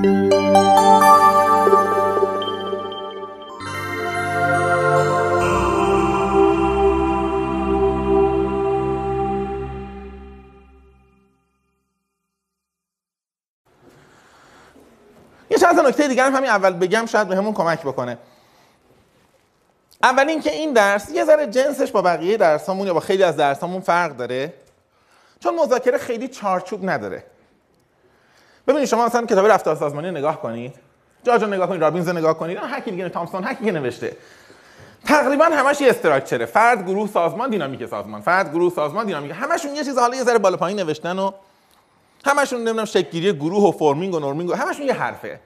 یه چند نکته دیگر هم همین اول بگم شاید بهمون کمک بکنه. اول اینکه این درس یه ذره جنسش با بقیه درسامون یا با خیلی از درسامون فرق داره چون مذاکره خیلی چارچوب نداره. ببینید شما مثلا کتاب رفتار سازمانی نگاه کنید. جا نگاه کنید رابینز نگاه کنید. هر کی دیگه تامسون هر کی نوشته. تقریبا همش یه استراکچره. فرد گروه سازمان دینامیک سازمان. فرد گروه سازمان دینامیک. همشون یه چیز حالا یه ذره بالا پایین نوشتن و همشون نمی‌دونم شکل گروه و فرمینگ و نورمینگ و همشون یه حرفه.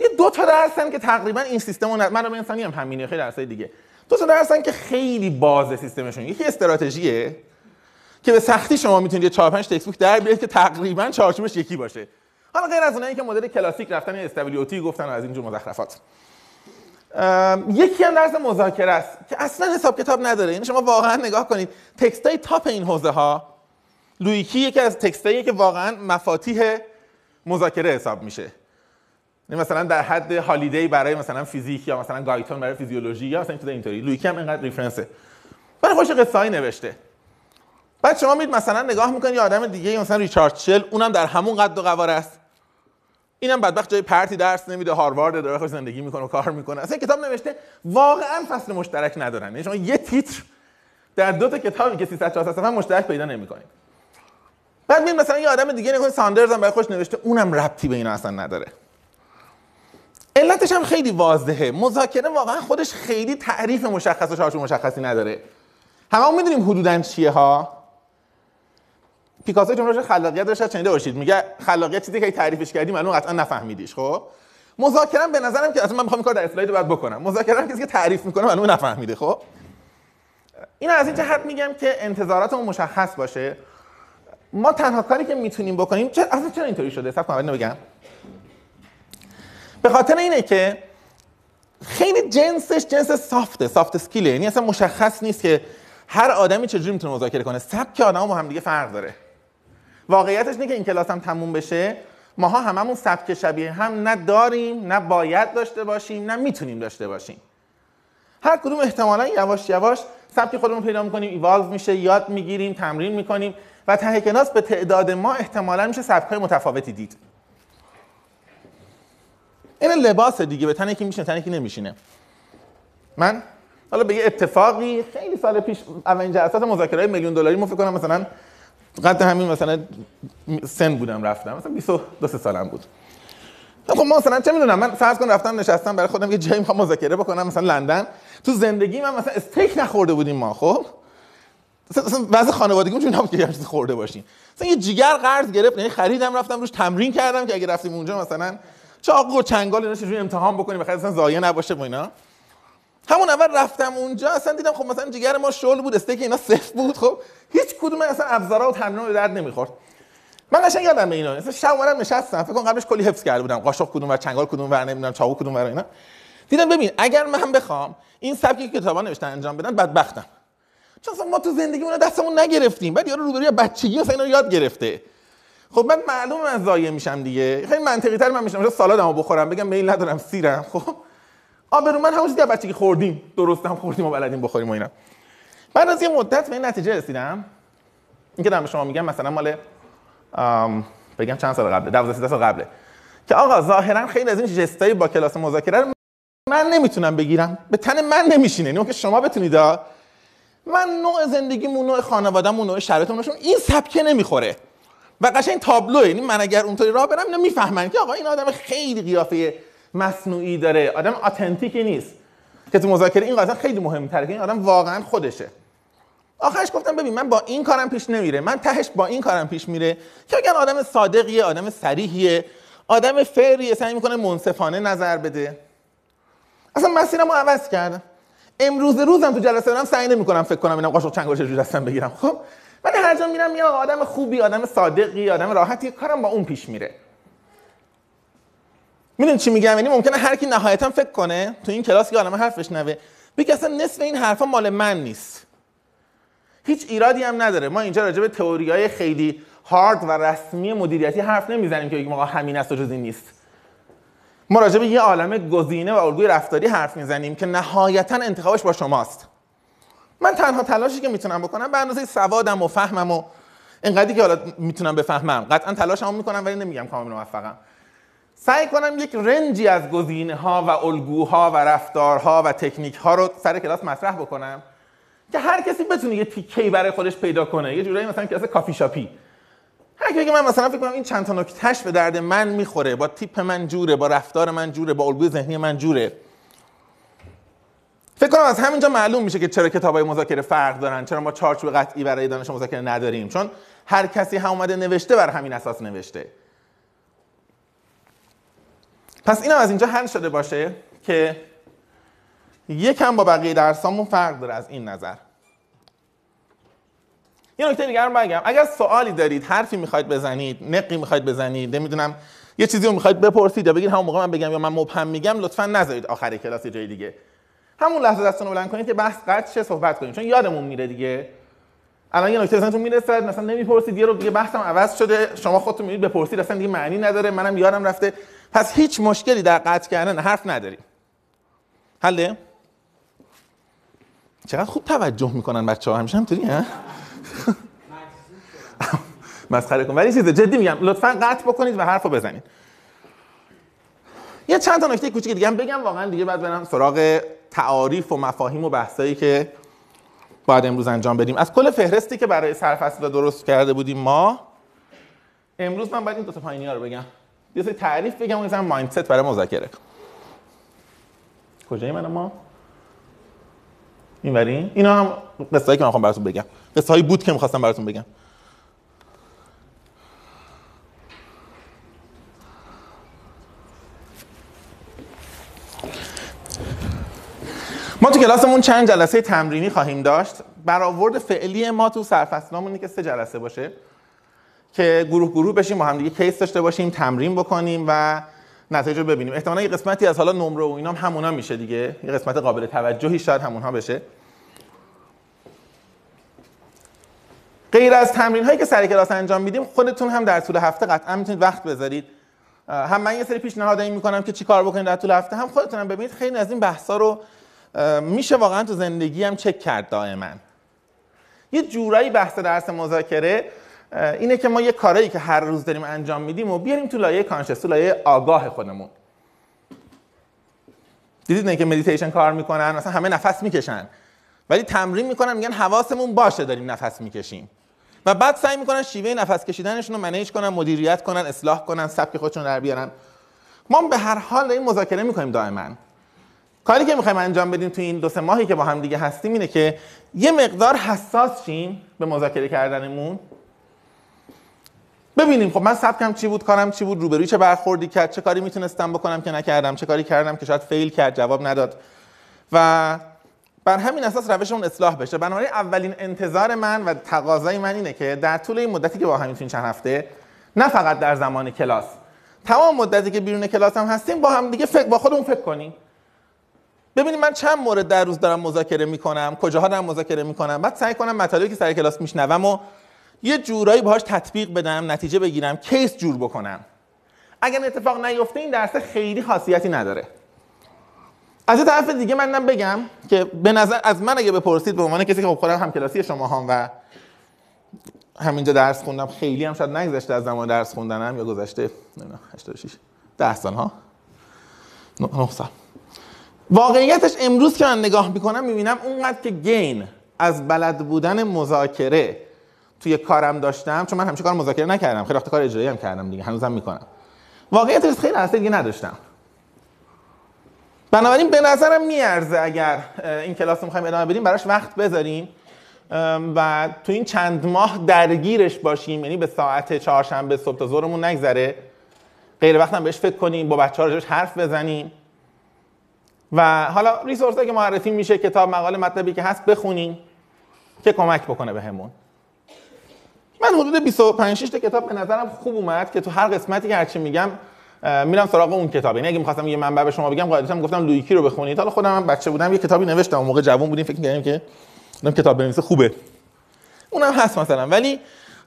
یه دو تا درسن که تقریبا این سیستم رو من انسانی هم همینه خیلی درسای دیگه. دو تا درسن که خیلی باز سیستمشون. یکی استراتژیه. که به سختی شما می‌تونید یه 4 5 تکست در بیارید که تقریبا چارچوبش یکی باشه. حالا غیر از اونایی که مدل کلاسیک رفتن استابیلیتی گفتن از اینجور مزخرفات. یکی هم درس مذاکره است که اصلا حساب کتاب نداره. یعنی شما واقعا نگاه کنید تکستای تاپ این حوزه ها لویکی یکی از تکستاییه که واقعا مفاتیح مذاکره حساب میشه. یعنی مثلا در حد هالیدی برای مثلا فیزیک یا مثلا گایتون برای فیزیولوژی یا مثلا اینطوری. لویکی هم اینقدر ریفرنسه. برای خوش قصه نوشته. بعد شما میید مثلا نگاه می‌کنید یه آدم دیگه مثلا ریچارد شل اونم در همون قد و قواره است. اینم بدبخت جای پرتی درس نمیده هاروارد داره خوش زندگی می‌کنه و کار می‌کنه. اصلا کتاب نوشته واقعا فصل مشترک ندارن. یعنی شما یه تیتر در دو تا کتابی که 300 400 صفحه مشترک پیدا نمی‌کنید. بعد میاد مثلا یه آدم دیگه نگاه ساندرز هم برای خوش نوشته اونم ربطی به اینا اصلا نداره. علتش هم خیلی واضحه. مذاکره واقعا خودش خیلی تعریف مشخص و چارچوب مشخصی نداره. همه می‌دونیم حدودا چیه ها. پیکاسو جمله خلاقیت داشت چنده باشید. میگه خلاقیت چیزی که تعریفش کردی معلوم قطعا نفهمیدیش خب؟ مذاکره به نظرم که اصلا من می‌خوام کار در اسلاید بعد بکنم. مذاکره کسی که تعریف می‌کنه معلوم نفهمیده خب؟ این از این جهت میگم که انتظاراتمون مشخص باشه. ما تنها کاری که می‌تونیم بکنیم چه اصلا چرا اینطوری شده؟ صبر کنم بگم. به خاطر اینه که خیلی جنسش جنس سافته سافت اسکیله یعنی اصلا مشخص نیست که هر آدمی چجوری می‌تونه مذاکره کنه. سبک آدم با هم دیگه فرق داره. واقعیتش اینه که این کلاس هم تموم بشه. ماها هممون سبک شبیه هم نه داریم نه باید داشته باشیم نه می‌تونیم داشته باشیم. هر کدوم احتمالا یواش یواش سبک خودمون پیدا می‌کنیم ایوالو میشه یاد می‌گیریم تمرین می‌کنیم و ته کلاس به تعداد ما احتمالا میشه سبک های متفاوتی دید. این لباس دیگه به تنه که میشینه؟ تنه که نمیشینه؟ من؟ حالا به یه اتفاقی خیلی سال پیش اولین جلسات مذاکره میلیون دلاری فکر کنم مثلا قد همین مثلا سن بودم رفتم. مثلا 22 سالم بود. خب ما مثلا چه می‌دونم من فرض کن رفتم نشستم برای خودم یه جایی می‌خوام مذاکره بکنم مثلا لندن. تو زندگی من مثلا استیک نخورده بودیم ما خب؟ مثلا وضع خانوادگی می‌تونیم نبود که یه چیزی خورده باشیم. مثلا یه جیگر قرض گرفت یعنی خریدم رفتم روش تمرین کردم که اگه رفتیم اونجا مثلا چاقو و چنگال اینا چجوری امتحان بکنیم بخاطر اصلا ضایع نباشه و اینا. همون اول رفتم اونجا اصلا دیدم خب مثلا جگر ما شل بود استیک اینا صفر بود خب. هیچ کدوم اصلا ابزارا و تمرین به درد نمی‌خورد. من قشنگ یادم اینا. مثلا شب اومدم نشستم. فکر کنم قبلش کلی حفظ کرده بودم. قاشق کدوم و چنگال کدوم ور نمی‌دونم چاقو کدوم ور اینا. دیدم ببین اگر من بخوام این سبکی که کتابا نوشتن انجام بدن بدبختم. چون ما تو زندگیمون دستمون نگرفتیم. بعد یارو روبروی بچگی مثلا اینو یاد گرفته. خب من معلومه من ضایع میشم دیگه. خیلی منطقی تر من میشم. سالادمو بخورم بگم میل ندارم سیرم. خب آبرو من همون چیزی که بچگی خوردیم. درست هم خوردیم و بلدیم بخوریم و اینا. بعد از یه مدت به این نتیجه رسیدم. این که دارم به شما میگم مثلا مال بگم چند سال قبله 12 13 سال قبله. که آقا ظاهرا خیلی از این جستای با کلاس مذاکره من نمی‌تونم بگیرم. به تن من نمیشینه. نه که شما بتونید من نوع زندگیمون نوع خانواده‌مون نوع شرایطمون این سبکه نمی‌خوره. و قشنگ تابلو یعنی من اگر اونطوری راه برم اینا که آقا این آدم خیلی قیافه مصنوعی داره. آدم اتنتیکی نیست. که تو مذاکره این قضیه خیلی مهمتره که این آدم واقعا خودشه. آخرش گفتم ببین من با این کارم پیش نمیره. من تهش با این کارم پیش میره. که بگن آدم صادقیه آدم صریحیه. آدم فریه سعی می‌کنه منصفانه نظر بده. اصلا مسیرمو عوض کردم. امروز روزم تو جلسه دارم سعی نمی‌کنم فکر کنم اینا قاشق چنگال چجوری دستم بگیرم. خب؟ من هر جا میرم یا آدم خوبی آدم صادقی آدم راحتی. کارم با اون پیش میره. می‌دونی چی میگم؟ یعنی ممکنه هر کی نهایتا فکر کنه تو این کلاس که آدم حرفش نوه. بگه اصلا نصف این حرفا مال من نیست. هیچ ایرادی هم نداره. ما اینجا راجع به تئوریای خیلی هارد و رسمی مدیریتی حرف نمی‌زنیم که بگیم آقا همین است و جز نیست. ما راجع به یه عالم گزینه و الگوی رفتاری حرف می‌زنیم که نهایتا انتخابش با شماست. من تنها تلاشی که می‌تونم بکنم به اندازه سوادم و فهمم و اینقدری که حالا می‌تونم بفهمم. قطعا تلاشمو می‌کنم ولی نمیگم کامل موفقم. سعی کنم یک رنجی از گزینه ها و الگوها و رفتارها و تکنیک ها رو سر کلاس مطرح بکنم که هر کسی بتونه یه تیکه‌ای برای خودش پیدا کنه. یه جورایی مثلا کلاس کافی شاپی. هر کی من مثلا فکر کنم این چند تا نکتهش به درد من می‌خوره با تیپ من جوره با رفتار من جوره با الگوی ذهنی من جوره. فکر کنم از همینجا معلوم میشه که چرا کتابای مذاکره فرق دارن چرا ما چارچوب قطعی برای دانش مذاکره نداریم. چون هر کسی هم اومده نوشته بر همین اساس نوشته. پس اینم از اینجا حل شده باشه که یکم با بقیه درسامون فرق داره از این نظر. یه نکته دیگر رو بگم. اگر سوالی دارید حرفی می‌خواید بزنید نقی می‌خواید بزنید نمی‌دونم یه چیزی رو می‌خواید بپرسید یا بگید همون موقع من بگم یا من مبهم میگم لطفا نذارید آخر کلاس جای دیگه. همون لحظه دستتون رو بلند کنید که بحث قطع شه صحبت کنید چون یادمون میره دیگه. الان یه نکته ازتون می‌رسد مثلا نمی‌پرسید یه رو دیگه بحثم عوض شده شما خودتون میرید بپرسید اصلا دیگه معنی نداره منم یادم رفته. پس هیچ مشکلی در قطع کردن حرف نداریم. حله؟ چقدر خوب توجه می‌کنن بچه ها همیشه همینطوری ها؟ مسخره کن ولی چیز جدی میگم لطفا قطع بکنید و حرفو بزنید. یه چند تا نکته کوچیک دیگه هم بگم واقعا دیگه بعد برم سراغ تعاریف و مفاهیم و بحثایی که باید امروز انجام بدیم. از کل فهرستی که برای سرفصل درست کرده بودیم ما امروز من باید این دو تا پایینی رو بگم. یه سری تعریف بگم و یه مایندست برای مذاکره. کجایی من ما؟ این ورین اینا هم قصه‌ای که من براتون بگم. قصه بود که می‌خواستم براتون بگم. ما تو کلاسمون چند جلسه تمرینی خواهیم داشت. برآورد فعلی ما تو سرفصلامون که سه جلسه باشه. که گروه گروه بشیم با هم دیگه کیس داشته باشیم تمرین بکنیم و نتایج رو ببینیم. احتمالاً یه قسمتی از حالا نمره و اینا هم همونا میشه دیگه. یه قسمت قابل توجهی شاید همونها بشه. غیر از تمرین هایی که سر کلاس انجام میدیم خودتون هم در طول هفته قطعا می‌تونید وقت بذارید. هم من یه سری پیشنهادایی می‌کنم که چی کار بکنید در طول هفته هم خودتون هم ببینید خیلی از این بحثا رو میشه واقعا تو زندگی هم چک کرد دائما. یه جورایی بحث درس مذاکره اینه که ما یه کارایی که هر روز داریم انجام میدیم و بیاریم تو لایه conscious تو لایه آگاه خودمون. دیدید که مدیتیشن کار می‌کنن مثلا همه نفس می‌کشن. ولی تمرین می‌کنن میگن حواسمون باشه داریم نفس می‌کشیم. و بعد سعی می‌کنن شیوه نفس کشیدنشون رو manage کنن مدیریت کنن اصلاح کنن سبک خودشون در بیارن. ما به هر حال این مذاکره می‌کنیم دائما. کاری که می‌خوایم انجام بدیم تو این دو سه ماهی که با هم دیگه هستیم اینه که یه مقدار حساس شیم به مذاکره کردنمون. ببینیم خب من سبکم چی بود کارم چی بود روبروی چه برخوردی کرد چه کاری می‌تونستم بکنم که نکردم چه کاری کردم که شاید فیل کرد جواب نداد. و بر همین اساس روشمون اصلاح بشه. بنابراین اولین انتظار من و تقاضای من اینه که در طول این مدتی که با همین این چند هفته نه فقط در زمان کلاس. تمام مدتی که بیرون کلاس هم هستیم با هم دیگه فکر با خودمون فکر کنیم. ببینیم من چند مورد در روز دارم مذاکره می‌کنم کجاها دارم مذاکره می‌کنم بعد سعی کنم مطالبی که سر کلاس میشنوم و یه جورایی باهاش تطبیق بدم نتیجه بگیرم کیس جور بکنم اگر اتفاق نیفته این درس خیلی خاصیتی نداره از یه طرف دیگه من بگم که به نظر از من اگه بپرسید به عنوان کسی که خب خودم هم کلاسی شما هم و همینجا درس خوندم خیلی هم شاید نگذشته از زمان درس خوندنم یا گذشته 86 10 سال ها 9 سال واقعیتش امروز که من نگاه می‌کنم می‌بینم اونقدر که گین از بلد بودن مذاکره توی کارم داشتم چون من همیشه کار مذاکره نکردم خیلی وقت کار اجرایی هم کردم دیگه هنوزم می‌کنم. واقعیتش خیلی اصلا دیگه نداشتم. بنابراین به نظرم میارزه اگر این کلاس رو می‌خوایم ادامه بدیم براش وقت بذاریم. و تو این چند ماه درگیرش باشیم یعنی به ساعت چهارشنبه صبح تا ظهرمون نگذره. غیر وقت هم بهش فکر کنیم با بچه ها حرف بزنیم. و حالا ریسورس که معرفی میشه کتاب مقاله مطلبی که هست بخونیم که کمک بکنه بهمون. به من حدود 25 6 کتاب به نظرم خوب اومد که تو هر قسمتی که هرچی میگم میرم سراغ اون کتاب. یعنی اگه می‌خواستم یه منبع به شما بگم قاعدتا گفتم لویکی رو بخونید. حالا خودم هم بچه بودم یه کتابی نوشتم. اون موقع جوون بودیم فکر می‌کردیم که اون کتاب بنویسه خوبه. اونم هست مثلا. ولی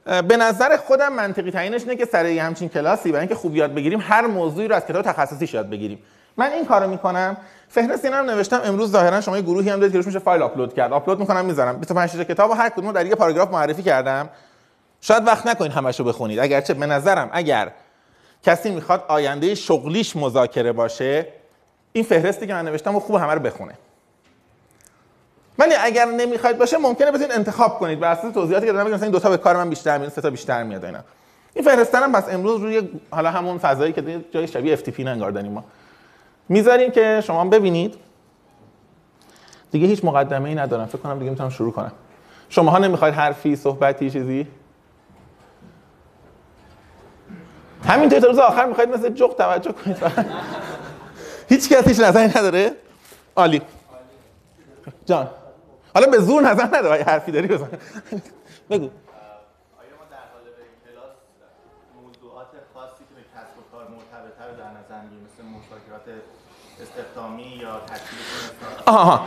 به نظر خودم منطقی تعیینش اینه که سر همچین کلاسی برای اینکه خوب یاد بگیریم هر موضوعی رو از کتاب تخصصی یاد بگیریم. من این کارو می‌کنم. فهرست اینا هم نوشتم. امروز ظاهرا شما یه گروهی هم دارید که روش میشه فایل آپلود کرد. آپلود می‌کنم می‌ذارم. 25 تا کتاب هر کدوم در یه پاراگراف معرفی کردم. شاید وقت نکنید همشو بخونید. اگرچه به نظرم اگر کسی می‌خواد آینده شغلیش مذاکره باشه این فهرستی که من نوشتم و خوب همه رو بخونه. ولی اگر نمی‌خواید باشه ممکنه بتونید انتخاب کنید. بر اساس توضیحاتی که دادم مثلا این دو تا به کار من بیشتر میاد سه تا بیشتر میاد اینا. این فهرستن پس امروز روی حالا همون فضایی که جای شبیه اف تی پی انگار ما. می‌ذاریم که شما ببینید. دیگه هیچ مقدمه ای ندارم. فکر کنم دیگه می‌تونم شروع کنم. شما ها نمی‌خواید حرفی صحبتی چیزی؟ همینطور تا روز آخر می‌خواید مثل جغ توجه کنید. هیچ کسی هیچ نظری نداره؟ عالی. جان. حالا به زور نظر نده حرفی داری بزن. بگو آیا ما در حال به کلاس موضوعات خاصی که به کسب و کار مرتبطه رو در نظر می‌گیریم مثل مشاکرات استخدامی یا تشکیل آها.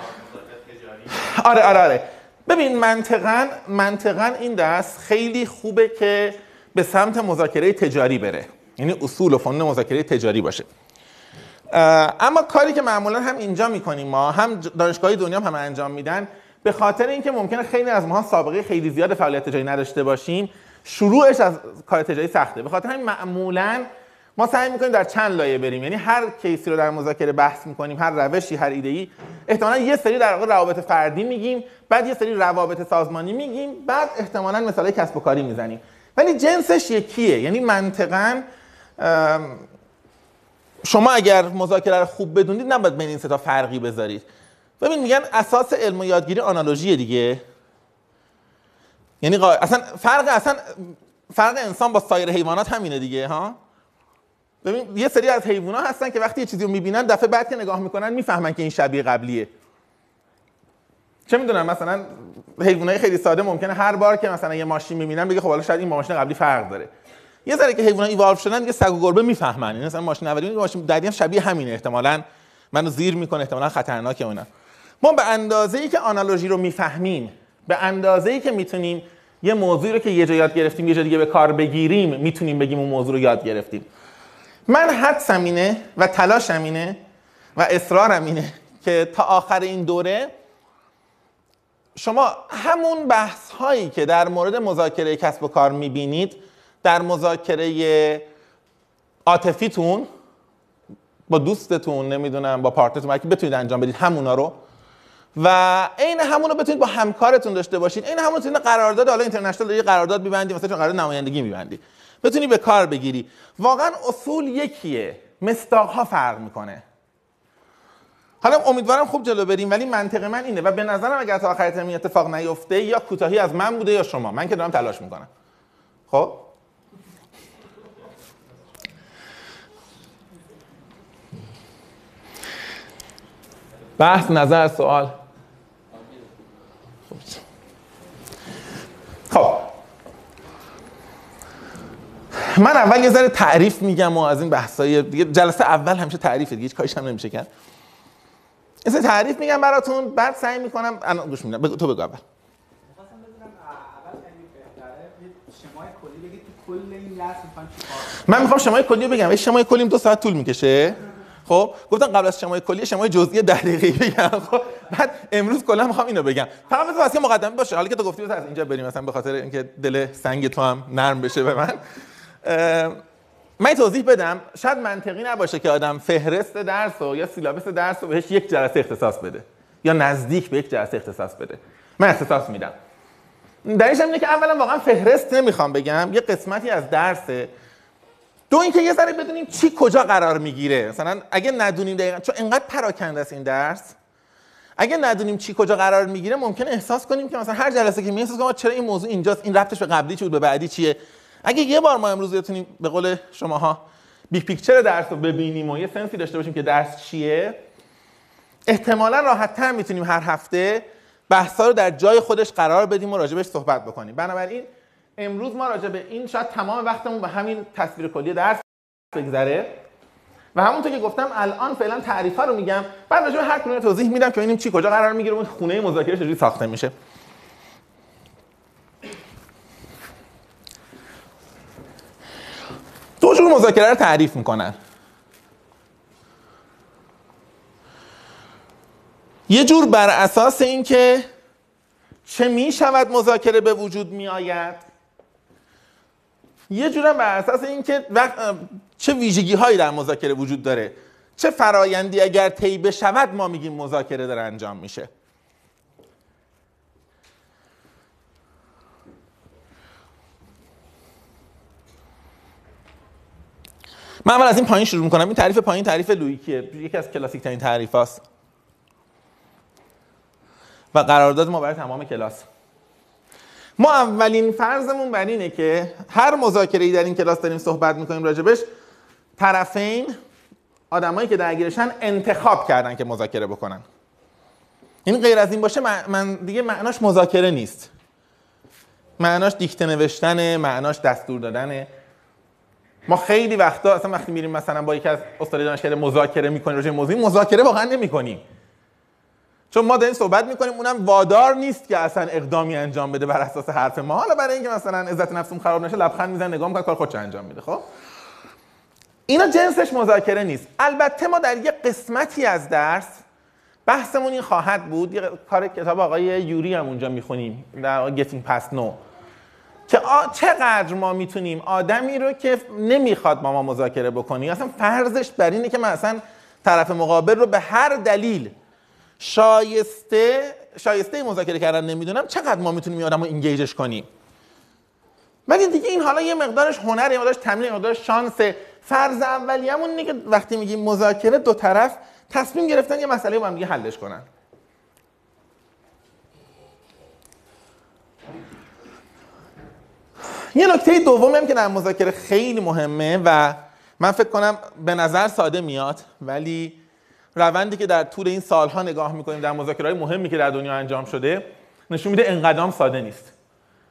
آره آره آره. ببین منطقا منطقا این دست خیلی خوبه که به سمت مذاکره تجاری بره. یعنی اصول و فنون مذاکره تجاری باشه. اما کاری که معمولا هم اینجا می‌کنیم ما هم دانشگاهی دنیا هم, هم انجام میدن به خاطر اینکه ممکنه خیلی از ما سابقه خیلی زیاد فعالیت تجاری نداشته باشیم شروعش از کار تجاری سخته. به خاطر همین معمولا ما سعی می‌کنیم در چند لایه بریم. یعنی هر کیسی رو در مذاکره بحث می‌کنیم هر روشی هر ایده ای احتمالا یه سری در واقع روابط فردی میگیم بعد یه سری روابط سازمانی میگیم بعد احتمالا مثلا کسب و کاری می‌زنیم. ولی جنسش یکیه. یعنی منطقا شما اگر مذاکره رو خوب بدونید نباید بین این سه تا فرقی بذارید. ببین میگن اساس علم و یادگیری آنالوژی دیگه. یعنی اصلا فرق اصلا فرق انسان با سایر حیوانات همینه دیگه ها؟ ببین یه سری از حیوانات هستن که وقتی یه چیزی رو می‌بینن دفعه بعد که نگاه می‌کنن می‌فهمن که این شبیه قبلیه. چه می‌دونم مثلا حیوانات خیلی ساده ممکنه هر بار که مثلا یه ماشین می‌بینن بگه خب حالا شاید این ماشین قبلی فرق داره. یه ذره که حیوانات ایوالو شدن دیگه سگ و گربه می‌فهمن. یعنی مثلا ماشین اولی ماشین بعدی شبیه همینه. احتمالاً منو زیر می‌کنه احتمالاً خطرناکه اونا ما به اندازه ای که آنالوژی رو می‌فهمیم به اندازه ای که می‌تونیم یه موضوعی رو که یه جا یاد گرفتیم یه جا دیگه به کار بگیریم می‌تونیم بگیم اون موضوع رو یاد گرفتیم. من حدسم اینه و تلاشم اینه و اصرارم اینه که تا آخر این دوره شما همون بحث هایی که در مورد مذاکره کسب و کار می‌بینید در مذاکره عاطفیتون با دوستتون نمی‌دونم با پارتنرتون که بتونید انجام بدید همونا رو. و عین همون رو بتونید با همکارتون داشته باشید. این همون تونه قرارداد حالا اینترنشنال داری قرارداد می‌بندی مثلا قرارداد نمایندگی می‌بندی. بتونی به کار بگیری. واقعا اصول یکیه. مستاق ها فرق می‌کنه. حالا امیدوارم خوب جلو بریم ولی منطق من اینه. و به نظرم اگر تا آخر ترم اتفاق نیفته یا کوتاهی از من بوده یا شما. من که دارم تلاش می‌کنم. خب؟ بحث نظر سوال. خب. من اول یه ذره تعریف میگم و از این بحثای دیگه جلسه اول همیشه تعریفه دیگه هیچ کاریش هم نمیشه کرد. یه تعریف میگم براتون بعد سعی می‌کنم الان گوش میدم. بگو تو بگو اول. من می‌خوام شمای کلی بگم. شمای کلیم دو ساعت طول می‌کشه. خب گفتن قبل از شمای کلی شمای جزئی 10 دقیقه‌ای بگم. خب بعد امروز کلا می‌خوام اینو بگم. فقط بذار واسه مقدمه باشه. حالا که تو گفتی از اینجا بریم مثلا به خاطر اینکه دل سنگ تو هم نرم بشه به من. من توضیح بدم شاید منطقی نباشه که آدم فهرست درس و یا سیلابس درس رو بهش یک جلسه اختصاص بده یا نزدیک به یک جلسه اختصاص بده. من اختصاص میدم. دلیلش اینه که اولا واقعا فهرست نمی‌خوام بگم یه قسمتی از درسه. دو اینکه یه ذره بدونیم چی کجا قرار می‌گیره. مثلا اگه ندونیم دقیقا چون انقدر پراکنده است این درس. اگه ندونیم چی کجا قرار می‌گیره ممکنه احساس کنیم که مثلا هر جلسه که میایم احساس کنیم چرا این موضوع اینجاست این ربطش به قبلی چی بود به بعدی چیه. اگه یه بار ما امروز بتونیم به قول شماها big picture درس رو ببینیم و یه sense ی داشته باشیم که درس چیه احتمالا راحت تر می‌تونیم هر هفته بحثا رو در جای خودش قرار بدیم و راجبش صحبت بکنیم. بنابراین امروز ما راجع به این شاید تمام وقتمون به همین تصویر کلی درس بگذره. و همونطور که گفتم الان فعلا تعریف رو میگم. بعد راجع هر کدوم توضیح میدم که ببینیم چی کجا قرار می‌گیره اون خونه مذاکره چجوری ساخته میشه. جور مذاکره رو تعریف می‌کنن. یه جور بر اساس اینکه چه می شود مذاکره به وجود می آید یه جور بر اساس اینکه چه ویژگی هایی در مذاکره وجود داره چه فرایندی اگر طی بشود ما میگیم مذاکره داره انجام میشه. من اول از این پایین شروع می‌کنم. این تعریف پایین تعریف لویکیه یکی از کلاسیک ترین تعریف هاست و قرارداد ما برای تمام کلاس. ما اولین فرضمون بر اینه که هر مذاکره در این کلاس داریم صحبت می‌کنیم راجبش طرفین آدمایی که درگیرشن انتخاب کردن که مذاکره بکنن. این غیر از این باشه من دیگه معناش مذاکره نیست. معناش دیکته نوشتنه معناش دستور دادنه. ما خیلی وقتا اصلا وقتی میریم مثلا با یکی از استاد دانشکده مذاکره می‌کنیم راجع موضوعی مذاکره واقعا نمی‌کنیم. چون ما داریم صحبت می‌کنیم اونم وادار نیست که اصلا اقدامی انجام بده بر اساس حرف ما. حالا برای اینکه مثلا عزت نفسم خراب نشه لبخند می‌زنه نگاه می‌کنه کار خودش انجام میده. خب؟ اینا جنسش مذاکره نیست. البته ما در یه قسمتی از درس بحثمون این خواهد بود. یه کار کتاب آقای یوری هم اونجا می‌خونیم در Getting Past No که چقدر ما می‌تونیم آدمی رو که نمی‌خواد با ما مذاکره بکنی؟ اصلا فرضش بر اینه که من اصلا طرف مقابل رو به هر دلیل شایسته شایسته مذاکره کردن نمی‌دونم چقدر ما می‌تونیم این آدم رو اینگیجش کنیم؟ ولی دیگه این حالا یه مقدارش هنر یه مقدارش تمرین یه مقدارش شانس. فرض اولیه‌مون اینه که وقتی میگیم مذاکره دو طرف تصمیم گرفتن یه مسئله با هم دیگه حلش کنن. یه نکته دومی هم که در مذاکره خیلی مهمه و من فکر کنم به نظر ساده میاد ولی روندی که در طول این سالها نگاه می‌کنیم در مذاکره های مهمی که در دنیا انجام شده نشون میده انقدام ساده نیست.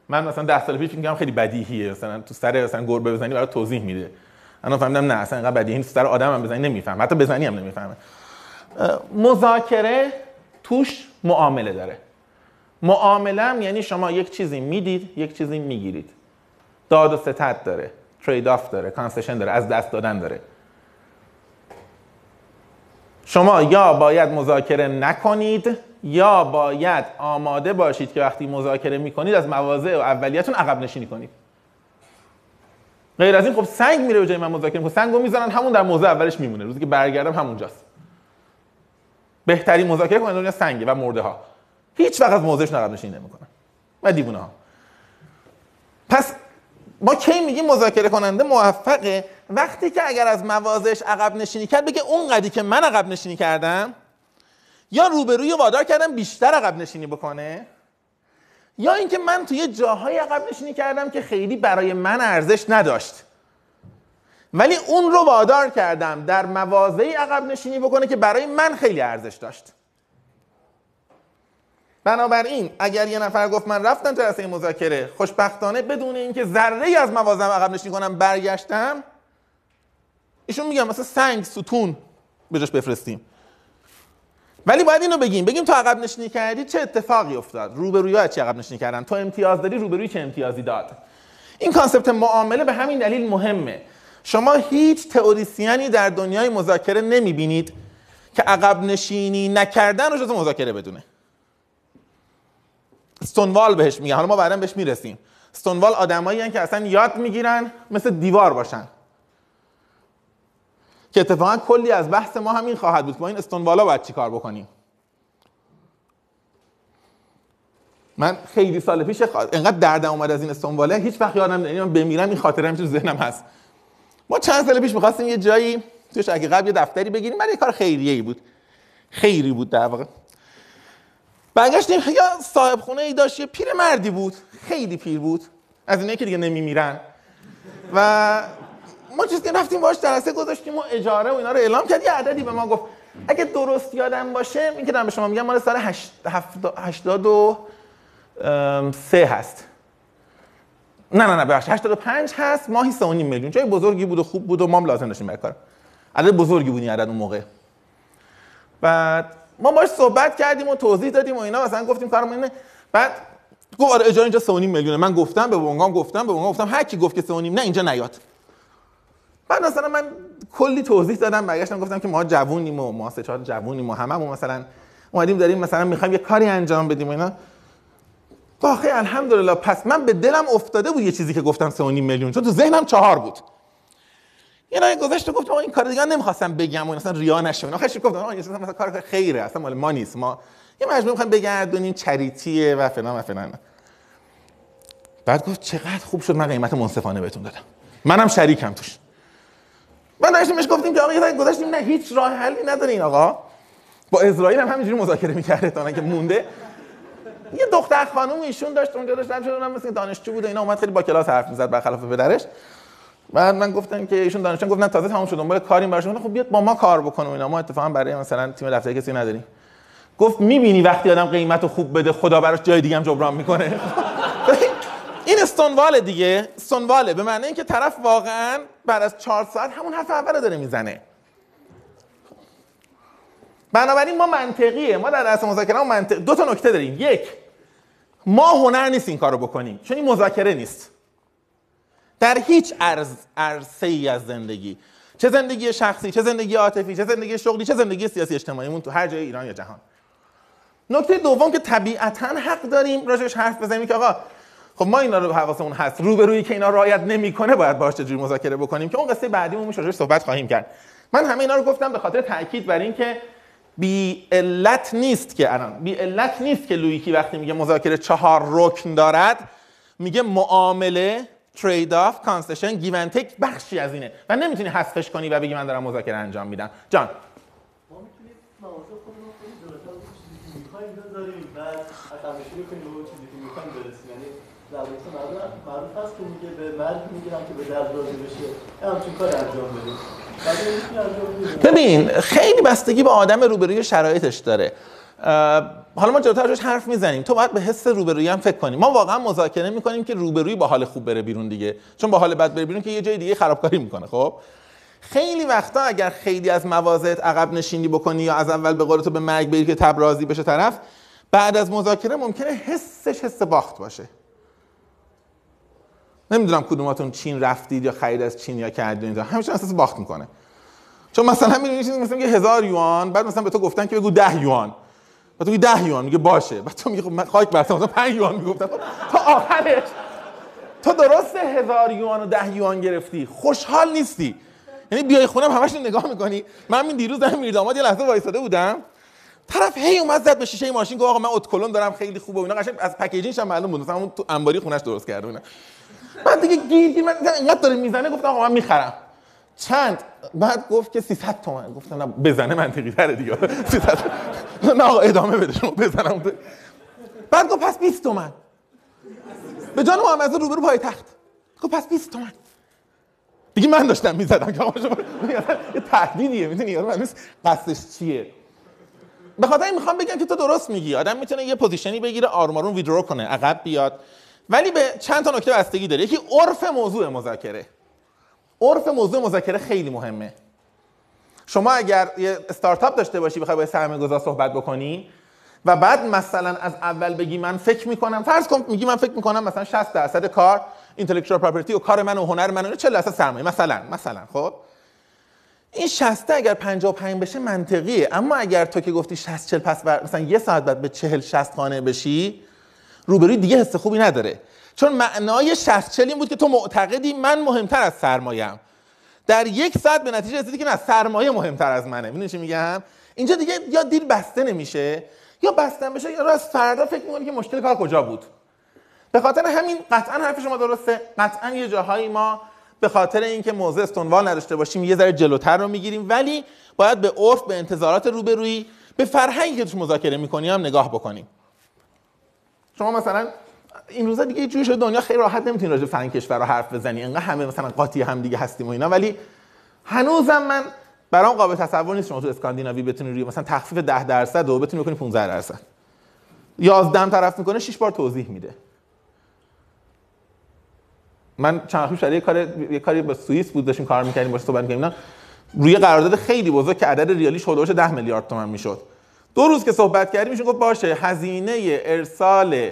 من مثلا 10 سال پیش میگم خیلی بدیهیه مثلا تو سر مثلا گربه بزنی برای توضیح میده. انا فهمیدم نه اصلا انقدر بدیهی نیست سر آدم هم بزنی نمیفهم حتی بزنی هم نمی‌فهمه. مذاکره توش معامله داره. معامله یعنی شما یک چیزی می‌دید یک چیزی می‌گیرید. داد و ستد داره. trade-off داره. concession داره. از دست دادن داره. شما یا باید مذاکره نکنید یا باید آماده باشید که وقتی مذاکره می‌کنید از مواضع اولیتون عقب نشینی کنید. غیر از این خب سنگ میره به جای من مذاکره می‌کنه. سنگو می‌ذارن همون در موضع اولش میمونه. روزی که برگردم همونجاست. بهترین مذاکره کننده دنیا سنگه و مرده ها هیچ وقت از موضعش عقب نشینی نمی‌کنن و دیوونه ها پس ما کی میگیم مذاکره کننده موفقه؟ وقتی که اگر از موازش عقب نشینی کرد بگه اون قدی که من عقب نشینی کردم یا روبروی وادار کردم بیشتر عقب نشینی بکنه؟ یا اینکه من توی جاهای عقب نشینی کردم که خیلی برای من ارزش نداشت. ولی اون رو وادار کردم در مواضعی عقب نشینی بکنه که برای من خیلی ارزش داشت. بنابراین اگر یه نفر گفت من رفتم جلسه مذاکره خوشبختانه بدون اینکه ذره ای از موازم عقب نشینی کنم برگشتم ایشون میگم مثلا سنگ ستون به جاش بفرستیم. ولی باید اینو بگیم بگیم تو عقب نشینی کردی چه اتفاقی افتاد؟ روبروی چه عقب نشینی کردن؟ تو امتیاز داری روبروی چه امتیازی داد؟ این کانسپت معامله به همین دلیل مهمه. شما هیچ تئوریسیانی در دنیای مذاکره نمی‌بینید که عقب نشینی نکردن رو جز مذاکره بدونه. استونوال بهش میگن. حالا ما بعدا بهش می‌رسیم. استونوال آدمایی که اصلا یاد می‌گیرن مثل دیوار باشن. که اتفاقا کلی از بحث ما همین خواهد بود ما این استونوالا باید چی کار بکنیم. من خیلی سال پیش انقدر دردم اومد از این استونواله هیچ وقت یادم نمیاد. من بمیرم این خاطره هم تو ذهنم هست. ما چند سال پیش می‌خواستیم یه جایی توش اگه قبل یه دفتری بگیریم برای کار خیریه بود. خیری بود در واقع. برگشتیم یا صاحب خونه ای داشت یه پیر مردی بود خیلی پیر بود. از اینه که دیگه نمیمیرن. و ما چیزی که رفتیم باش جلسه گذاشتیم و اجاره و اینا رو اعلام کرد. یه عددی به ما گفت اگه درست یادم باشه این که به شما. میگم مال سال 83 هست. نه نه نه ببخشید 85 هست ماهی 3.5 میلیون. جای بزرگی بود و خوب بود و ما هم لازم داشتیم برای کار. عدد بزرگی بود این عدد اون موقع. بعد ما باش صحبت کردیم و توضیح دادیم و اینا مثلا گفتیم کارمون اینه. بعد گفت آره اجاره اینجا 3.5 میلیونه. من گفتم به بونگام گفتم به بونگام گفتم. هر کی گفت که 3.5 نه اینجا نیاد. بعد مثلا من کلی توضیح دادم برگشتم گفتم که ما جوونیم و ما سه چهار جوونیم و هممون مثلا اومدیم داریم مثلا می‌خوایم یه کاری انجام بدیم و اینا. آخه الحمدلله پس من به دلم افتاده بود یه چیزی که گفتم 3.5 میلیون. چون تو ذهنم چهار بود. یه راه گذشته گفتم این کار دیگه نمی‌خواستم بگم و مثلا ریا نشه خیلی گفتم آقا چیز مثلا کار خیره اصلا مال ما نیست. ما یه مجموعه می‌خوایم بگردونیم چریتیه و فلان و فلان. بعد گفت چقدر خوب شد من قیمت منصفانه بهتون دادم. منم شریکم توش. من داشتیم بهش گفتیم که آقا یه گذاشتیم نه هیچ راه حلی نداره این آقا. با اسرائیل هم همینجوری مذاکره می‌کرده تا که مونده. یه دختر خانم ایشون داشت اونجا داشت اونم مثل دانشجو بود اینا اومد خیلی با کلاس حرف می‌زد برخلاف پدرش. بعد من گفتم که ایشون دانشجو گفتن تازه تموم شد دنبال کاریم براشون خب بیاد با ما کار بکنه اینا. ما اتفاقا برای مثلا تیم دفتری کسی نداریم. گفت می‌بینی وقتی آدم قیمت خوب بده خدا براش جای دیگه هم جبران می‌کنه. این استونواله دیگه استونواله به معنی اینکه طرف واقعا بعد از چهار ساعت همون حرف اول داره می‌زنه. بنابراین ما منطقیه. ما در درس مذاکره منطق دو تا نکته داریم. یک ما هنر نیست این کارو بکنیم. چون این مذاکره نیست. در هیچ عرض عرصه ای از زندگی. چه زندگی شخصی چه زندگی عاطفی چه زندگی شغلی چه زندگی سیاسی اجتماعیمون تو هر جای ایران یا جهان. نکته دوم که طبیعتا حق داریم راجعش حرف بزنیم که آقا خب ما اینا رو حواسمون هست. روبرویی که اینا رعایت نمی‌کنه باید باهاش چجوری مذاکره بکنیم که اون قصه بعدیمون میشه صحبت خواهیم کرد. من همه اینا رو گفتم به خاطر تاکید بر اینکه بی علت نیست که الان بی علت نیست که لویکی وقتی میگه مذاکره چهار رکن دارد میگه معامله trade-off concession give and take بخشی از اینه. و نمی‌تونی حذفش کنی و بگی من دارم مذاکره انجام میدم. جان. که برسیم. یعنی در واقع معروف هست که میگه به مرد می‌گیرم که به درد راضی بشه. همچین کار انجام ببین خیلی بستگی به آدم روبروی شرایطش داره. حالا ما جلوتر روش حرف می‌زنیم. تو باید به حس روبرویی هم فکر کنیم ما واقعا مذاکره می‌کنیم که روبرویی با حال خوب بره بیرون دیگه. چون با حال بد بره بیرون که یه جای دیگه خرابکاری می‌کنه خب؟ خیلی وقتا اگر خیلی از مواضعت عقب نشینی بکنی یا از اول به قول تو به مرگ بری که تب راضی بشه طرف بعد از مذاکره ممکنه حسش حس باخت باشه. نمی‌دونم کدوماتون چین رفتید یا خرید از چین یا کردید همیشه احساس باخت می‌کنه. چون مثلا می‌بینی چیزی مثلا میگه هزار یوان بعد مثلا به تو گفتن که بگو ده یوان. بعد تو میگی ده یوان میگه باشه. بعد تو میگه خب من خاک برسم مثلا 5 یوان می‌گفتن تا آخرش. تو درسته هزار یوان و ده یوان گرفتی. خوشحال نیستی. یعنی بیای خونم همش نگاه می‌کنی. من این دیروز دارم میرداماد یه لحظه وایساده بودم. طرف هی اومد زد به شیشه ماشین گفت آقا من اتکلون دارم خیلی خوبه و اینا. قشنگ از پکیجینش هم معلوم بود. مثلا تو انباری خونش درست کرده اینا. بعد دیگه گیر من اینقدر داره می‌زنه گفتم آقا من می‌خرم. چند؟ بعد گفت که 300 تومن. گفتم نه بزنه منطقی تره دیگه. 300 نه آقا ادامه بده شما بزنم. بعد گفت پس 20 تومن. به جان محمد روبرو پای تخت گفت پس 20 تومن. دیگه من داشتم می‌زدم. که آقا شما یه تهدیدیه می‌دونی؟ من قصدش چیه؟ به خاطر این می‌خوام بگم که تو درست میگی. آدم می‌تونه یه پوزیشنی بگیره آرمارون ویدرو کنه عقب بیاد. ولی به چند تا نکته بستگی داره. یکی عرف موضوع مذاکره. عرف موضوع مذاکره خیلی مهمه. شما اگر یه استارتاپ داشته باشی بخوای با سرمایه گذار صحبت بکنی و بعد مثلا از اول بگی من فکر می‌کنم فرض کن میگی من فکر می‌کنم مثلا 60 درصد کار اینتלקچوال پراپرتی و کار من و هنر من و 40 درصد سرمایه مثلا مثلا خب؟ این 60 اگر 55 بشه منطقیه. اما اگر تو که گفتی 60 40 پس بر... مثلا یه ساعت بعد به 40 60 خانه بشی روبروی دیگه حس خوبی نداره. چون معنای 60 40 این بود که تو معتقدی من مهمتر از سرمایه‌ام در یک ساعت به نتیجه رسیدی که نه سرمایه مهمتر از منه. می‌دونی چی میگم؟ اینجا دیگه یا دیل بسته نمیشه یا بستن بشه یا از فردا فکر می‌کنی که مشکل کار کجا بود. به خاطر همین قطعا حرف شما درسته. قطعا یه جاهایی ما به خاطر اینکه موضع استونوال نداشته باشیم یه ذره جلوتر رو می‌گیریم ولی باید به عرف به انتظارات روبرویی به فرهنگی که توش مذاکره می‌کنی هم نگاه بکنیم. شما مثلا این روزا دیگه جوری شده دنیا خیلی راحت نمی‌تونی راجع فرهنگ کشور رو حرف بزنی. انقدر همه مثلا قاطی هم دیگه هستیم و اینا. ولی هنوزم من برام قابل تصور نیست شما تو اسکاندیناوی بتونی روی مثلا تخفیف 10 درصد و بتونی بکنی 15 درصد. 11 هم طرف می‌کنه 6 بار توضیح میده. من چند وقت یه کار یه کاری با سوئیس بود داشتیم کار می‌کردیم باشه صحبت می‌کردیم. روی قرارداد خیلی بزرگ که عدد ریالی شده 10 میلیارد تومان می‌شد. دو روز که صحبت کردیم میشون گفت باشه هزینه ارسال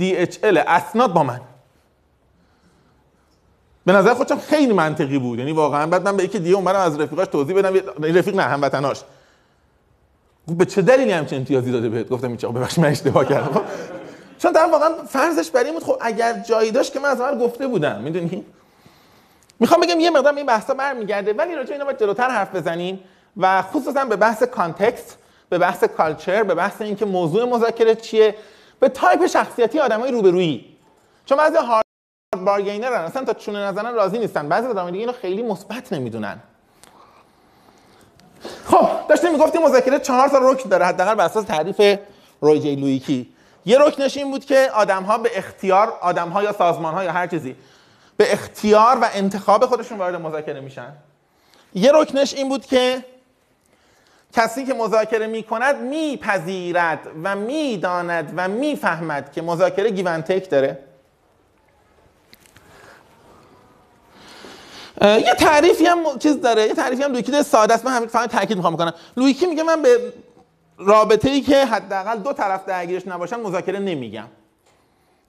DHL اسناد با من. به نظر خودم خیلی منطقی بود. یعنی واقعا بعد من به یکی دیگه اومدم از رفیقاش توضیح بدم. یه- رفیق نه هموطناش. گفت به چه دلیلی همچین امتیازی داده بهت؟ گفتم این چه ببخشید من اشتباه کردم. خب، چون در واقعا فرضش بر این بود خب اگر جایی داشت که من از اول گفته بودم. می‌دونی؟ می‌خوام بگم یه مقدار این بحثا برمیگرده ولی راجع اینا باید جلوتر حرف بزنیم و خصوصا به بحث context به بحث culture به بحث اینکه موضوع مذاکره چیه. به تایپ شخصیتی آدمای روبرویی. چون بعضی hard bargainer ن اصلا تا چونه نزنن راضی نیستن. بعضی آدمای دیگه اینو خیلی مثبت نمی‌دونن. خب داشتیم می‌گفتیم مذاکره چهار تا رکن داره حداقل بر اساس تعریف روی جی لویکی یه رکنش این بود که آدم ها به اختیار آدم ها یا سازمان ها یا هر چیزی به اختیار و انتخاب خودشون وارد مذاکره میشن. یه رکنش این بود که کسی که مذاکره می‌کند میپذیرد و می‌داند و می‌فهمد که مذاکره گیون تک داره. یه تعریفی هم چیز داره یه تعریفی هم لویکی ساده است. من همین فقط تاکید می‌خوام بکنم. لویکی میگه من به رابطه ای که حداقل دو طرف درگیرش نباشن مذاکره نمیگم.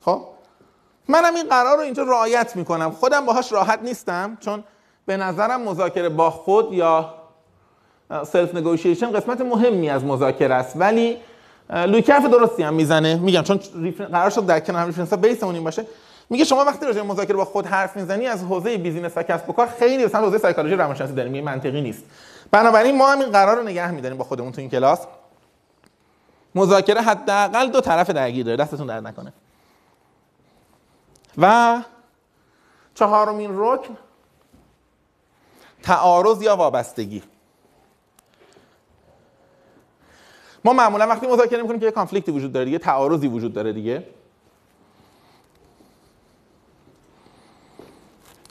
خب؟ منم این قرار رو اینجا رعایت می‌کنم. خودم باهاش راحت نیستم چون به نظرم مذاکره با خود یا self negotiation قسمت مهمی از مذاکره است. ولی حرف درستی هم می‌زنه. میگم چون قرار شد در کنار reference base مون این باشه. میگه شما وقتی راجع مذاکره با خود حرف می‌زنی از حوزه business و کسب و کار خیلی سمت حوزه سایکولوژی روانشناسی داریم. این منطقی نیست. بنابراین ما هم این قرار رو نگه میداریم با خودمون تو این کلاس. مذاکره حداقل دو طرف درگیر داره. دستتون درد نکنه. و چهارمین رکن تعارض یا وابستگی. ما معمولا وقتی مذاکره می‌کنیم که یه کانفلیکتی وجود داره دیگه تعارضی وجود داره دیگه.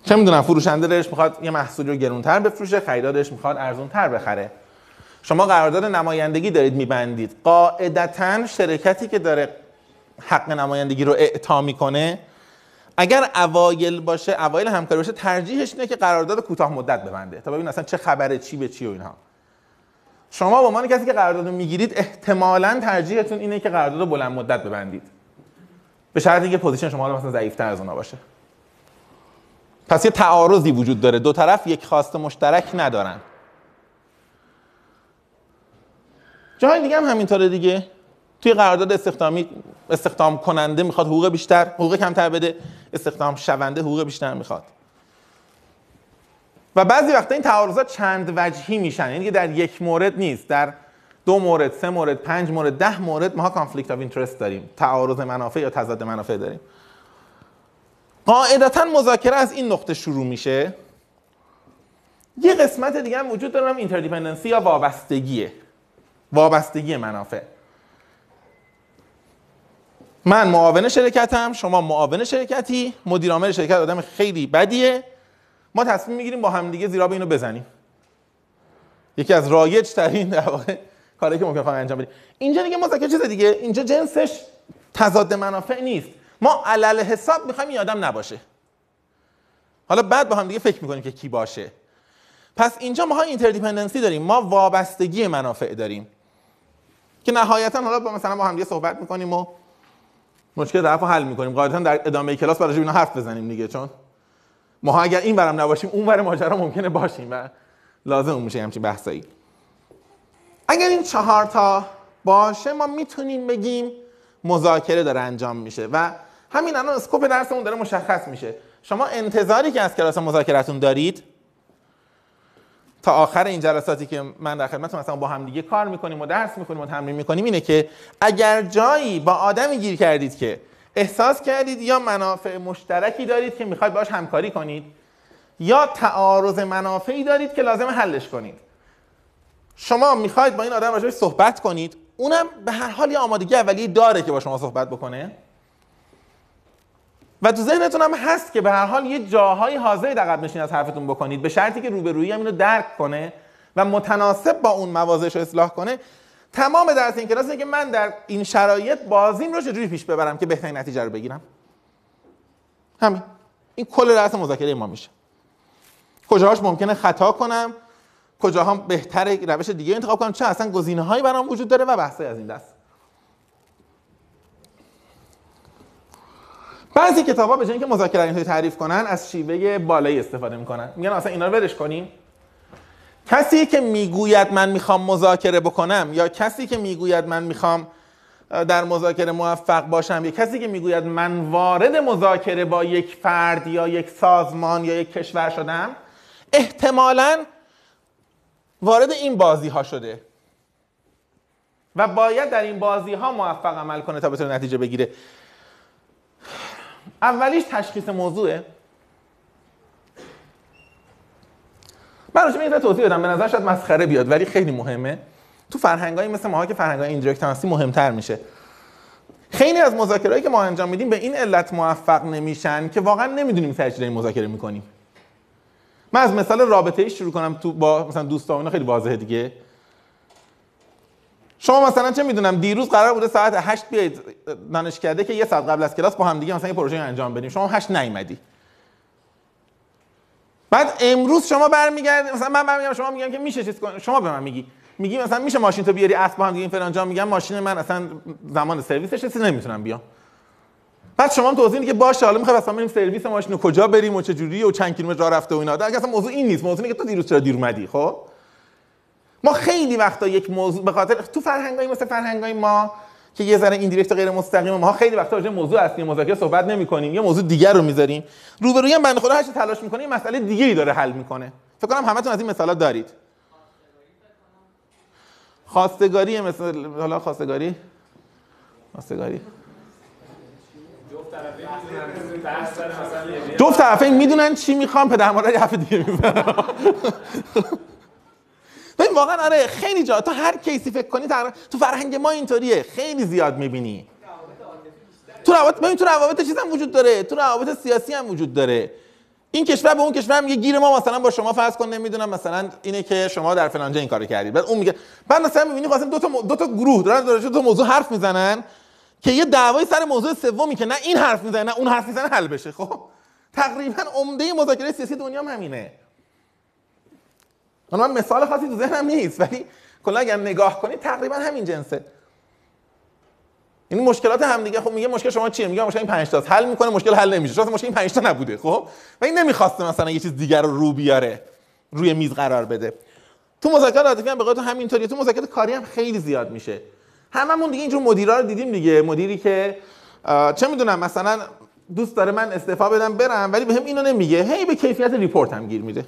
چه می‌دونم فروشنده دلش می‌خواد یه محصولی رو گرونتر بفروشه خریدارش می‌خواد ارزونتر بخره. شما قرارداد نمایندگی دارید میبندید. قاعدتا شرکتی که داره حق نمایندگی رو اعطا می‌کنه اگر اوایل باشه اوایل همکاری باشه ترجیحش اینه که قرارداد کوتاه مدت ببنده تا ببینه اصلا چه خبره چی به چی و اینها. شما به عنوان کسی که قرارداد می‌گیرید احتمالاً ترجیحتون اینه که قرارداد بلند مدت ببندید. به شرطی که position شما مثلا ضعیف‌تر از اونها باشه. پس یه تعارضی وجود داره. دو طرف یک خواست مشترک ندارن. جاهای دیگه هم همینطوره دیگه. توی قرارداد استخدامی استخدام کننده می‌خواد حقوق بیشتر حقوق کمتر بده. استخدام شونده حقوق بیشتر می‌خواد. و بعضی وقتا این تعارضات چند وجهی میشن. یعنی در یک مورد نیست. در دو مورد سه مورد پنج مورد ده مورد ما conflict of interest داریم. تعارض منافع یا تضاد منافع داریم. قاعدتا مذاکره از این نقطه شروع میشه. یه قسمت دیگه هم وجود داره interdependency یا وابستگیه وابستگی منافع. من معاون شرکتم شما معاون شرکتی. مدیر عامل شرکت آدم خیلی بدیه. ما تصمیم می‌گیریم با همدیگه زیرآب اینو بزنیم. یکی از رایج ترین در واقع کاری که ممکن فقط انجام بدیم. اینجا دیگه مذاکره چیز دیگه. اینجا جنسش تضاد منافع نیست. ما علی‌الحساب می‌خوایم این آدم نباشه. حالا بعد با هم دیگه فکر می‌کنیم که کی باشه. پس اینجا ما ها interdependency داریم. ما وابستگی منافع داریم. که نهایتا حالا با مثلا با هم دیگه صحبت می‌کنیم و مشکل طرف رو حل می‌کنیم. قاعدتا در ادامه کلاس برای اینا حرف بزنیم دیگه چون ما اگر این ورم نباشیم اون ور ماجرا ممکنه باشیم و لازم میشه همچین بحثایی. اگر این چهار تا باشه ما می‌تونیم بگیم مذاکره داره انجام میشه و همین الان اسکوپ درسمون داره مشخص میشه. شما انتظاری که از کلاس مذاکرتون دارید تا آخر این جلساتی که من در خدمتتون مثلا با هم دیگه کار می‌کنیم و درس می‌کنیم و تمرین می‌کنیم اینه که اگر جایی با آدمی گیر کردید که احساس کردید یا منافع مشترکی دارید که می‌خواید باش همکاری کنید یا تعارض منافعی دارید که لازم حلش کنید. شما می‌خواید با این آدم راجعش صحبت کنید اونم به هر حال یه آمادگی اولیه داره که با شما صحبت بکنه. و تو ذهنتون هم هست که به هر حال یه جاهای حاضر عقب نشین از حرفتون بکنید به شرطی که روبرویی هم اینو درک کنه و متناسب با اون موازش رو اصلاح کنه. تمام درس این کلاس اینه که من در این شرایط بازیم رو چجوری پیش ببرم که بهترین نتیجه رو بگیرم؟ همین. این کل درس مذاکره ما میشه. کجاهاش ممکنه خطا کنم کجاها بهتره روش دیگه انتخاب کنم چه اصلا گزینه هایی برام وجود داره و بحثای از این دست. بعضی کتابا به جای اینکه مذاکره اینطوری تعریف کنن از شیوه بالایی استفاده می‌کنن. میگن اصلا اینا رو ولش کنیم. کسی که می‌گوید من می‌خوام مذاکره بکنم یا کسی که می‌گوید من می‌خوام در مذاکره موفق باشم یا کسی که می‌گوید من وارد مذاکره با یک فرد یا یک سازمان یا یک کشور شدم احتمالاً وارد این بازی ها شده و باید در این بازی ها موفق عمل کنه تا بتونه نتیجه بگیره. اولیش تشخیص موضوعه. من راجع به توضیح بدم به نظر شاید مسخره بیاد ولی خیلی مهمه. تو فرهنگایی مثل ماها که فرهنگای ایندایرکت هستی مهمتر میشه. خیلی از مذاکرهایی که ما انجام میدیم به این علت موفق نمیشن که واقعا نمی‌دونیم سر چی مذاکره می‌کنیم. من از مثال رابطه ای شروع کنم تو با مثلا دوستام اینا خیلی واضحه دیگه. شما مثلا چه می‌دونم دیروز قرار بوده ساعت 8 بیاید دانشکده که یه ساعت قبل از کلاس با هم دیگه مثلا یه پروژه انجام بدیم. شما 8 نیومدی. بعد امروز شما برمیگردید مثلا من برمیگردم شما میگم که میشه چیز کن شما به من میگی. میگی مثلا میشه ماشین تو بیاری اسب هم دیگه فلان جا میگم ماشین من اصلا زمان سرویسش رسید نمی‌تونم بیام. بعد شما هم توضیح که باشه حالا می‌خوای اصلا بریم سرویس ماشین رو کجا بریم و چه جوری و چند کیلومتر راه رفته و اینا. در اصلا موضوع این نیست. موضوع اینه که تو دیروز چرا دیر اومدی خب؟ ما خیلی وقتا یک موضوع به خاطر تو فرهنگای مثل فرهنگای ما که یه ذره ایندایرکت غیر مستقیم ما خیلی وقتا راجع موضوع اصلی مذاکره صحبت نمی‌کنیم یه موضوع دیگر رو می‌ذاریم. روبروی هم بنده خدا هر تلاش می‌کنه یه مسئله دیگه ای داره حل می‌کنه. فکر کنم همتون از این مثالات دارید. خواستگاری مثل حالا خواستگاری؟ خواستگاری. جفت طرفین می‌دونن چی می‌خوام پدر مادر یه دیگه ببین واقعا آره خیلی جا تا هر کیسی فکر کنی تو فرهنگ ما اینطوریه. خیلی زیاد می‌بینی. تو روابط ببین تو روابط چیز هم وجود داره. تو روابط سیاسی هم وجود داره. این کشور به اون کشور میگه گیر ما مثلا با شما فرض کن نمی‌دونم مثلا اینه که شما در فلان جا این کارو کردید. بعد اون میگه بعد مثلا می‌بینی خاصم دو تا دو تا گروه دارن دو تا موضوع حرف می‌زنن که یه دعوای سر موضوع سومی که نه این حرف می‌زنه نه اون حرف می‌زنه حل بشه. خب؟ تقریبا عمده مذاکره سیاسی دنیا هم من مثال خاصی تو ذهنم نیست ولی کلا اگر نگاه کنید تقریبا همین جنسه. این مشکلات هم دیگه خب میگه مشکل شما چیه؟ میگه مشکل این 5 تاست. حل می‌کنه مشکل حل نمیشه. شاید مشکل این 5 تا نبوده خب؟ و این نمی‌خواسته مثلا یه چیز دیگر رو رو بیاره روی میز قرار بده. تو مذاکرات عاطفی هم به قول همینطوریه. تو مذاکرات کاری هم خیلی زیاد میشه. هممون دیگه اینجور مدیرا رو دیدیم دیگه. مدیری که چه می‌دونم مثلا دوست داره من استعفا بدم برم ولی بهم به اینو نمیگه. هی به کیفیت ریپورت هم گیر میده.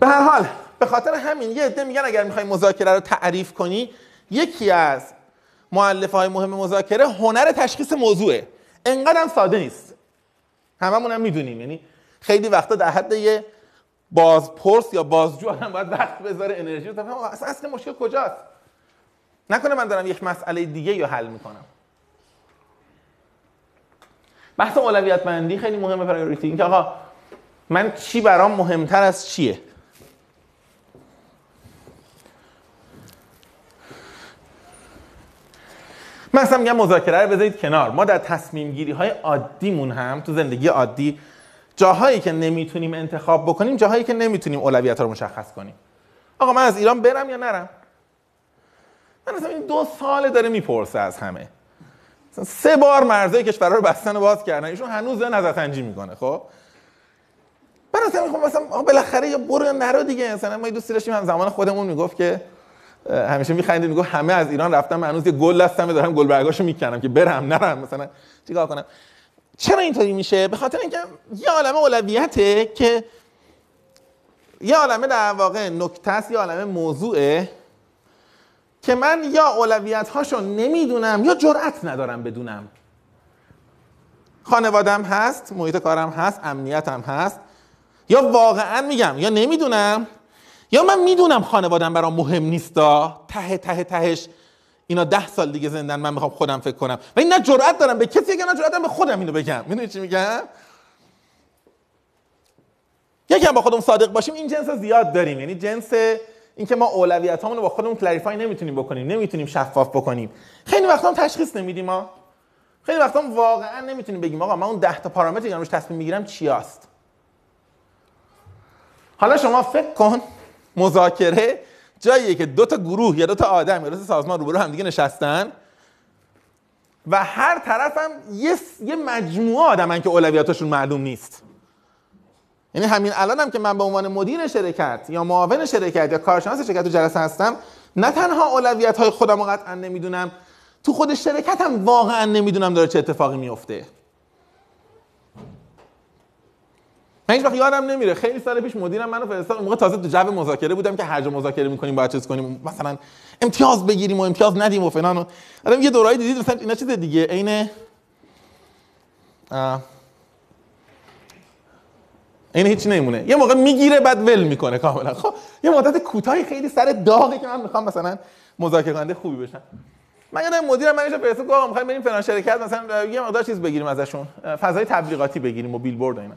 به هر حال به خاطر همین یه عده میگن اگر می‌خوای مذاکره رو تعریف کنی یکی از مؤلفه های مهم مذاکره هنر تشخیص موضوعه. انقدر هم ساده نیست. هممون هم می‌دونیم. یعنی خیلی وقتا در حد یه بازپرس یا بازجو هم باید وقت بذاره انرژی رو اصلا اصل مشکل کجاست؟ نکنه من دارم یک مسئله دیگه رو حل می‌کنم. بحث اولویت بندی خیلی مهمه پرایوریتی اینکه آقا من چی برام مهمتر از چیه؟ من اصلا میگم مذاکره رو بذارید کنار. ما در تصمیم گیری های عادیمون هم تو زندگی عادی جاهایی که نمی‌تونیم انتخاب بکنیم جاهایی که نمی‌تونیم اولویت رو مشخص کنیم. آقا من از ایران برم یا نرم؟ من اصلا این دو ساله داره می‌پرسه از همه. سه بار مرزهای کشور رو بستن و باز کردن. ایشون هنوز داره نظر سنجی می‌کنه خب؟ من اصلا می‌خوام مثلا بالاخره یا برو یا نرو دیگه. مثلا ما دوستی داشتیم هم زمان خودمون می‌گفت که همیشه میخندید می‌گفت همه از ایران رفتم من هنوز یه گل دستم دارم گل برگاشو می‌کنم که برم نرم مثلا چیکار کنم؟ چرا اینطوری میشه؟ به خاطر اینکه یه عالمه اولویته که یه عالمه در واقع نکته است یه عالمه موضوعه که من یا اولویت هاشو نمی‌دونم یا جرأت ندارم بدونم. خانوادم هست محیط کارم هست امنیتم هست یا واقعا میگم یا نمی‌دونم یا من می‌دونم خانوادم برام مهم نیستا؟ ته ته تهش. اینا ده سال دیگه زندن من می‌خوام خودم فکر کنم. و این نه جرأت دارم به کسی که نه جرأت به خودم اینو بگم. می‌دونی چی میگم؟ یکم با خودمون صادق باشیم این جنس زیاد داریم. یعنی جنس اینکه ما اولویت رو با خودمون کلریفای نمی‌تونیم بکنیم نمی‌تونیم شفاف بکنیم. خیلی وقتا هم تشخیص نمیدیم ما خیلی وقتا هم واقعا نمی‌تونیم بگیم آقا من اون 10 تا پارامتری که روش تصمیم می‌گیرم چی است حالا شما فکر کن. مذاکره جاییه که دو تا گروه یا دو تا آدم یا دو تا سازمان روبرو هم دیگه نشستن و هر طرفم یه یه مجموعه آدمن که اولویتاشون معلوم نیست. یعنی همین الانم هم که من به عنوان مدیر شرکت یا معاون شرکت یا کارشناس شرکت تو جلسه هستم نه تنها اولویت های خودم رو قطعا نمی‌دونم تو خود شرکت هم واقعا نمی‌دونم داره چه اتفاقی میفته من هیچ وقت یادم نمیره. خیلی سال پیش مدیرم منو فرستاد. موقع تازه تو جو مذاکره بودم که هر جا مذاکره می‌کنیم باید چیز کنیم. مثلا امتیاز بگیریم و امتیاز ندیم و فلان و آدم یه دورایی دیدید مثلا اینا چیز دیگه. عین این هیچ نمیمونه یه موقع می‌گیره بعد ول می‌کنه کاملا. خب یه مدت کوتاهی خیلی سر داغی که من می‌خوام مثلا مذاکره کننده خوبی بشم. من یادم مدیرم منش فرستاد گفت می‌خوایم بریم فلان شرکت مثلا یه مقدار چیز بگیریم ازشون. فضای تبلیغاتی بگیریم و بیلبورد و اینا.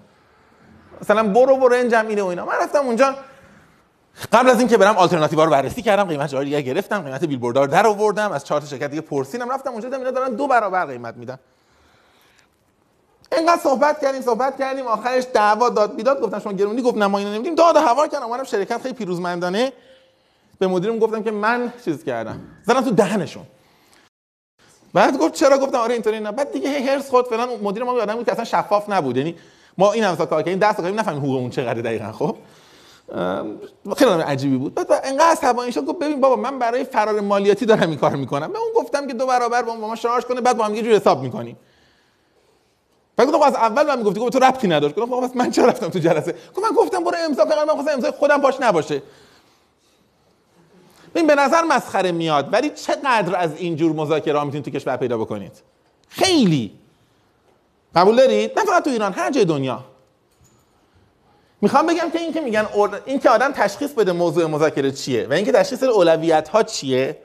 مثلا برو و رنجم اینه و اینا. من رفتم اونجا قبل از اینکه برم آلترناتیوا رو بررسی کردم قیمت جای دیگه گرفتم قیمت بیلبوردار در آوردم از چهار تا شرکت دیگه پرسیدم رفتم اونجا دیدم اینا دارن دو برابر قیمت میدن. اینقدر صحبت کردیم صحبت کردیم آخرش دعوا داد بیداد گفتم شما گرونی گفت نه ما اینو نمیدیم. داد هوا کردم اومدم شرکت خیلی پیروزمندانه. به مدیرم گفتم که من چیز کردم؟ زدم تو دهنشون. بعد گفت چرا؟ گفتم آره اینطوری نه بعد دیگه هرس خود فلان مدیر ما آدم بود که اصلا شفاف نبود. یعنی ما این همسا کار کردیم دست کردیم نفهمیم حقوق اون چقدر دقیقاً خب؟ خیلی عجیبی بود. بعد انقدر عصبانی شد گفت ببین بابا من برای فرار مالیاتی دارم این کار می‌کنم. به اون گفتم که دو برابر با ما شارژ کنه بعد با هم یه جور حساب می‌کنیم. بعد گفتم از اول من می‌گفتی گفت تو ربطی نداشت. گفتم خب من چرا رفتم تو جلسه؟ گفت من گفتم برو امضا کن من خواستم امضای خودم پاش نباشه. این به نظر مسخره میاد ولی چقدر از این جور مذاکره ها می‌تونید تو کشور پیدا بکنید؟ خیلی. قبول دارید؟ نه فقط تو ایران هر جای دنیا. می‌خوام بگم که این که میگن این که آدم تشخیص بده موضوع مذاکره چیه و اینکه تشخیص اولویت ها چیه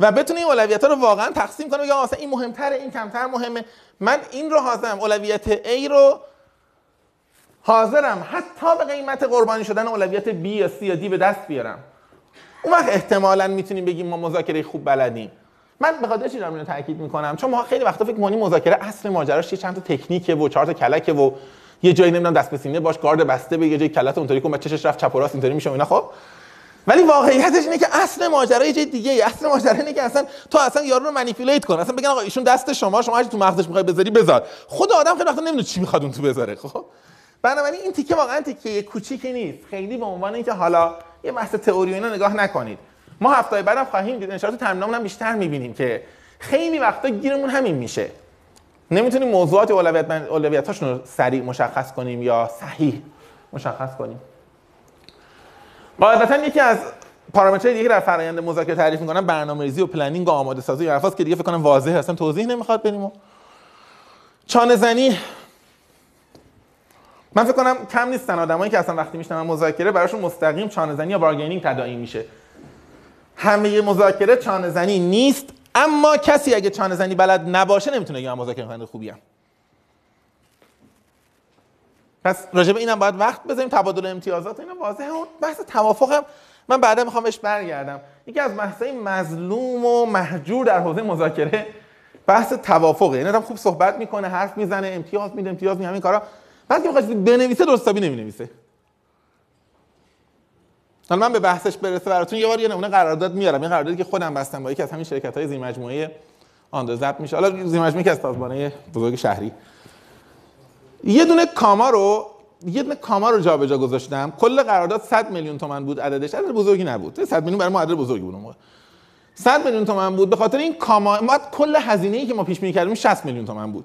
و بتونه این اولویت ها رو واقعا تقسیم کنه یا مثلا این مهمتره این کمتر مهمه. من این رو حاضرم اولویت A رو حاضرم. حتی به قیمت قربانی شدن اولویت B یا C یا D به دست بیارم. اون وقت احتمالا می‌تونیم بگیم ما مذاکره خوب بلدیم. من به خاطر چی دارم اینو تاکید می‌کنم؟ چون ما خیلی وقتا فکر می‌کنیم مذاکره اصل ماجراش چند تا تکنیکه و چهار تا کلکه و یه جایی نمی‌دونم دست به سینه باش گارد بسته به یه جایی کلت اونطوری کن چشش رفت چپ و راست اینطوری میشه اینا خب؟ ولی واقعیتش اینه که اصل ماجرا یه جای دیگه ای. اصل ماجرا اینه که اصلا تو اصلا یارو رو منیپولیت کن. اصلا بگن آقا ایشون دست شما شما هر تو مغزش می‌خوای بذاری بذار. خود آدم خیلی وقتا نمی‌دونه چی می‌خواد اون تو بذاره خب؟ بنابراین این تیکه واقعا تیکه کوچیکی نیست. خیلی به عنوان اینکه حالا یه بحث تئوری اینا نگاه نکنید. ما هفته بعدم خواهیم دید انشاءالله تمرینامون هم بیشتر می‌بینیم که خیلی وقتا گیرمون همین میشه. نمی‌تونیم موضوعات اولویت اولویتاشون رو سریع مشخص کنیم یا صحیح مشخص کنیم. قاعدتا یکی از پارامترهای دیگه در فرآیند مذاکره تعریف می‌کنن برنامه‌ریزی و پلنینگ و آماده سازی و که دیگه فکر کنم واضحه. اصلا توضیح نمی‌خواد بریم و چانه زنی. من فکر کنم کم نیستن آدمایی که اصلا وقتی میشنن مذاکره براشون مستقیم چانه زنی یا بارگینینگ تداعی میشه. همه مذاکره چانه زنی نیست اما کسی اگه چانه زنی بلد نباشه نمی‌تونه من مذاکره کننده خوبیم پس راجع به اینم باید وقت بذاریم تبادل امتیازات اینا واضحه. اون بحث توافقم من بعدا می‌خوام بهش برگردم. یکی از بحثای مظلوم و محجور در حوزه مذاکره بحث توافقه. یعنی آدم خوب صحبت می‌کنه حرف می‌زنه امتیاز میده امتیاز میده همین کارا. بعد که بنویسه درستابی نمی‌نویسه. حالا من به بحثش برسه براتون یه بار یه نمونه قرارداد میارم. این قراردادی که خودم بستم با یکی از همین شرکت های زیر مجموعه آندرزت میشه. حالا زیر مجموعه که از سازمانه بزرگ شهری. یه دونه کاما رو یه دونه کاما رو جابجا گذاشتم. کل قرارداد 100 میلیون تومن بود عددش. عدد بزرگی نبود. 100 میلیون برای ما عدد بزرگی بود اون 100 میلیون تومن بود. به خاطر این کاما ما کل هزینه ای که ما پیش بینی کردیم 60 میلیون تومن بود.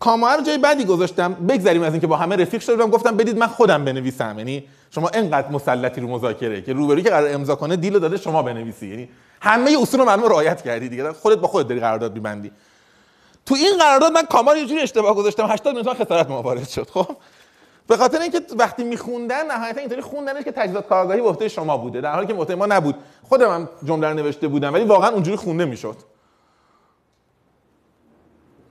کاما رو جای بعدی گذاشتم بگذریم از اینکه با همه رفیق شدم گفتم بدید من خودم بنویسم. یعنی شما انقدر مسلطی رو مذاکره که روبروی که قرار امضا کنه دیل داده شما بنویسی. یعنی همه اصول رو معلومه رعایت کردی دیگه. خودت با خودت داری قرارداد می‌بندی. تو این قرارداد من کاما رو یه جوری اشتباه گذاشتم. 80 میلیون خسارت وارد شد. خب؟ به خاطر اینکه وقتی میخوندن نهایتا اینطوری خوندنش که تجهیزات کارگاهی به شما بوده. در حالی که به ما نبود. خودم هم جمله نوشته بودم ولی واقعا اونجوری خونده می‌شد.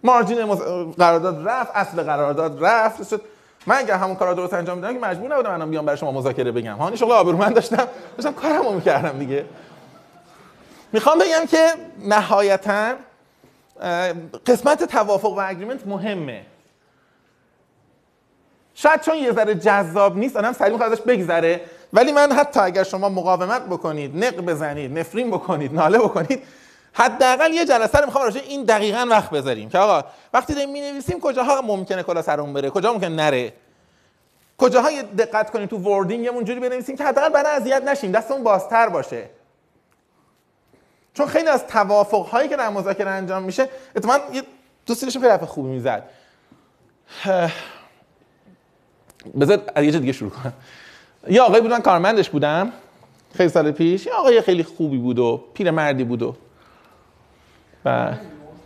مارجین. قرارداد رفت اصل قرارداد رفت. شد. من اگر همون کارا درست انجام میدم که مجبور نبودم منم بیام برای شما مذاکره بگم. ها شغل آبرومند داشتم. داشتم کارمو می‌کردم دیگه. می‌خوام بگم که نهایتا قسمت توافق و اگریمنت مهمه. شاید چون یه ذره جذاب نیست آدم سریع می‌خواد ازش بگذره. ولی من حتی اگر شما مقاومت بکنید نق بزنید نفرین بکنید ناله بکنید حداقل یه جلسه رو می‌خوام راجع این دقیقا وقت بذاریم که آقا وقتی داریم می‌نویسیم کجاها ممکنه کلا سرمون بره؟ کجا ممکنه نره؟ کجاها دقت کنیم تو وردینگمون جوری بنویسیم که حداقل برای اذیت نشیم دستمون بازتر باشه. چون خیلی از توافق هایی که در مذاکره انجام میشه اتفاقا یه دوست داشتم خیلی خوبی می‌زد. بذار از یه دیگه شروع کنم. یه آقایی بود من کارمندش بودم خیلی سال پیش. یه آقای خیلی خوبی بود و پیر مردی بود و و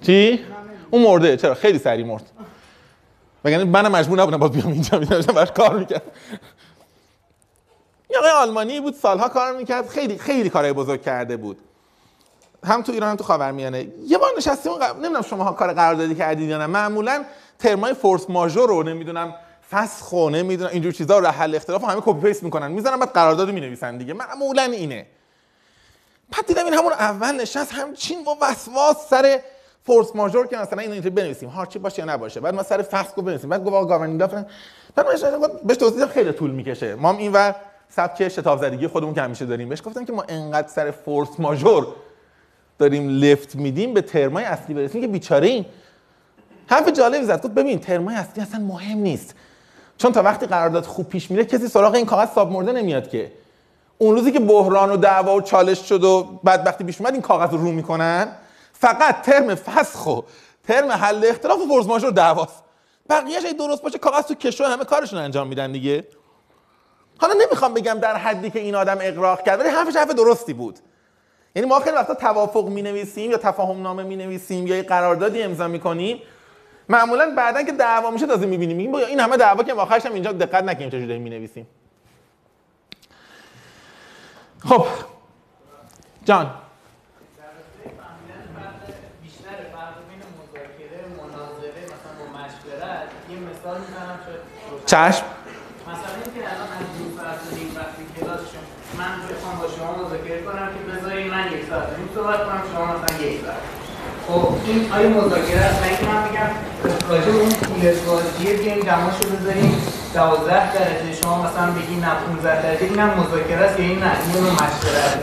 چی؟ اون مرده. چرا؟ خیلی سریع مرد. وگرنه من مجبور نبودم باز بیام اینجا. می‌دونم براش کار می‌کرد. یه آلمانی بود سالها کار می‌کرد. خیلی خیلی کارهای بزرگ کرده بود. هم تو ایران هم تو خاورمیانه. یه بار نشستیم قبل نمی‌دونم شما کار قراردادی کردید یا نه. معمولا ترمای فورس ماژور رو نمی‌دونم فسخ و نمی‌دونم اینجور چیزا رو حل اختلاف همه copy paste می‌کنن. می‌ذارن بعد قرارداد می‌نویسن دیگه. معمولا اینه. بعد دیدم این همون اول نشست همچین با وسواس سر force majeure که مثلا اینو اینطوری بنویسیم هرچی باشه یا نباشه. بعد ما سر فسخ رو بنویسیم بعد گفت آقا governing فلان بعد من بهش توضیح خیلی طول می‌کشه. ما هم اینور سبک شتاب‌زدگی خودمون که همیشه داریم. بهش گفتم که ما انقدر سر force majeure داریم لفت میدیم به ترمای اصلی برسیم که بیچاره این حرف جالبی زد. گفت ببین ترمای اصلی اصلا مهم نیست. چون تا وقتی قرارداد خوب پیش میره کسی سراغ این کاغذ ساب مرده نمیاد که. اون روزی که بحران و دعوا و چالش شد و بعد وقتی پیش اومد این کاغذ رو رو می‌کنن؟ فقط ترم فسخ و ترم حل اختلاف و فورس ماژور دعواست. بقیه‌اش اگه درست باشه کاغذ تو کشو همه کارشون انجام میدن دیگه. حالا نمی‌خوام بگم در حدی که این آدم اقراق کرد ولی حرفش حرف درستی بود. یعنی ما خیلی وقتا توافق می نویسیم یا تفاهم نامه می نویسیم یا یه قراردادی امضا می کنیم معمولا بعدا که دعوا میشه تازه می‌بینیم. این همه دعوا که آخرش هم اینجا دقت نکنیم چه جوری می نویسیم خب جان بیشتر فرق بین مذاکره مناظره مثلا با مشورت یه مثال می‌زنم شاید روشن. چشم. مثلا اینکه الان از دو نیم وقتی کلاسشون من بخوام با شما مذاکره کنم که بذاری من یک ساعت نیم صحبت کنم شما مثلا یک ساعت خب این آیا مذاکره است. من اینکه من میگم راجع اون پول بازیه بیایم دماشو بذاریم. دوازده درجه. شما مثلا بگی نه 15 درجه. اینم مذاکره است یا این نه؟ این رو مشورت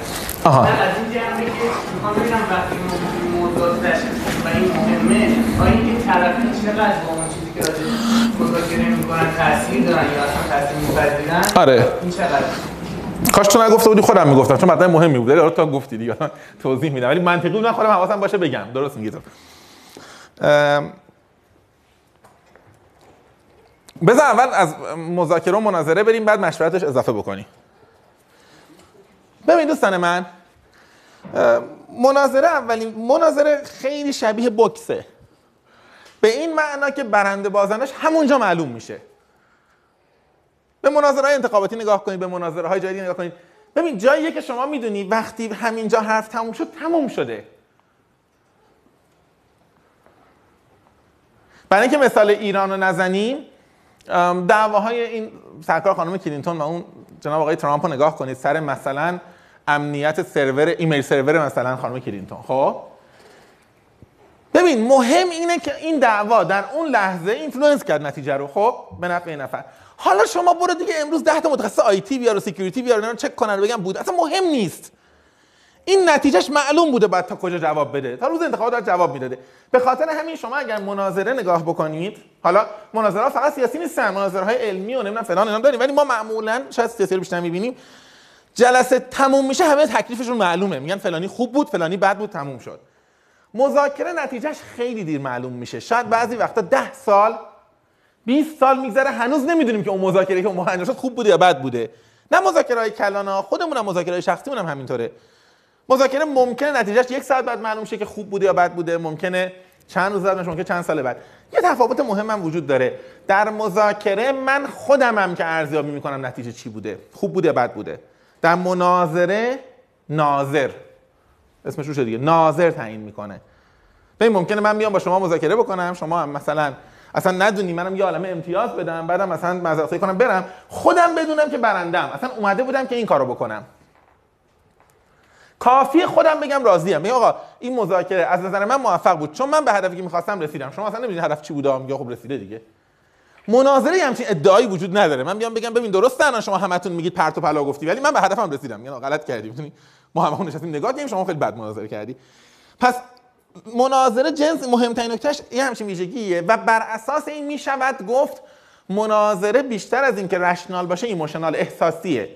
آها. من از این جمعه که می‌خوام ببینم وقتی موضوع و این مهمه آیا اینکه طرفین چقدر با اون چیزی که راجع مذاکره می‌کنن تاثیر دارن یا اصلا تاثیر میپذیرن؟ آره. این چقدر؟ کاش تو نگفته بودی خودم می‌گفتم. چون مطلب مهمی بود. ولی تو گفتی دیگه. الان توضیح میدم. ولی منطقی بود. من خودم حواسم باشه بگم. درست میگی تو. بذار اول از مذاکره و مناظره بریم بعد مشورتش اضافه بکنی. ببین دوستان من مناظره اولین مناظره خیلی شبیه بکسه. به این معنا که برنده بازنش همونجا معلوم میشه. به مناظره های انتخاباتی نگاه کنید به مناظره های جدید نگاه کنید. ببین جاییه که شما می‌دونی وقتی همینجا حرف تموم شد تموم شده. برای اینکه مثال ایران رو نزنیم دعواهای این سرکار خانم کلینتون و اون جناب آقای ترامپ رو نگاه کنید. سر مثلا امنیت server email server مثلا خانم کلینتون. خب؟ ببین مهم اینه که این دعوا در اون لحظه influence کرد نتیجه رو. خب؟ به نفع این نفر. حالا شما برو دیگه امروز 10 تا متخصص IT بیار و security بیار چک کنن و بگن بود. اصلا مهم نیست. این نتیجهش معلوم بوده بعد تا کجا جواب بده. تا روز انتخابات داره جواب می‌داده. به خاطر همین شما اگر مناظره نگاه بکنید حالا مناظره فقط سیاسی نیستن مناظره های علمی و نمی‌دونم فلان اینا داریم ولی ما معمولا شاید سیاسی رو بیشتر می‌بینیم جلسه تموم میشه همه تکلیفشون معلومه. میگن فلانی خوب بود فلانی بد بود تموم شد. مذاکره نتیجهش خیلی دیر معلوم میشه. شاید بعضی وقتا ده سال 20 سال میگذره هنوز نمی‌دونیم که اون مذاکره که اون شد خوب بوده یا بد بوده. نه مذاکره های کلانا خودمونم مذاکره های شخصیمون هم همینطوره. مذاکره ممکنه نتیجهش یک ساعت بعد معلوم شه که خوب بوده یا بد بوده ممکنه چند روز بعد ممکنه چند سال بعد. یه تفاوت مهم هم وجود داره. در مذاکره من خودمم که ارزیابی می‌کنم نتیجه چی بوده؟ خوب بوده بد بوده؟ در مناظره ناظر. اسمش روشه دیگه. ناظر تعیین می‌کنه. ببین ممکنه من بیام با شما مذاکره بکنم. شما هم مثلا اصلا ندونی منم یه عالمه امتیاز بدم بعدم مثلا معذرت کنم برم. خودم بدونم که برندم اصلا اومده بودم که این کارو بکنم. کافی خودم بگم راضیم. بگم آقا این مذاکره از نظر من موفق بود. چون من به هدفی که می‌خواستم رسیدم. شما اصلا نمی‌دونید هدف چی بوده. میگه خب رسیده دیگه. مناظره همچین ادعایی وجود نداره. من بیام بگم ببین درسته الان شما همتون میگید پرت و پلا گفتی ولی من به هدفم رسیدم. یعنی غلط کردی. می‌دونی ما هممون نشستیم نگاه کردیم شما خیلی بد مناظره کردی. پس مناظره جنس مهمترین نکتهش یه همچین ویژگیه و بر اساس این می‌شود گفت مناظره بیشتر از اینکه rational باشه emotional احساسیه.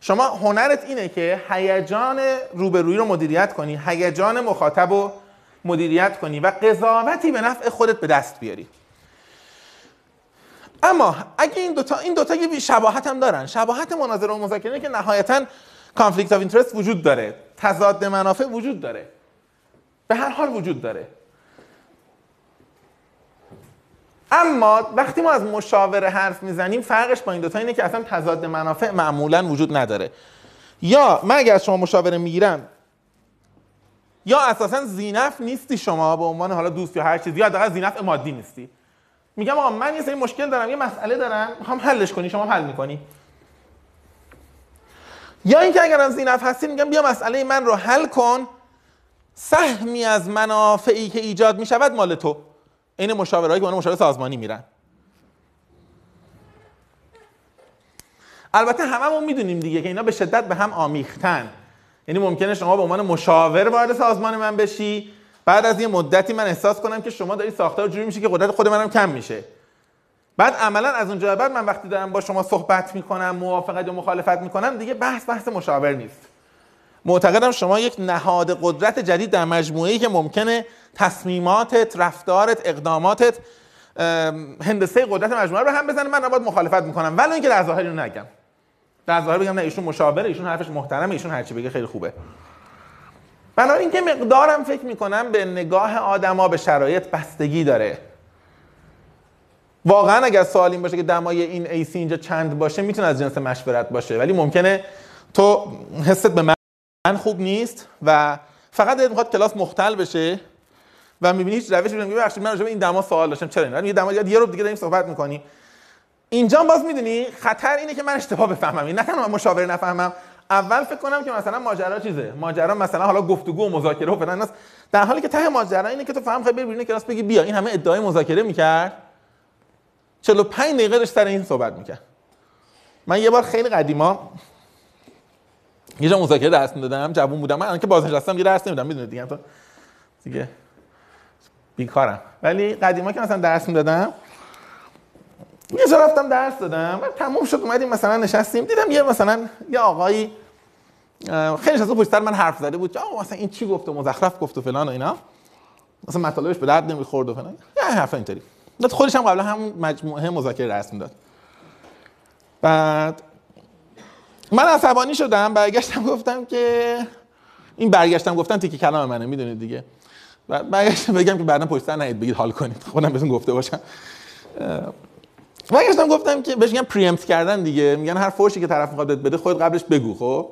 شما هنرت اینه که هیجان روبرویی رو مدیریت کنی هیجان مخاطب رو مدیریت کنی و قضاوتی به نفع خودت به دست بیاری. اما اگه این دوتا این دوتا یه شباهت هم دارن. شباهت مناظره و مذاکره که نهایتا conflict of interest وجود داره. تضاد منافع وجود داره. به هر حال وجود داره. اما وقتی ما از مشاوره حرف می‌زنیم فرقش با این دوتا اینه که اصلا تضاد منافع معمولا وجود نداره. یا من اگر از شما مشاوره می‌گیرم یا اساسا زینف نیستی شما به عنوان حالا دوست یا هر چیزی یا حداقل زینف مادی نیستی. میگم آقا من یه سری مشکل دارم یه مسئله دارم می‌خوام حلش کنی شما حل می‌کنی. یا اینکه اگر از زینف هستی میگم بیا مسئله من رو حل کن. سهمی از منافعی که ایجاد می‌شود مال تو. این مشاورهایی که مشاور سازمانی میرن. البته هممون می‌دونیم دیگه که اینا به شدت به هم آمیختن. یعنی ممکنه شما به عنوان مشاور وارد سازمان من بشی بعد از یه مدتی من احساس کنم که شما داری ساختار جوری میشه که قدرت خود منم کم میشه. بعد عملا از اونجا بعد من وقتی دارم با شما صحبت می‌کنم موافقت یا مخالفت می‌کنم دیگه بحث بحث مشاور نیست. معتقدم شما یک نهاد قدرت جدید در مجموعه ای که ممکنه تصمیماتت، رفتارت، اقداماتت هندسه قدرت مجموعه رو هم بزنه. من نباید مخالفت می‌کنم. ولی اینکه در ظاهر رو نگم. در ظاهر بگم نه ایشون مشاوره ایشون حرفش محترمه ایشون هرچی بگه خیلی خوبه. بنابراین که مقدارم فکر می‌کنم به نگاه آدما به شرایط بستگی داره. واقعا اگر سوال این باشه که دمای این ایسی اینجا چند باشه می‌تونه از جنس مشورت باشه. ولی ممکنه تو حست به من خوب نیست و فقط دلت می‌خواد کلاس مختل بشه و می‌بینی هیچ روشی نمیگی ببخشید من راجع به این دما سوال داشتم. چرا اینا یه دما یه رو دیگه داریم صحبت می‌کنیم اینجا باز می‌دونی خطر اینه که من اشتباه بفهمم. این نه تنها مشاوره نفهمم. اول فکر کنم که مثلا ماجرا چیزه. ماجرا مثلا حالا گفتگو و مذاکره و فلان در حالی که ته ماجرا اینه که تو فهم خیلی بری کلاس بگی بیا. این همه ادعای مذاکره می‌کرد. 45 دقیقه داشت سر این صحبت می‌کرد. من یه بار خیلی قدیما یه جا مذاکره درس می‌دادم جوون بودم. من که بازنشستم یه درس نمیدم می‌دونید دیگه تو دیگه بیکارم. ولی قدیما که مثلا درس می‌دادم یه جا رفتم درس دادم و تموم شد اومدیم مثلا نشستیم دیدم یه مثلا یه آقایی خیلی نشسته پشت من حرف زده بود آقا مثلا این چی گفت و مزخرف گفت و فلان و اینا. مثلا مطالبش به درد نمی‌خورد و فلان. یه حرف اینطوری. بعد خودش هم قبلا همون مجموعه مذاکره درس می‌داد. بعد من عصبانی شدم برگشتم گفتم که این برگشتم گفتم تیکی کلام منه می‌دونید دیگه. برگشتم بگم که بعدا پشت سر نهید بگید حال کنید. خودم بهتون گفته باشم. برگشتم گفتم که بهش میگن پریمپت کردن دیگه. میگن هر فوشی که طرف می‌خواد بده خود قبلش بگو خب؟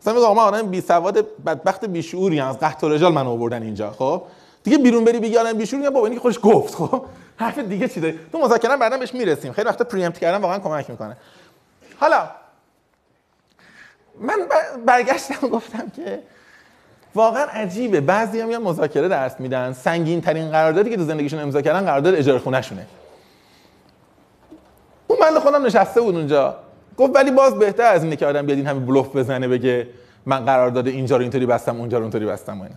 مثلا میگم آقا آدم بی سواد بدبخت بی شعوری از قحط و رجال منو آوردن اینجا خب؟ دیگه بیرون بری بگی آدم بی شعور بابا اینی که گفت خب؟ حرف دیگه چی داری؟ تو مذاکره بعدا بهش می‌رسیم. خیلی وقت پریمپت کردن واقعا کمک می‌کنه. حالا من برگشتم گفتم که واقعا عجیبه. بعضی هم مذاکره درس میدن. سنگین ترین قراردادی که تو زندگیشون امضا کردن قرارداد اجاره خونه شونه اون بنده خودم نشسته بود اونجا. گفت ولی باز بهتر از اینه که آدم بیاد این همه بلوف بزنه بگه من قرارداد اینجا رو اینطوری بستم اونجا رو اونطوری بستم اینا.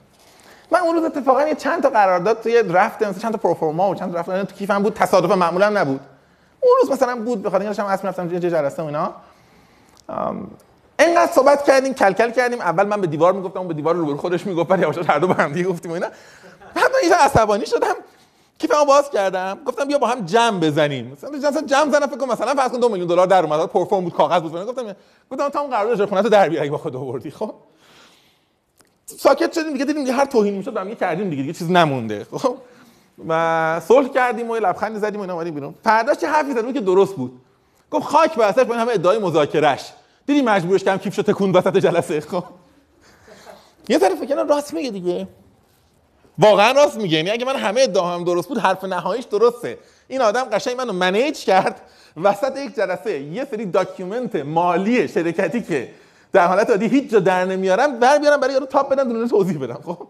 من اون روز اتفاقا یه چند تا قرارداد توی رفت مثلا چند تا پروفورما و چند تا رفت تو کیفم بود تصادف معمولا نبود. اون روز مثلا بود بخاطر اینکه داشتم اسم رفتم یه جلسه اینا. اینقدر صحبت کردیم کلکل کردیم. اول من به دیوار می‌گفتم اون به دیوار رو خودش می‌گفت. بعد یواش هر دو با هم دیگه گفتیم اینا. بعد من عصبانی شدم. کیفمو باز کردم. گفتم بیا با هم جمع بزنیم. مثلا جمع زدم فکر کنم مثلا فرض کن 2 میلیون دلار در اومد. پرفورم بود کاغذ بود. گفتم گفتم تا اون قرارداد خونه تو در بیاری با خود آوردی. خب. ساکت شدیم دیگه. دیدیم هر توهین می‌شد هم کردیم دیگه. دیگه چیز نمونده. خب. و صلح کردیم و لبخند زدیم و اینا اومدیم بیرون. فرداش حرفی زدیم؟ که درست بود. گفت خاک به سر همه ادعای مذاکرهش. دیدی مجبورش کردم کیفشو تکون وسط جلسه. خب. یه طرف فکر راست میگه دیگه. واقعا راست میگه. یعنی اگه من همه ادعاام درست بود حرف نهاییش درسته. این آدم قشنگ منو manage کرد. وسط یک جلسه یه سری document مالی شرکتی که در حالت عادی هیچ جا در نمیارم بر بیارم برای یارو تاپ بدم دونه توضیح بدم. خب.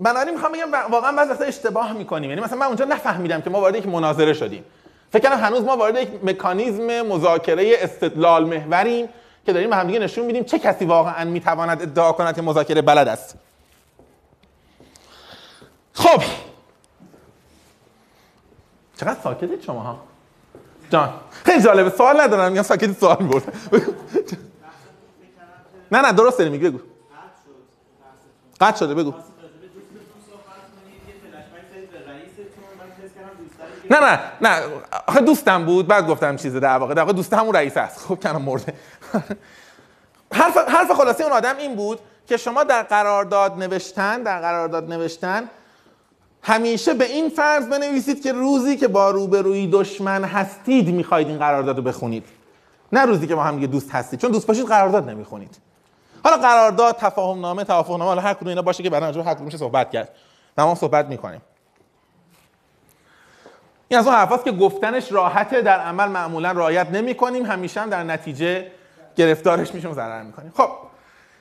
بنابراین می‌خوام بگم واقعا بعضی وقتا اشتباه می‌کنیم. یعنی مثلا من اونجا نفهمیدم که ما وارد یک مناظره شدیم. فکر کنم هنوز ما وارد یک مکانیزم مذاکره استدلال محوریم که داریم به همدیگه نشون میدیم چه کسی واقعا می‌تواند ادعا کند که مذاکره بلد است. خب. چقدر ساکتید شما ها جان. خیلی جالبه. سوال ندارم. میگم ساکتی سوال می‌پرسم نه نه درست داری میگی بگو. قطع شده بگو. نه نه نه آخه دوستم بود بعد گفتم چیزه در واقع در واقع دوست همون رئیس است. خب کنم مرده. حرف حرف خلاصه اون آدم این بود که شما در قرارداد نوشتن در قرارداد نوشتن همیشه به این فرض بنویسید که روزی که با روبروی دشمن هستید می‌خواید این قرارداد رو بخونید. نه روزی که با هم دوست هستید چون دوست باشید قرارداد نمی‌خونید. حالا قرارداد تفاهم نامه توافق نامه حالا هر کدوم اینا باشه که به هر کدومش صحبت کرد. تمام صحبت می‌کنیم. این از اون حرفاست که گفتنش راحته در عمل معمولا رعایت نمی کنیم همیشه هم در نتیجه گرفتارش میشیم ضرر می‌کنیم. خب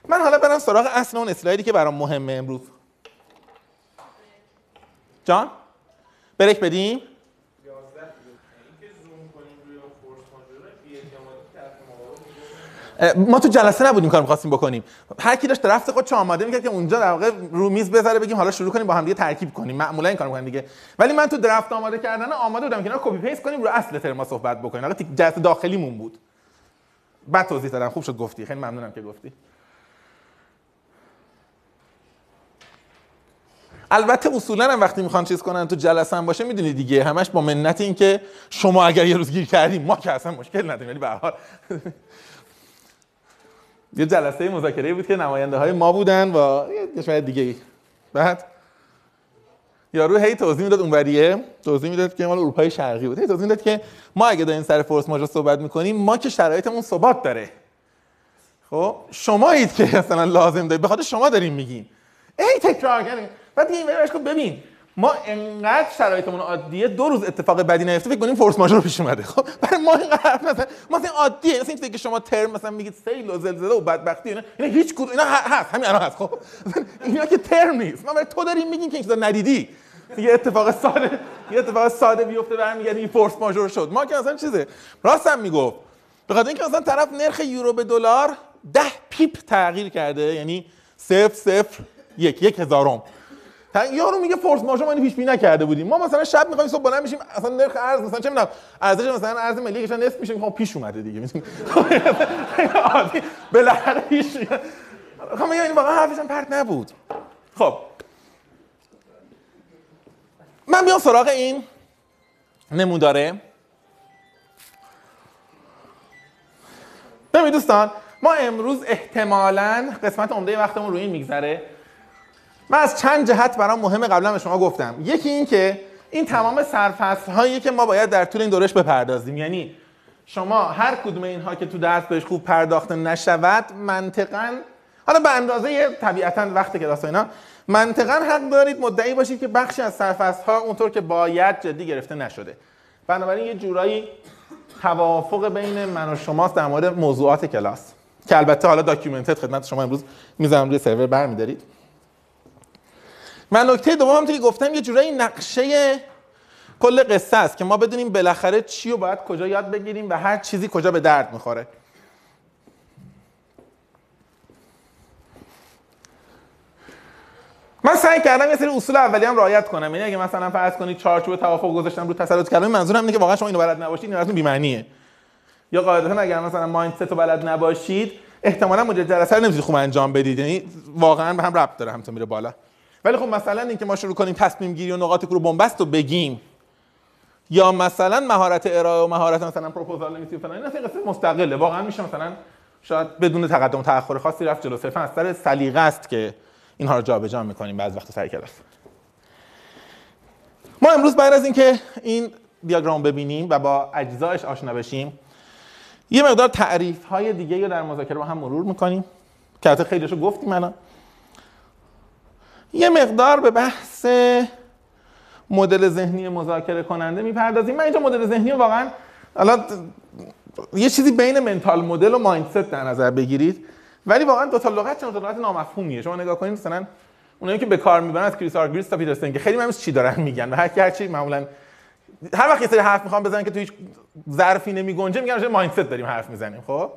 من حالا برم سراغ اصل اون اسلایدی که برام مهمه امروز. جان بریک بدیم؟ ما تو جلسه نبودیم کار می‌خواستیم بکنیم. هر کی داشت draft خودش آماده می‌کرد که اونجا در واقع رو میز بذاره بگیم حالا شروع کنیم با هم دیگه ترکیب کنیم. معمولا این کارو می‌کنن دیگه. ولی من تو draft آماده کردن آماده بودم که اینا copy paste کنیم رو اصل ترم ما صحبت بکنیم. حالا جلسه داخلیمون بود. بعد توضیح دادم. خوب شد گفتی. خیلی ممنونم که گفتی. البته اصولا هم وقتی می‌خوان چیز کنن تو جلسه هم باشه می‌دونی دیگه. همش با منت این که شما اگر یه روز گیر کردیم ما که اصلا مشکل نداریم. ولی به هر حال. یه جلسه مذاکره بود که نماینده های ما بودن و یه کشور دیگه بعد یارو هی توضیح می‌داد اونوریه توضیح می‌داد که مال اروپای شرقی بود. هی توضیح می‌داد که ما اگه داریم سر فورس ماژور صحبت می‌کنیم ما که شرایطمون ثبات داره. خب شمایید که مثلا لازم دارید. به شما داریم میگیم. ای تکرار کردیم. بعد دیگه کن ببین. ما انقدر شرایطمون عادیه دو روز اتفاق بدی نیفته فکر کنیم فورس ماژور پیش اومده. خب برای ما اینقدر مثلا ما مثلا عادیه. مثلا اینکه شما ترم مثلا میگید سیل و زلزله و بدبختی اینا اینا هیچ کدوم اینا هست همین الان هست. خب اینا که ترم نیست. ما برای تو داریم میگیم که این ندیدی. یه اتفاق ساده یه اتفاق ساده بیفته برمیگردی این فورس ماژور شد. ما که مثلا چیزه؟ راستم می‌گفت. به خاطر اینکه مثلا طرف نرخ یورو به دلار ده پیپ تغییر کرده یعنی صفر صفر یک یک هزارم. یارو میگه فورس ماژور ما پیش بینی نکرده بودیم. ما مثلا شب می‌خوایم صبح بلند میشیم اصلا نرخ ارز مثلا چه می‌دونم ارزش مثلا ارز ملی کشور نصف میشه می‌خوام پیش اومده دیگه. می‌دونی عادی میاد. خب این واقعا حرفش پرت نبود. خب. من بیام سراغ این نموداره ببینید دوستان ما امروز احتمالاً قسمت عمده وقتمون روی این میگذره. من از چند جهت برام مهمه قبلا به شما گفتم. یکی این که این تمام سرفصل هایی که ما باید در طول این دورش بپردازیم. یعنی شما هر کدوم اینها که تو درس بهش خوب پرداخته نشود منطقا حالا به اندازه طبیعتا وقت کلاس اینا منطقا حق دارید مدعی باشید که بخشی از سرفصل ها اونطور که باید جدی گرفته نشده. بنابراین یه جورایی توافق بین من و شماست در مورد موضوعات کلاس. که البته حالا داکیومنتد خدمت شما امروز می‌ذارم روی سرور برمیدارید. من نکته دوم که گفتم یه جورایی نقشه کل قصه است که ما بدونیم بالاخره چی رو باید کجا یاد بگیریم و هر چیزی کجا به درد می‌خوره. من سعی کردم یه سری اصول اولیه هم رعایت کنم. یعنی اگه مثلا فرض کنید چارچوب توافق گذاشتم رو تسلط کلمه منظورم اینه که واقعا شما اینو بلد نباشید این براتون بی‌معنیه. یا قاعدتا اگر مثلا مایندست رو بلد نباشید احتمالاً مدیر جلسه رو نمی‌تونید خوب انجام بدید. یعنی واقعا به هم ربط داره همتون میره بالا. ولی خب مثلا اینکه ما شروع کنیم تصمیم گیری و نقاط رو بنبست رو بگیم. یا مثلا مهارت ارائه و مهارت مثلا پروپوزال نویسی فلان این اصلا قصه مستقله. واقعا میشه مثلا شاید بدون تقدم و تأخر خاصی رفت جلو. صرفا از سر سلیقه است که اینها رو جابجا می‌کنیم بعض وقت سر کلاس. ما امروز بعد از اینکه این دیاگرام ببینیم و با اجزایش آشنا بشیم یه مقدار تعریف های دیگه رو در مذاکره با هم مرور می‌کنیم. که البته خیلیشو گفتیم الان. یه مقدار به بحث مدل ذهنی مذاکره کننده می‌پردازیم. من اینجا مدل ذهنی واقعا الان یه چیزی بین منتال مدل و مایندست در نظر بگیرید. ولی واقعا دو تا لغت چند لغت نامفهومیه. شما نگاه کنید مثلا اونایی که به کار می‌برن از کریس آرجریس تا پیتر سنگه که خیلی مهمه چی دارن میگن. و هر کی هر چی معمولا هر وقت یه سری حرف می‌خوام بزنن که تو هیچ ظرفی نمیگنجه میگن راجع mindset داریم حرف می‌زنیم خب؟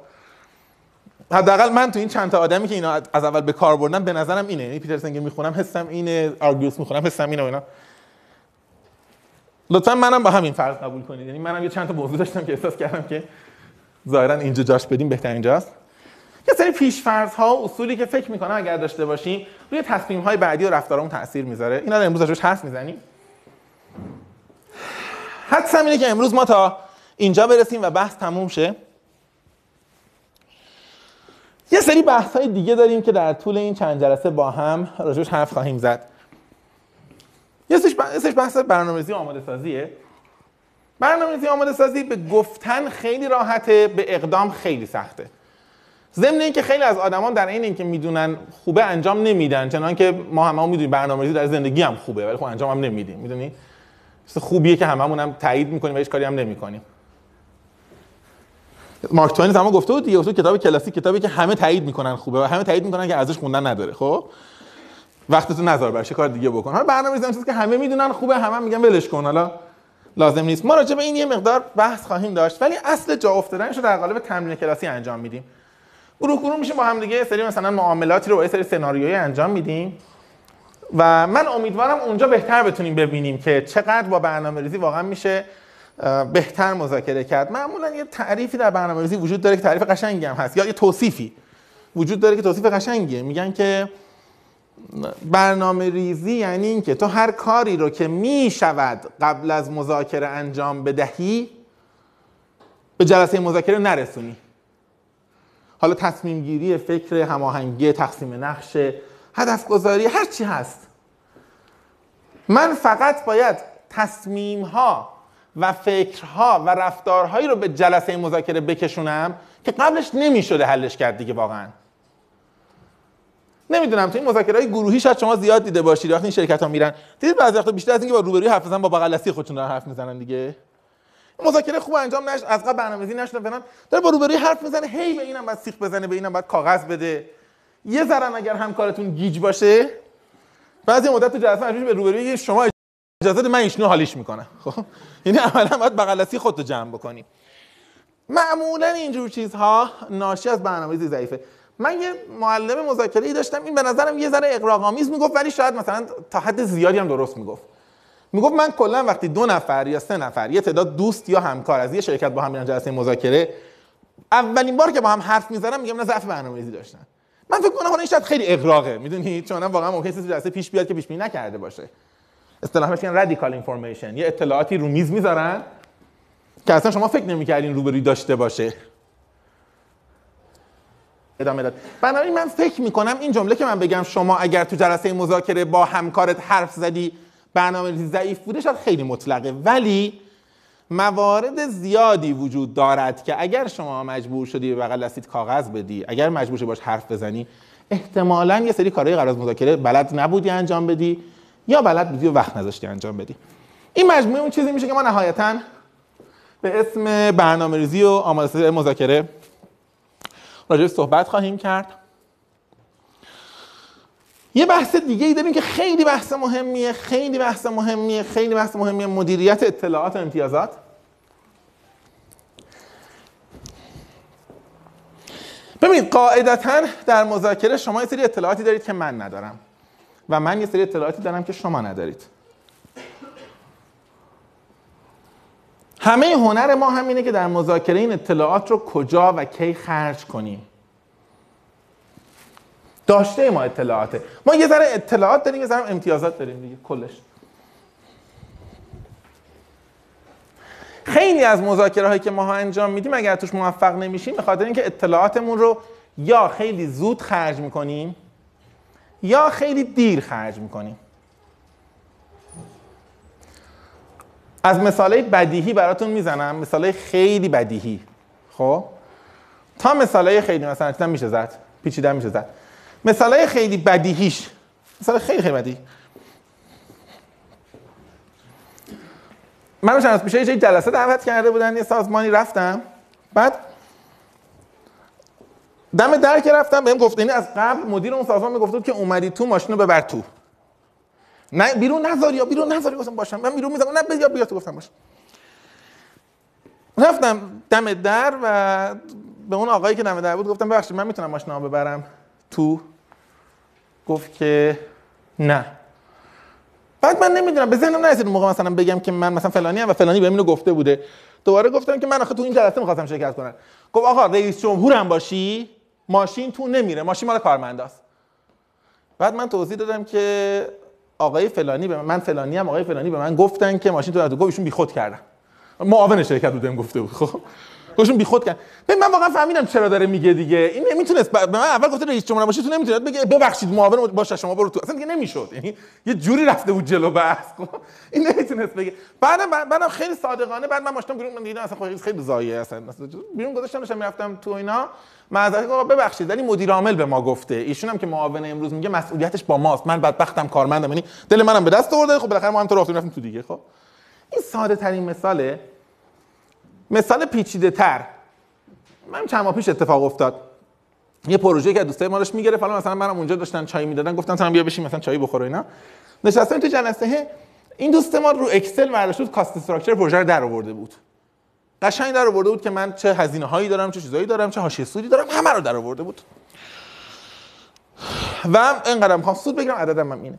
حداقل من تو این چند تا آدمی که اینا از اول به کار بردم به نظرم اینه. یعنی پیتر سنگه می‌خونم حسم اینه آرگوس می‌خونم حسم اینه و اینا. لطفا منم با همین فرض قبول کنید. یعنی منم یه چند تا موضوع داشتم که احساس کردم که ظاهرا اینجا جاش بدیم بهترین جاست یه سری پیش فرض ها و اصولی که فکر می‌کنم اگر داشته باشیم روی تصمیم های بعدی و رفتارمون تاثیر می‌ذاره. اینا رو امروز ازش حرف می‌زنیم. حدسم اینه که امروز ما تا اینجا برسیم و بحث تموم شه. یه سری بحث های دیگه داریم که در طول این چند جلسه با هم راجعش حرف خواهیم زد. یه سری بحث برنامه‌ریزی آماده سازیه برنامه‌ریزی آماده سازی به گفتن خیلی راحته به اقدام خیلی سخته. ضمن اینکه خیلی از آدمان در این اینکه می‌دونن خوبه انجام نمیدن چنان که ما همه هم می‌دونیم برنامه‌ریزی در زندگی هم خوبه ولی خب انجام هم نمیدیم می‌دونی؟ خوبیه که هممون هم تایید می‌کنیم و هیچ کاری هم نمی‌کنیم. مارک توین زمان گفته بود دیگه کتاب کلاسیک کتابی که همه تایید می‌کنن خوبه و همه تایید می‌کنن که ازش خوندن نداره خب؟ وقتتون نذار برش کار دیگه بکن. حالا برنامه‌ریزی چیزی که همه می‌دونن خوبه همه هم میگن ولش کن حالا لازم نیست. ما راجع به این یه مقدار بحث خواهیم داشت ولی اصل جا افتادنش رو در قالب تمرین کلاسی انجام میدیم. گروه گروه میشه با هم دیگه سری مثلا معاملاتی رو با سری سناریویی انجام میدیم. و من امیدوارم اونجا بهتر بتونیم ببینیم که چقدر با برنامه ریزی واقعا میشه. بهتر مذاکره کرد. معمولا یه تعریفی در برنامه ریزی وجود داره که تعریف قشنگی هم هست. یا یه توصیفی وجود داره که توصیف قشنگیه. میگن که برنامه ریزی یعنی اینکه تو هر کاری رو که می‌شود قبل از مذاکره انجام بدهی به جلسه مذاکره نرسونی. حالا تصمیم گیری فکر هماهنگی تقسیم نقش هدف گذاری هر چی هست. من فقط باید تصمیم ها و فکرها و رفتارهایی رو به جلسه مذاکره بکشونم که قبلش نمی‌شده حلش کرد دیگه واقعا. نمی‌دونم تو این مذاکره های گروهی شاید شما زیاد دیده باشید وقتی این شرکت ها میرن. دیدید بعضی وقتا بیشتر از اینکه با روبروی حرف بزنن با بغل دستی خودشون دارن حرف می‌زنن دیگه. مذاکره خوب انجام نش از قبل برنامه‌ریزی نشده فلان داره با روبروی حرف می‌زنه هی به اینم بعد سیخ بزنه به اینم بعد کاغذ بده. یه ذره اگر همکارتون گیج باشه بعضی مدت تو جلسه به روبروی شما اجازه من ایشنو حالیش می‌کنه خب؟ یعنی عملا باید بغل دستی خودتو جمع بکنی. معمولا اینجور چیزها ناشی از برنامه‌ریزی ضعیفه. من یه معلم مذاکره ای داشتم این به نظرم یه ذره اقراق‌آمیز می‌گفت ولی شاید مثلا تا حد زیادی هم درست می‌گفت. می‌گفت من کلا وقتی دو نفر یا سه نفر یه تعداد دوست یا همکار از یه شرکت با هم میرن جلسه مذاکره اولین بار که با هم حرف می‌زنم میگم نه ضعف برنامه‌ریزی داشتن. من فکر کنم این شاید خیلی اقراقه می‌دونید چون واقعا ممکنه چیزی جلسه پیش بیاد که پیش بینی نکرده باشه. اصطلاحا میگن رادیکال اینفورمیشن یه اطلاعاتی رو میز می‌ذارن که اصلا شما فکر نمی‌کردین روبروی داشته باشه. ادامه داد. بنابراین من فکر می‌کنم این جمله که من بگم شما اگر تو جلسه مذاکره با همکارت حرف زدی برنامه ضعیف بوده شاید خیلی مطلقه. ولی موارد زیادی وجود دارد که اگر شما مجبور شدی به بغل دستیت کاغذ بدی اگر مجبور شدی باش حرف بزنی احتمالا یه سری کارهای قرار مذاکره بلد نبودی انجام بدی. یا بلد بودی و وقت نذاشتی انجام بدی. این مجموعه اون چیزی میشه که ما نهایتا به اسم برنامه ریزی و آماده مذاکره راجع صحبت خواهیم کرد. یه بحث دیگه ای داریم که خیلی بحث مهمیه خیلی بحث مهمیه خیلی بحث مهمیه. مدیریت اطلاعات و امتیازات. ببینید قاعدتا در مذاکره شما یه سری اطلاعاتی دارید که من ندارم. و من یه سری اطلاعاتی دارم که شما ندارید. همه هنر ما همینه که در مذاکره این اطلاعات رو کجا و کی خرج کنیم. داشته ما اطلاعاته. ما یه ذره اطلاعات داریم یه ذره امتیازات داریم دیگه کلش. خیلی از مذاکره هایی که ما ها انجام میدیم اگر توش موفق نمیشیم به خاطر اینکه اطلاعاتمون رو یا خیلی زود خرج می‌کنیم یا خیلی دیر خرج می‌کنیم از مثالای بدیهی براتون می‌زنم. مثالای خیلی بدیهی. خب؟ تا مثالای خیلی مثلا چیزا میشه زد. پیچیده میشه زد. مثالای خیلی بدیهیش. مثال خیلی خیلی بدیهی من چند از پیش یه جلسه دعوت کرده بودن یه سازمانی رفتم. بعد دم در که رفتم بهم گفت اینی از قبل مدیر اون سازمان می‌گفت که اومدی تو ماشین رو ببر تو. نه بیرون نذاری یا بیرون نذاری گفتم باشم. من بیرون می‌ذارم نه بیا بیا تو گفتم باش رفتم دم در و به اون آقایی که دم در بود گفتم ببخشید من می‌تونم ماشینمو ببرم تو؟ گفت که نه. بعد من نمی‌دونم به ذهنم نرسید موقع مثلا بگم که من مثلا فلانی هم و فلانی بهم اینو گفته بوده. دوباره گفتم که من آخه تو این جلسه می‌خواستم شرکت کنم. گفت آقا رئیس جمهورم باشی؟ ماشین تو نمیره. ماشین مال کارمنداست بعد من توضیح دادم که آقای فلانی به من, من فلانی هم آقای فلانی به من گفتن که ماشین تو نتو گفت ایشون بیخود کردن. معاون شرکت بودم گفته بود. خب. گفتشون بیخود کرد ببین من واقعا فهمیدم چرا داره میگه دیگه. این نمی‌تونست به من اول گفته رئیس جمهور باشه تو نمی‌تونید بگه ببخشید معاون باشه شما برو تو. اصلا دیگه نمی‌شد. یعنی یه جوری رفته بود جلو بحث. خب. این نمی‌تونست بگه. بعدم بعدم خیلی صادقانه. بعد من ماشینم بیرون من دیدم اصلا خیلی خیلی زایه اصلا. بیرون گذاشتم داشتم می‌رفتم تو اینا. معذرت ببخشید ولی مدیر عامل به ما گفته. ایشون هم که معاون امروز میگه مسئولیتش با ماست. من بدبختم کارمندم. یعنی دل منم به دست آورده خب بالاخره ما هم تو رفتیم رفتیم تو دیگه خب؟ این ساده ترین مثاله. مثال پیچیده تر من چند ماه پیش اتفاق افتاد. یه پروژه که دوستای ما داشت می‌گرفت. حالا مثلا منم اونجا داشتن چای می‌دادن. گفتم تا بیا بشین مثلا چای بخور اینا. نشستم تو جلسه. این دوست ما رو اکسل برداشت بود کاست استراکچر پروژه رو در آورده بود. قشنگ در آورده بود که من چه هزینه هایی دارم چه چیزایی دارم چه حاشیه سودی دارم همه رو در آورده بود. و اینقدر می‌خوام سود بگیرم عددم هم اینه.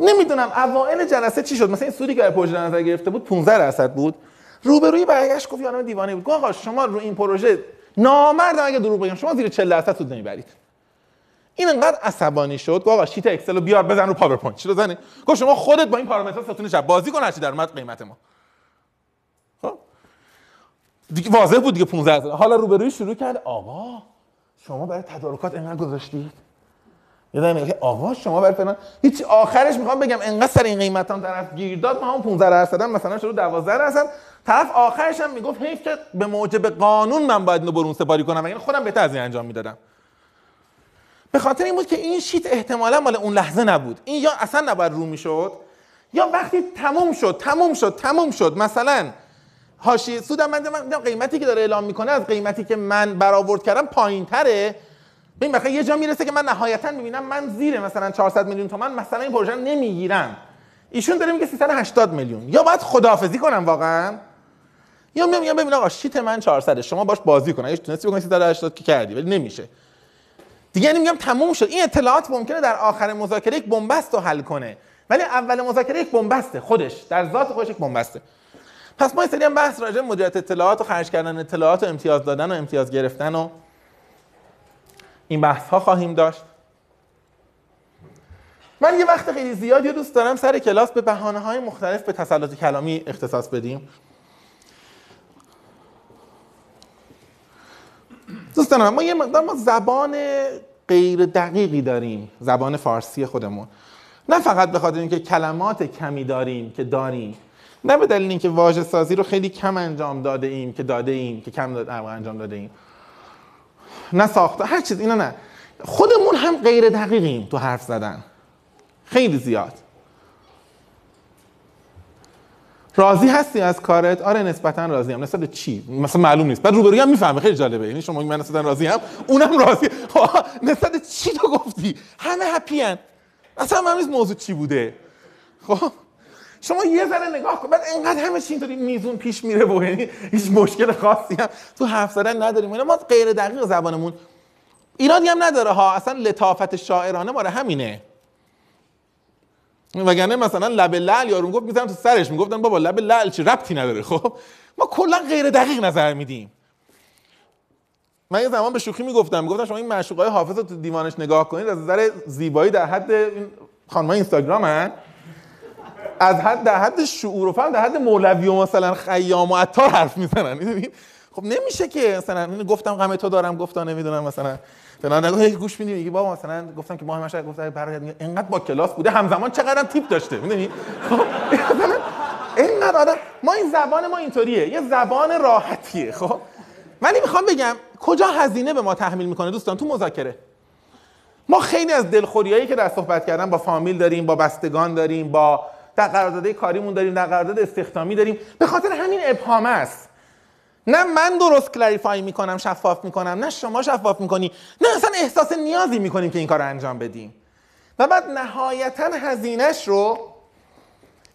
نمی‌دونم اوائل جلسه چی شد. مثلا این سودی که پروژه نظر گرفته بود 15 درصد بود. روبروی برگشت گفت یادم دیوانه بود. گفت شما رو این پروژه نامردم اگه دروغ بگم شما زیر 40 درصد سود نمی‌برید. این انقدر عصبانی شد. گفت آقا sheet اکسل رو بیار بزن رو PowerPoint. چرا زنی؟ گفت شما خودت با این پارامترها ستون شب بازی کن هرچی در اومد قیمت ما. دیگه واضح بود دیگه 15 درصد حالا روبروی شروع کرد آقا شما برای تدارکات انقدر گذاشتید یادم که آقا شما برای فلان. هیچ آخرش می‌خوام بگم انقدر سر این قیمت هم طرف گیر داد. ما هم 15 درصد مثلا شروع 12 درصد. طرف آخرش هم می‌گفت حیف که به موجب قانون من باید اینو برون سپاری کنم. یعنی خودم بهتر از این انجام می‌دادم. به خاطر این بود که این شیت احتمالا مال اون لحظه نبود. این یا اصلا نباید رو می‌شد یا وقتی تموم شد تموم شد تموم شد. مثلا حاشیه سودم من دیدم قیمتی که داره اعلام می‌کنه از قیمتی که من برآورد کردم پایینتره. ببین مثلا یه جا می‌رسه که من نهایتا می‌بینم من زیر مثلا 400 میلیون تومن مثلا این پروژه نمی‌گیرم. ایشون داره میگه 380 میلیون. یا باید خداحافظی کنم واقعا. یا میام میگم ببین آقا شیت من 400 شما باش بازی کن. اگه تونستی بکنی 380 که کردی ولی نمیشه. دیگه یعنی میگم تموم شد. این اطلاعات ممکنه در آخر مذاکره یک بنبست رو حل کنه. ولی اول مذاکره یک بنبسته خودش. در ذات خودش یک بنبسته. پس ما این بحث راجع مدیریت اطلاعات و خرج کردن اطلاعات و امتیاز دادن و امتیاز گرفتن و این بحث ها خواهیم داشت. من یه وقت خیلی زیادی دوست دارم سر کلاس به بحانه های مختلف به تسلط کلامی اختصاص بدیم. دوستان ما یه مقدار ما زبان غیر دقیقی داریم زبان فارسی خودمون. نه فقط به خاطر اینکه کلمات کمی داریم که داریم. نه به دلیل اینکه واژه سازی رو خیلی کم انجام داده ایم که داده ایم که کم انجام داده ایم. نه ساخته هر چیز اینا نه. خودمون هم غیر دقیقیم تو حرف زدن. خیلی زیاد. راضی هستی از کارت؟ آره نسبتا راضی هم نسبت چی؟ مثلا معلوم نیست. بعد روبروی هم می‌فهمه. خیلی جالبه. یعنی شما من نسبتا راضی هم اونم راضی. نسبت چی تو گفتی؟ همه هپی ان اصلا من نیست موضوع چی بوده. خب؟ شما یه ذره نگاه کن. بعد انقدر همه چی اینطوری میزون پیش میره و یعنی هیچ مشکل خاصی هم تو حرف زدن نداریم. ما غیر دقیق زبانمون. ایرادی هم نداره ها. اصلا لطافت شاعرانه ماره همینه. وگرنه مثلا لب لعل یارو گفت می‌زنم تو سرش. می‌گفتن بابا لب لعل چی؟ ربطی نداره. خب؟ ما کلا غیر دقیق نظر میدیم. من یه زمان به شوخی می‌گفتم. می‌گفتم شما این معشوقای حافظ رو تو دیوانش نگاه کنید از نظر زیبایی در حد این خانمای اینستاگرام هن. از حد در حد شعور و فهم در حد مولوی و مثلا خیام و عطار حرف می‌زنن. می‌دونید خب نمیشه که مثلا گفتم غم تو دارم گفتا نمی‌دونم مثلا. فلان نگاه گوش میدی میگه بابا مثلا گفتم که ماه مشهد گفت برای اینقدر با کلاس بوده همزمان چقدر تیپ داشته می‌دونی؟ خب اینقدر آدم ما این زبان ما اینطوریه یه زبان راحتیه خب؟ ولی می‌خوام بگم کجا هزینه به ما تحمیل می‌کنه دوستان؟ تو مذاکره. ما خیلی از دلخوریایی که در صحبت کردن با فامیل داریم با بستگان داریم با در قرارداد کاریمون داریم در قرارداد استخدامی داریم. به خاطر همین ابهام است. نه من درست کلریفای می‌کنم شفاف می‌کنم نه شما شفاف می‌کنی نه اصلا احساس نیازی می‌کنیم که این کار انجام بدیم. و بعد نهایتا هزینهش رو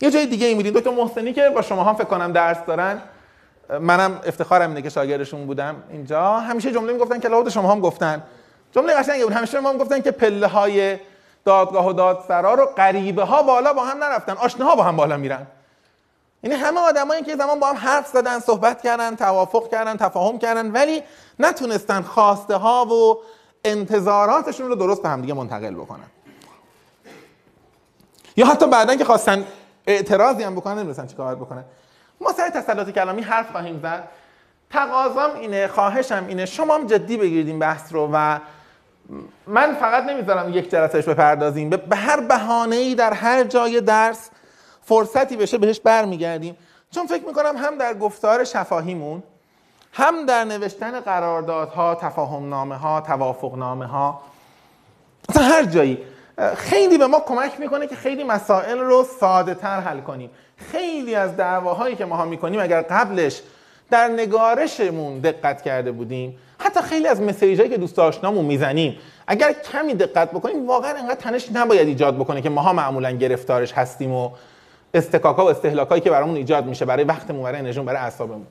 یه جای دیگه ای میدیم. دکتر محسنی که با شما هم فکر کنم درس دارن منم افتخارم اینه که شاگردشون بودم اینجا. همیشه جمله می‌گفتن که لابد شما هم گفتن. جمله قشنگی بود. همیشه ما هم گفتن که پله های دادگاه و دادسرا رو غریبه ها بالا با هم نرفتن. آشناها با هم بالا میرن. یعنی همه آدمایی که زمان با هم حرف زدن صحبت کردن توافق کردن تفاهم کردن ولی نتونستن خواسته ها و انتظاراتشون رو درست به همدیگه منتقل بکنن. یا حتی بعدا که خواستن اعتراضی هم بکنن نمی‌دونستن چی کار بکنن. ما سر تسلط کلامی حرف خواهیم زد. تقاضام اینه خواهشم اینه. شما هم جدی بگیرید این بحث رو و من فقط نمی‌ذارم یک جلسهش بپردازیم. به هر بهانه‌ای در هر جای درس فرصتی بشه بهش برمیگردیم. چون فکر می‌کنم هم در گفتار شفاهیمون هم در نوشتن قراردادها تفاهم نامه ها توافق نامه ها اصلا هر جایی. خیلی به ما کمک می‌کنه که خیلی مسائل رو ساده تر حل کنیم. خیلی از دعواهایی که ما ها می‌کنیم اگر قبلش در نگارشمون دقت کرده بودیم حتی خیلی از مسیجایی که دوست آشنامون می‌زنیم اگر کمی دقت بکنیم واقعا انقدر تنش نباید ایجاد بکنه که ماها معمولا گرفتارش هستیم و استکاکا و استهلاکایی که برامون ایجاد میشه برای وقتمون برای انرژیمون برای اعصابمون.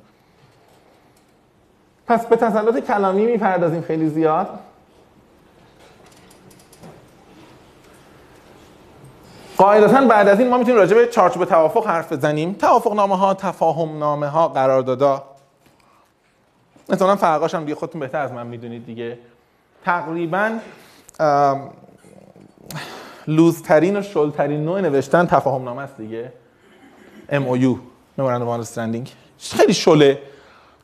پس به تسلط کلامی می‌پردازیم خیلی زیاد. قاعدتا بعد از این ما می‌تونیم راجع به چارچوب توافق حرف بزنیم. توافق نامه ها تفاهم نامه ها قراردادا مثلا فرقاش هم دیگه خودتون بهتر از من می‌دونید دیگه. تقریبا لوزترین و شلترین نوع نوشتن تفاهم نامه است دیگه. MOU Memorandum of Understanding. خیلی شله.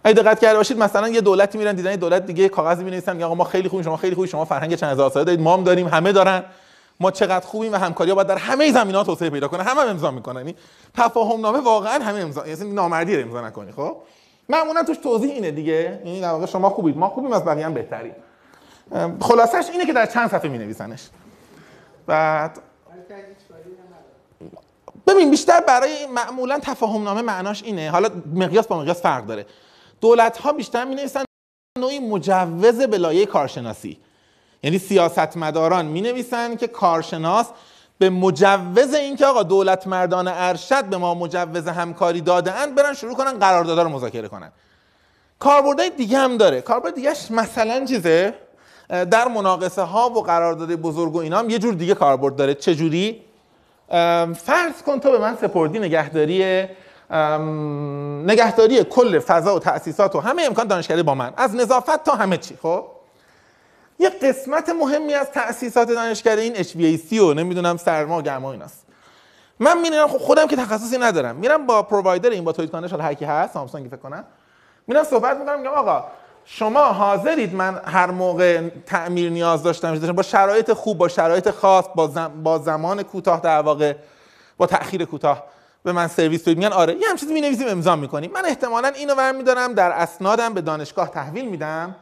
اگه دقت کرده باشید مثلا یه دولتی میرن دیدن یه دولت دیگه کاغذی می‌نویسن آقا ما خیلی خوبیم شما خیلی خوبی شما فرهنگ چند هزار ساله دارید ما هم داریم همه دارن. ما چقدر خوبیم و همکاری باید در همه زمینه‌ها توسعه پیدا کنه همه هم امضا می‌کنن. یعنی تفاهم نامه واقعا همه امضا یعنی نامردی امضا نکنی خب؟ معمولا توش توضیح اینه دیگه. یعنی در واقع شما خوبید. ما خوبیم از بقیه هم بهتریم. خلاصش اینه که در چند صفحه می‌نویسنش. بعد ببین بیشتر برای معمولا تفاهم نامه معناش اینه. حالا مقیاس با مقیاس فرق داره. دولت ها بیشتر می نویسن نوعی مجوز به کارشناسی. یعنی سیاستمداران می نویسن که کارشناس به مجوز اینکه آقا دولت مردان ارشد به ما مجوز همکاری دادن برن شروع کنن قراردادها رو مذاکره کنن. کاربردهای دیگه هم داره. کاربرد دیگهش مثلا چیزه؟ در مناقصه ها و قرارداد بزرگ و اینا هم یه جور دیگه کاربرد داره. چه جوری فرض کن تو به من سپردی نگهداری نگهداری کل فضا و تأسیسات و همه امکان دانشکده با من. از نظافت تا همه چی خب؟ یه قسمت مهمی از تأسیسات دانشکده این HVAC و نمی‌دونم سرما و گرما ایناست من میرم خب خودم که تخصصی ندارم. میرم با پرووایدر این با توییت کانش هر کی هست سامسونگ فکر کنم. میرم صحبت می‌کنم میگم آقا شما حاضرید من هر موقع تعمیر نیاز داشتم با شرایط خوب با شرایط خاص با, زم... با زمان کوتاه در واقع با تأخیر کوتاه به من سرویس بدید. میگن آره یه هم چیزی می‌نویسیم امضا می‌کنیم. من احتمالاً اینو برمی‌دارم در اسنادم به دانشگاه تحویل میدم.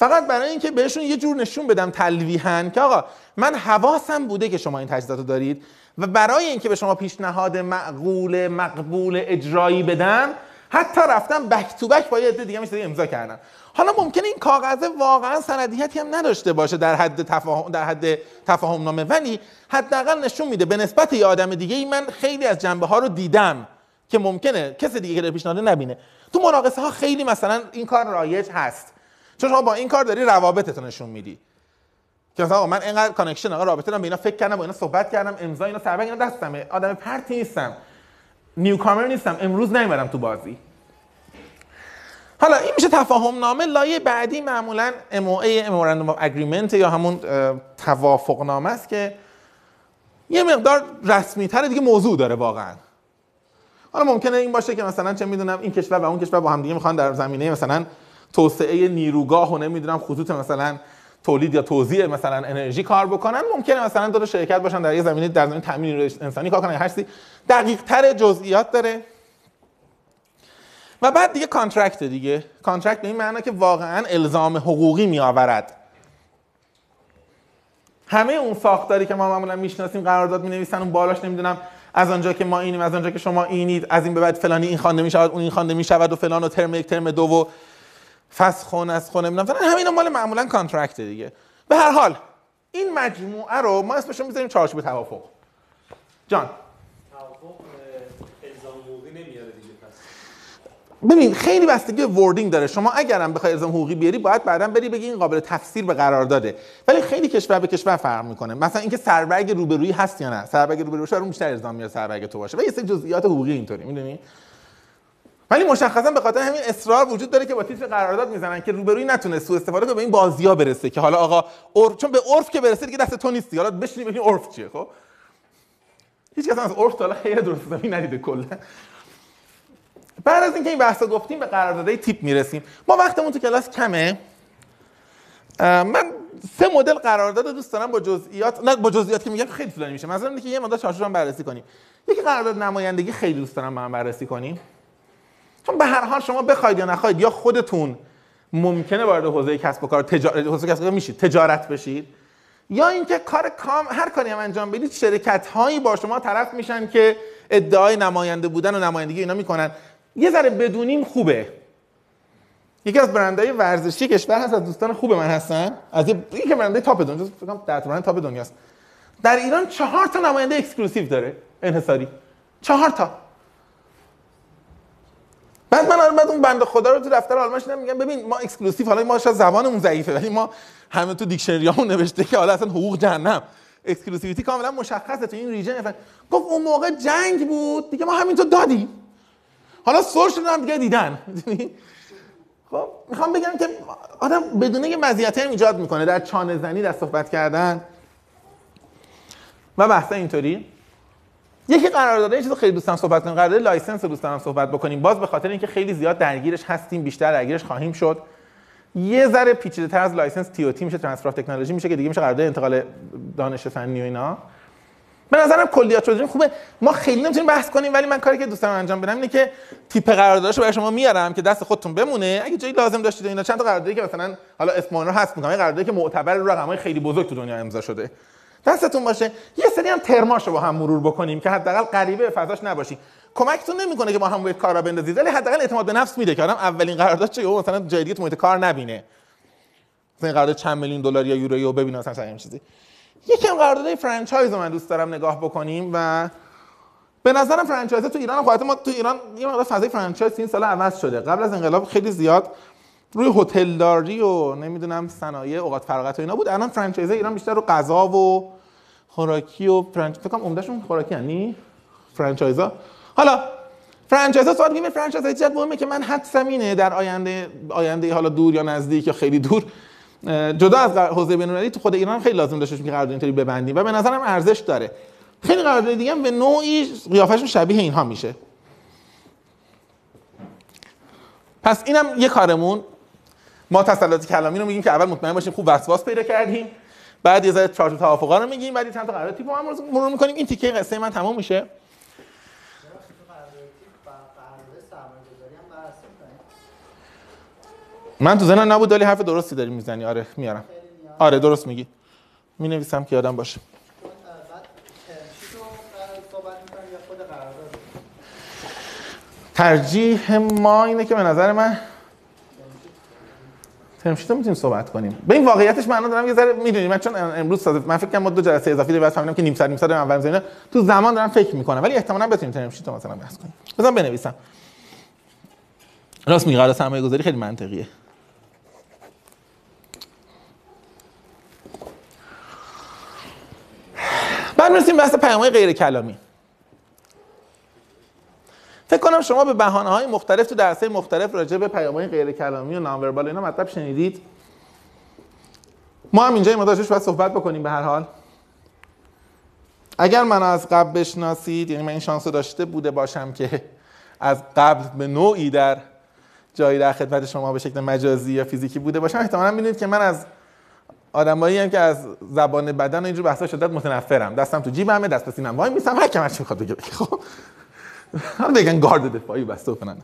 فقط برای اینکه بهشون یه جور نشون بدم تلویحاً که آقا من حواسم بوده که شما این تجهیزاتو دارید و برای اینکه به شما پیشنهاد معقول مقبول اجرایی بدم حتی رفتم back to back با یه عده دیگه امضا کردم. حالا ممکنه این کاغذه واقعا سندیتی هم نداشته باشه در حد تفاهم در حد تفاهم نامه ولی حداقل نشون میده به نسبت یه آدم دیگه ای من خیلی از جنبه ها رو دیدم که ممکنه کسی دیگه که پیشنهاد نبینه. تو مناقصه ها خیلی مثلا این کار رایج هست. چون شما با این کار داری روابطت نشون میدی. که مثلا من اینقدر connection آقا رابطه دارم به اینا فکر کردم با اینا صحبت کردم امضا اینا سربرگ اینا دستمه. آدم پرتی نیستم. نیوکامر نیستم. امروز نمی‌برم تو بازی. حالا این میشه تفاهم نامه لایه بعدی معمولا MOA Memorandum of Agreement یا همون توافق نامه است که یه مقدار رسمی تر دیگه موضوع داره واقعا. حالا ممکنه این باشه که مثلا چه می‌دونم این کشور و اون کشور با هم دیگه می‌خوان در زمینه مثلا توسعه نیروگاه و نمی‌دونم خطوط مثلا تولید یا توزیع مثلا انرژی کار بکنن ممکنه مثلا دو شرکت باشن در یه زمینه در زمینه تامین انسانی کار کنن. چیزی دقیق تر جزئیات داره. و بعد دیگه contract دیگه. contract به این معنی که واقعا الزام حقوقی می آورد همه اون ساختاری که ما معمولا می‌شناسیم قرارداد می نویسن اون بالاش نمی‌دونم از آنجا که ما اینیم از آنجا که شما اینید از این به بعد فلانی این خوانده می شود اون این خوانده می شود و فلان و ترم یک ترم دو و خون از خونه نمی‌دونم فلان همین مال معمولا contract دیگه. به هر حال این مجموعه رو ما اسمش رو می‌ذاریم چارچوب توافق. جان. ببین خیلی بستگی به وردینگ داره. شما اگرم بخوای الزام حقوقی بیاری باید بعدا بری بگی این قابل تفسیر به قرار داده. ولی خیلی کشور به کشور فرق می‌کنه. مثلا اینکه سربرگ روبرویی هست یا نه. سربرگ روبرویی باشه اون بیشتر الزام میاد سربرگ تو باشه. و یه سری جزئیات حقوقی اینطوری می‌دونی؟ ولی مشخصا به خاطر همین اصرار وجود داره که با تیتر قرارداد می‌زنن که روبرویی نتونه سوء استفاده کنه به این بازی‌ها برسه که حالا آقا عرف چون به عرف که برسه دیگه دست تو نیستی. حالا بشینی ببین عرف چیه خب؟ هیچ کس از عرف تا حالا خیلی درست حسابی ندیده کلا. بعد از اینکه این بحثا گفتیم به قراردادهای تیپ می‌رسیم. ما وقتمون تو کلاس کمه. من سه مدل قرارداد دوست دارم با جزئیات نه با جزئیات که میگم خیلی طولانی میشه. مثلا اینکه یه مدت چارچوب بررسی کنیم. یکی قرارداد نمایندگی خیلی دوست دارم با هم بررسی کنیم. چون به هر حال شما بخواید یا نخواید یا خودتون ممکنه وارد حوزه کسب و کار تجارت حوزه کسب کار میشید تجارت بشید یا اینکه کار کام هر کاری هم انجام بدید شرکت هایی با شما طرف میشن که ادعای نماینده بودن و نمایندگی اینا می‌کنن. یه ذره بدونیم خوبه. یکی از برندهای ورزشی کشور هست از دوستان خوب من هستن. از یکی برندهای top دنیا فکر کنم در برند top دنیاست. در ایران چهار تا نماینده exclusive داره انحصاری. چهار تا. بعد من بعد اون بنده خدا رو تو دفتر آلمان شدم میگم ببین ما اکسکلوسیو حالا ما شاید زبانمون ضعیفه ولی ما همه تو دیکشنریامون نوشته که حالا اصلا حقوق جهنم. اکسکلوسیویتی کاملا مشخصه تو این ریژن فن. گفت اون موقع جنگ بود. دیگه ما همینطور دادیم. حالا سر شدن دیگه دیدن؟ خب می‌خوام بگم که آدم بدون یه مزیت هم ایجاد می‌کنه در چانه زنی در صحبت کردن. و بحث اینطوری. یکی قرارداد یه چیز خیلی دوستم صحبت کنیم قرارداد license رو دوست دارم صحبت بکنیم. باز به خاطر اینکه خیلی زیاد درگیرش هستیم بیشتر درگیرش خواهیم شد. یه ذره پیچیده تر از license TOT میشه transfer technology میشه که دیگه میشه قرارداد انتقال دانش فنی و اینا. به نظرم کلیات شده. خوبه. ما خیلی نمی‌تونیم بحث کنیم ولی من کاری که دوست انجام بدم اینه که تیپ قراردادش برای شما میارم که دست خودتون بمونه. اگه جایی لازم داشتید اینا چند تا قراردادی که مثلا حالا اسم رو هست میگم قراردادی که معتبر رو رقمای خیلی بزرگ تو دنیا امضا شده. دستتون باشه. یه سری هم ترماشو با هم مرور بکنیم که حداقل غریبه به فضاش نباشی. کمکتون نمی‌کنه که ما هم باید کارا بندازید ولی حداقل اعتماد به نفس میده که آدم اولین قرارداد چه مثلا جای دیگه محیط کار نبینه. این قرارداد چند میلیون دلار یا یورو یا ببینه مثلا همین چیزی. یکم قراردادهای franchise رو من دوست دارم نگاه بکنیم و به نظرم franchise تو ایران خواهد ما تو ایران یه مقدار فضای franchise این سال عوض شده. قبل از انقلاب خیلی زیاد روی هتلداری و نمی‌دونم صنایع اوقات فراغت و اینا بود. الان franchise ایران بیشتر رو غذا و خوراکی و فرانچ فکر کنم عمدهشون خوراکی یعنی فرانچایزا. حالا فرانچایزا سوال میگه فرانچایز چیز مهمه که من حدسم اینه در آینده آینده حالا دور یا نزدیک یا خیلی دور. جدا از حوزه بین‌المللی تو خود ایران خیلی لازم داشته که قرارداد اینطوری ببندیم و به نظرم ارزش داره. خیلی قرارداد دیگه هم به نوعی قیافشون شبیه اینها میشه. پس اینم یه کارمون. ما تسلط کلامی رو میگیم که اول مطمئن باشیم خوب وسواس پیدا کردیم. بعد یه ذره چارت توافقا رو میگیم بعد چند تا قرارداد تیپ هم مرور می‌کنیم. این تیکه قصه من تموم میشه. من تو ذهنم نبود ولی حرف درستی داری می‌زنی. آره میارم. آره درست میگی. می نویسم که یادم باشه. ترجیح ما اینه که به نظر من ترمشیت می‌تونیم صحبت کنیم. به این واقعیتش الان دارم یه ذره می‌دونی من چون امروز ساز من فکر کنم ما دو جلسه اضافی بعد فهمیدم که نیم ساعت نیم ساعت اول می‌ذاریم. تو زمان دارم فکر می‌کنم ولی احتمالاً بتونیم ترمشیت رو مثلا بحث کنیم. بذارم بنویسم. راست میگه سرمایه گذاری خیلی منطقیه. بعد می‌رسیم بحث پیام‌های غیر کلامی فکر کنم شما به بهانه های مختلف تو درسه مختلف راجع به پیام های غیر کلامی و نانوربال اینا مطلب شنیدید. ما هم اینجا این مدارش باید صحبت بکنیم به هر حال. اگر من از قبل بشناسید یعنی من این شانس رو داشته بوده باشم که از قبل به نوعی در جایی در خدمت شما به شکل مجازی یا فیزیکی بوده باشم احتمالا می‌دونید که من از آدمایی هم که از زبان بدن و اینجور بحثا شدت متنفرم. دستم تو جیبمه دست به سینم وای میسم هر هرچی می‌خواد بگه. خب؟ حالا بگن گارد دفاعی بسته کنن.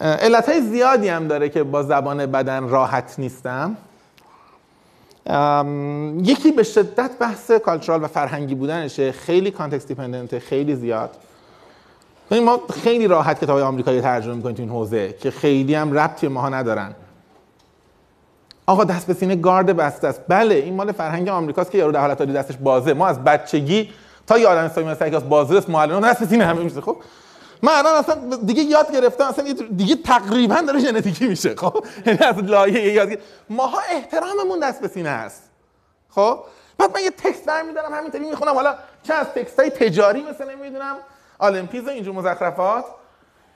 علت های زیادی هم داره که با زبان بدن راحت نیستم. یکی به شدت بحث cultural و فرهنگی بودنشه. خیلی context dependent خیلی زیاد. ما خیلی راحت کتاب آمریکایی ترجمه می‌کنیم تو این حوزه که خیلی هم ربطی ماها ندارن. آقا دست به سینه گارد بسته است. بله این مال فرهنگ آمریکاست که یارو در حالت دستش بازه. ما از بچگی تا یه آدم مثل از بازرس معلم دست سینه همه میشه خب؟ من الان اصلا دیگه یاد گرفتم اصلا دیگه تقریبا داره ژنتیکی میشه خب؟ یعنی از لایه یاد. ماها احتراممون دست به سینه است خب؟ بعد من یه تکست برمیدارم همینطوری می‌خونم. حالا چه از تکست های تجاری مثل نمی‌دونم آلمپیز و اینجور مزخرفات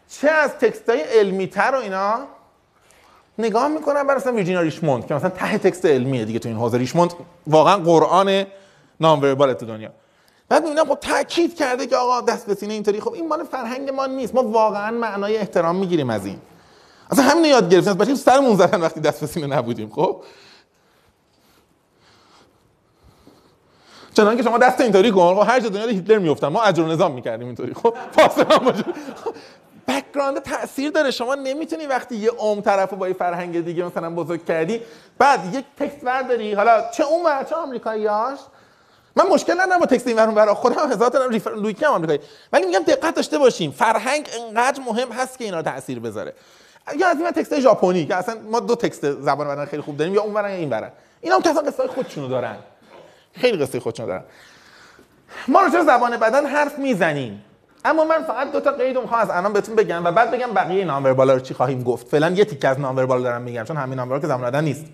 چه از تکست های علمی تر و اینا. نگاه می‌کنم برای مثلا ویرجینیا ریشموند که مثلا ته تکست علمیه دیگه تو این حوزه. ریشموند واقعا قرآن نام تو دنیا. بعد می‌بینم خب تاکید کرده که آقا دست به سینه اینطوری. خب این مال فرهنگ ما نیست. ما واقعا معنای احترام می‌گیریم از این. اصلا همین یاد گرفتیم. از بچگی سرمون زدن وقتی دست به سینه نبودیم خب؟ چنانکه شما دست اینطوری کن خب هر جا دنیا هیتلر میافتن. ما اجر نظام می‌کردیم اینطوری. خب فاصله باشه. بکگراند تاثیر داره. شما نمی‌تونی وقتی یه عمر طرفو با یه فرهنگ دیگه مثلا بزرگ کردی بعد یک تکست برداری. حالا چه اون چه آمریکاییاش من مشکل ندارم با تکست این ور اون ور خودم هزار تا ریفر لویکی هم آمریکایی. ولی میگم دقت داشته باشیم فرهنگ انقدر مهم هست که اینا رو تاثیر بذاره. یا از این text ژاپنی که اصلا ما دو text زبان بدن خیلی خوب داریم یا اون ور یا این ور اینا هم که اصلا قصه خودشونو دارن. خیلی قصه خودشونو دارن. ما راجع به زبان بدن حرف می‌زنیم. اما من فقط دو تا قید رو می‌خوام از الان بهتون بگم و بعد بگم بقیه non-verbal ا رو چی خواهیم گفت. فعلا یه تیکه از non-verbal ا دارم میگم چون همین non-verbal که زبان بدن نیست.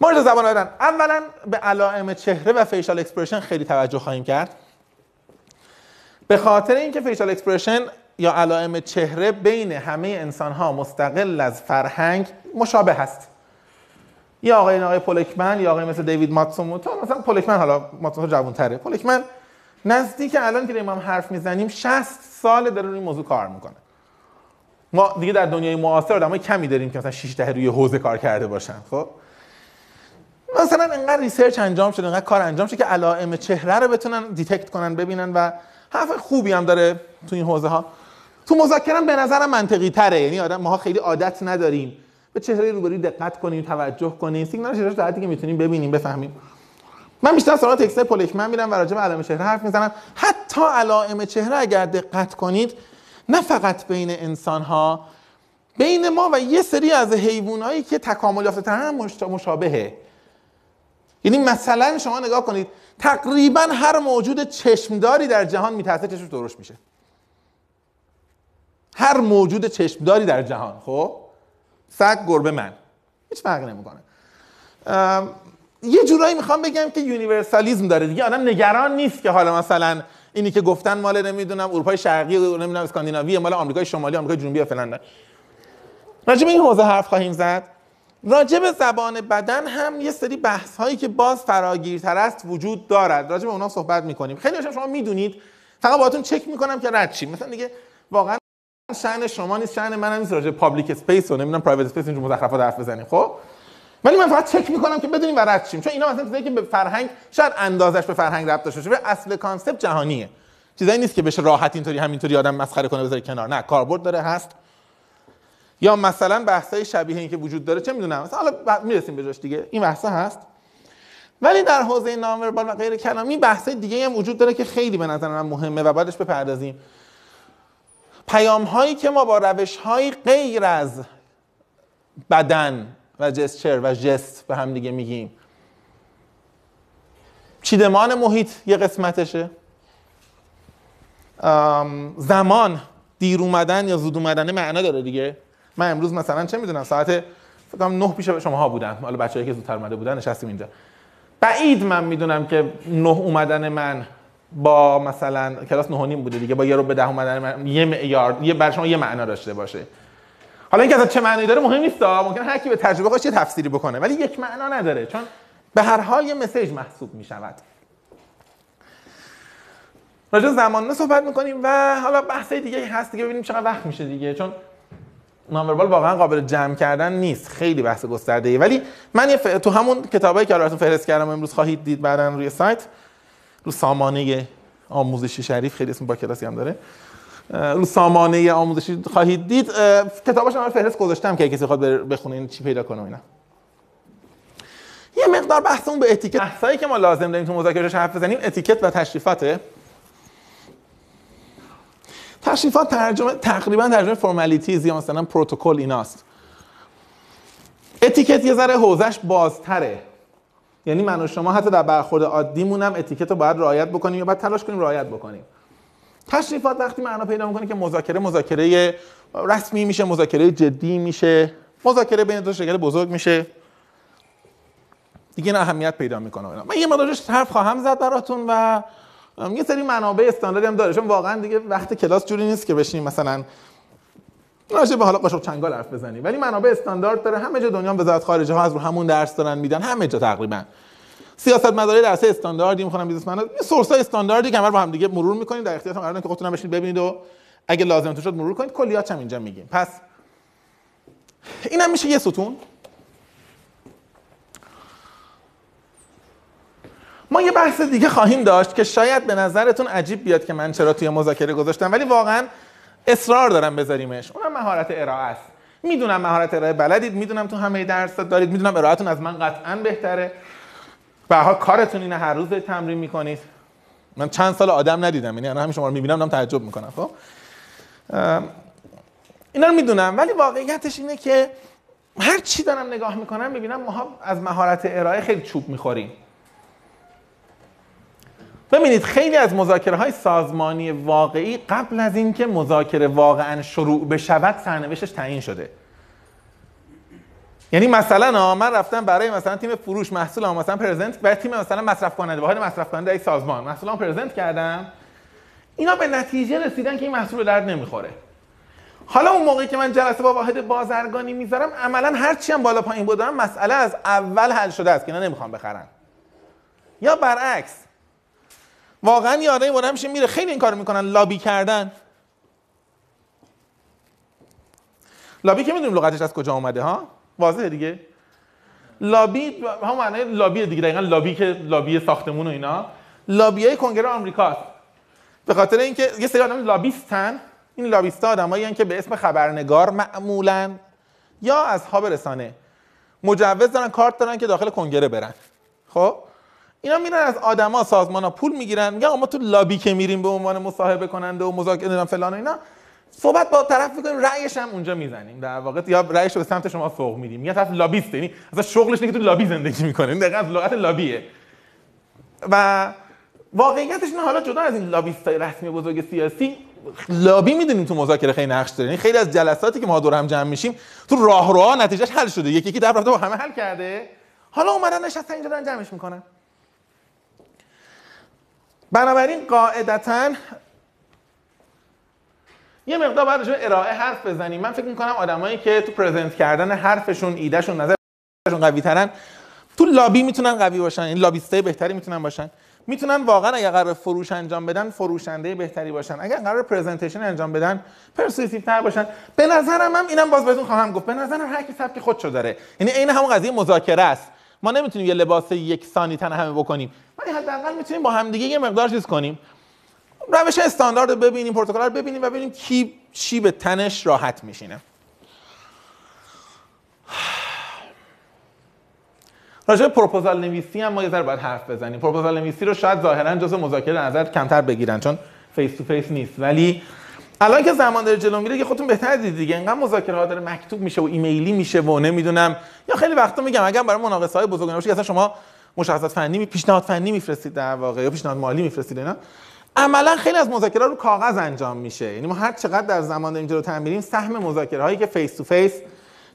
ما به زبان بدن. اولا به علائم چهره و facial expression خیلی توجه خواهیم کرد. به خاطر اینکه facial expression یا علائم چهره بین همه انسان ها مستقل از فرهنگ مشابه هست یا آقای آقای پل اکمن یا آقای مثل دیوید ماتسوموتو مثلا پل اکمن حالا ماتسوموتو جوان تره پل اکمن نزدیک الان که هم حرف می‌زنیم 60 سال داره روی موضوع کار می‌کنه. ما دیگه در دنیای معاصر آدمای کمی داریم که مثلا 6 دهه روی حوزه کار کرده باشن خب؟ مثلا انقدر research انجام شده انقدر کار انجام شده که علائم چهره رو بتونن detect کنن ببینن و حرف خوبی هم داره تو این حوزه ها تو مذاکرم به نظرم منطقی تره یعنی آدم ماها خیلی عادت نداریم. به چهره روبروی دقت کنیم توجه کنیم سیگنال چهره در حدی که می‌تونیم ببینیم بفهمیم. من بیشتر سراغ تکست پولکمن میرم و راجع به علائم چهره حرف می‌زنم. حتی علائم چهره اگر دقت کنید نه فقط بین انسان ها بین ما و یه سری از حیوانایی که تکامل یافته هم مش- مشابهه یعنی مثلا شما نگاه کنید تقریبا هر موجود چشمداری در جهان میترسه چشمش درشت میشه. هر موجود چشمداری در جهان خب؟ سگ گربه من. هیچ فرقی نمی‌کنه. یه جورایی می‌خوام بگم که universalism داره دیگه. آدم نگران نیست که حالا مثلا اینی که گفتن مال نمی‌دونم اروپای شرقی و نمی‌دونم اسکاندیناوی مال آمریکای شمالی آمریکای جنوبی فلان. راجع به این حوزه حرف خواهیم زد. راجع به زبان بدن هم یه سری بحث هایی که باز فراگیرتر است وجود دارد. راجع به اونا صحبت می‌کنیم. خیلی هاشم شما می‌دونید. فقط باهاتون چک می‌کنم که رد شیم مثلا دیگه واقعا شأن شما نیست. شأن منم نیست راجع به public space و نمی‌دونم private space اینجور مزخرفات حرف بزنیم. خب؟ ولی من فقط چک می‌کنم که بدونیم و رد شیم چون اینا مثلا چیزایی که به فرهنگ شاید اندازش به فرهنگ ربط داشته باشه. اصل concept جهانیه. چیزایی نیست که بشه راحت اینطوری همینطوری آدم مسخره کنه بذاره کنار. نه کاربرد داره هست. یا مثلا بحثای شبیه این که وجود داره چه می‌دونم؟ مثلا حالا می‌رسیم به جاش دیگه. این بحثا هست. ولی در حوزه ناموربال و غیر کلامی بحثای دیگه هم وجود داره که خیلی به نظر من مهمه و بعدش بپردازیم. پیام هایی که ما با روش های غیر از بدن و جسچر و جست به هم دیگه میگیم. چیدمان محیط یه قسمتشه. زمان دیر اومدن یا زود اومدن معنا داره دیگه. من امروز مثلا چه می‌دونم ساعت فکر کنم 9 پیش شماها بودم حالا بچه‌ای که زودتر اومده بودن نشستیم اینجا. بعید من می‌دونم که 9 اومدن من با مثلا کلاس 9 و نیم بوده دیگه با یه رو به ده اومدن من یه معیار یه برای شما یه معنا داشته باشه. حالا اینکه اصلا چه معنی داره مهم نیست ممکن هر کی به تجربه خودش یه تفسیری بکنه ولی یک معنا نداره. چون به هر حال یه مسیج محسوب می‌شود. راجع به زمانه صحبت می‌کنیم و حالا بحث دیگه هست دیگه ببینیم چقدر وقت میشه دیگه. چون ناموربال واقعا قابل جمع کردن نیست. خیلی بحث گسترده ای ولی من یه ف... تو همون کتابایی که براتون فهرست کردم امروز خواهید دید بعدا روی سایت رو سامانه آموزشی شریف خیلی اسم با کلاسی هم داره رو سامانه آموزشی خواهید دید. اه، کتاباش هم فهرست گذاشتم که کسی بره بخونه این چی پیدا کنه اینا. یه مقدار بحثمون به اتیکت بحثایی که ما لازم داریم تو مذاکرهش حرف بزنیم اتیکت و تشریفاته. تشریفات ترجمه تقریبا ترجمه فرمالیتیز یا مثلا پروتکل ایناست. اتیکت یه ذره حوزش بازتره. یعنی من و شما حتی در برخورد عادیمون هم اتیکت رو باید رعایت بکنیم یا باید تلاش کنیم رعایت بکنیم. تشریفات وقتی معنا پیدا می‌کنه که مذاکره مذاکره رسمی میشه مذاکره جدی میشه. مذاکره بین دو شرکت بزرگ میشه. دیگه این اهمیت پیدا می‌کنه من یه مقدارش حرف خواهم زد براتون و یه سری منابع استانداردی هم داره چون واقعا دیگه وقت کلاس جوری نیست که بشینیم مثلا راجع به حالا قاشق چنگال حرف بزنیم ولی منابع استاندارد داره همه جا دنیا وزارت خارجه ها از رو همون درس دارن میدن همه جا تقریبا. سیاست مداری درس استانداردی می‌خونم businessman یه source استانداردی که همه با هم دیگه مرور می‌کنیم در اختیارتون قرار که خودتون بشینید ببینید و اگه لازم شد مرور کنید. کلیات هم اینجا میگیم. پس اینم میشه یه ستون. ما یه بحث دیگه خواهیم داشت که شاید به نظرتون عجیب بیاد که من چرا توی مذاکره گذاشتم ولی واقعا اصرار دارم بذاریمش. اونم مهارت ارائه است. می‌دونم مهارت ارائه بلدید می‌دونم تو همه درس دارید می‌دونم ارائهتون از من قطعا بهتره. به حال کارتون اینه هر روز تمرین می‌کنید. من چند سال آدم ندیدم یعنی همین شما رو می‌بینم دارم تعجب می‌کنم خب؟ اینا رو می‌دونم ولی واقعیتش اینه که هر چی دارم نگاه می‌کنم می‌بینم ما از مهارت ارائه خیلی چوب می‌خوریم. ببینید خیلی از مذاکره های سازمانی واقعی قبل از اینکه مذاکره واقعا شروع بشود سرنوشتش تعیین شده. یعنی مثلا من رفتم برای مثلا تیم فروش محصول مثلا پرزنت برای تیم مثلا مصرف کننده واحد مصرف کننده ای سازمان. محصولم پرزنت کردم. اینا به نتیجه رسیدن که این محصول درد نمی‌خوره. حالا اون موقعی که من جلسه با واحد بازرگانی می‌ذارم عملا هر چی هم بالا پایین بودم مسئله از اول حل شده است که اینا نمی‌خوام بخرن. یا برعکس واقعا یه آدمی بودم میشه میره. خیلی این کارو می‌کنن. لابی کردن. لابی که می‌دونیم لغتش از کجا اومده ها؟ واضحه دیگه؟ لابی هم معنی لابی دیگه. دقیقا لابی که لابی ساختمون و اینا. لابی های کنگره آمریکاست. به خاطر اینکه یه سری آدم لابیستن. این لابیستا آدمایی که به اسم خبرنگار معمولا یا اصحاب رسانه مجوز دارن کارت دارن که داخل کنگره برن. خب؟ اینا میرن از آدما سازمان ها پول می‌گیرن میگن ما تو لابی که میریم به عنوان مصاحبه کننده و مذاکره فلان و اینا صحبت با طرف می‌کنیم رأیش هم اونجا می‌زنیم. در واقع یا رأیش رو به سمت شما سوق میدیم. یه طرف لابیست یعنی اصلا شغلش اینه که تو لابی زندگی می‌کنه. این دقیقاً لغت لابیه. و واقعیتش اینه حالا جدا از این لابیستای رسمی بزرگ سیاسی لابی می‌دونیم تو مذاکره خیلی نقش داره. یعنی خیلی از جلساتی که ما دور هم جمع میشیم تو راهروها نتیجهش حل شده. یکی یکی در رفته با همه حل کرده. حالا اومدن نشستن اینجا دارن جمعش می‌کنن. بنابراین قاعدتا یه مقدار بعد ارائه حرف بزنیم. من فکر می‌کنم آدمایی که تو پرزنت کردن حرفشون ایدهشون نظرشون قوی ترن تو لابی می‌تونن قوی باشن. این لابیسته بهتری می‌تونن باشن. می‌تونن واقعا اگر قرار فروش انجام بدن فروشنده بهتری باشن. اگر قرار پرزنتیشن انجام بدن پرسوسیو تر باشن. به نظرم هم اینم باز بهتون خواهم گفت. به نظرم هر کی سبک خودشو داره. یعنی عین همون قضیه مذاکره است. ما نمی‌تونیم یه لباس یکسانی تن همه بکنیم ولی حداقل می‌تونیم با همدیگه یه مقدار چیز کنیم. روش استاندارد رو ببینیم پروتکل رو ببینیم و ببینیم کی چی به تنش راحت میشینه. راجع به پروپوزال نویسی هم ما یه ذره باید حرف بزنیم. پروپوزال نویسی رو شاید ظاهرا جزء مذاکره نظر کمتر بگیرن چون face to face نیست. ولی الان که زمان داره جلو میره که خودتون بهتر دید دیگه. انقدر مذاکره ها داره مکتوب میشه و ایمیلی میشه و نمی‌دونم. یا خیلی وقتا میگم اگر برای مناقصه های بزرگ باشه اصلا شما مشخصات فنی پیشنهاد فنی میفرستید در واقع یا پیشنهاد مالی میفرستید اینا. عملا خیلی از مذاکره رو کاغذ انجام میشه. یعنی ما هر چقدر در زمان داریم جلو میریم سهم مذاکره هایی که face to face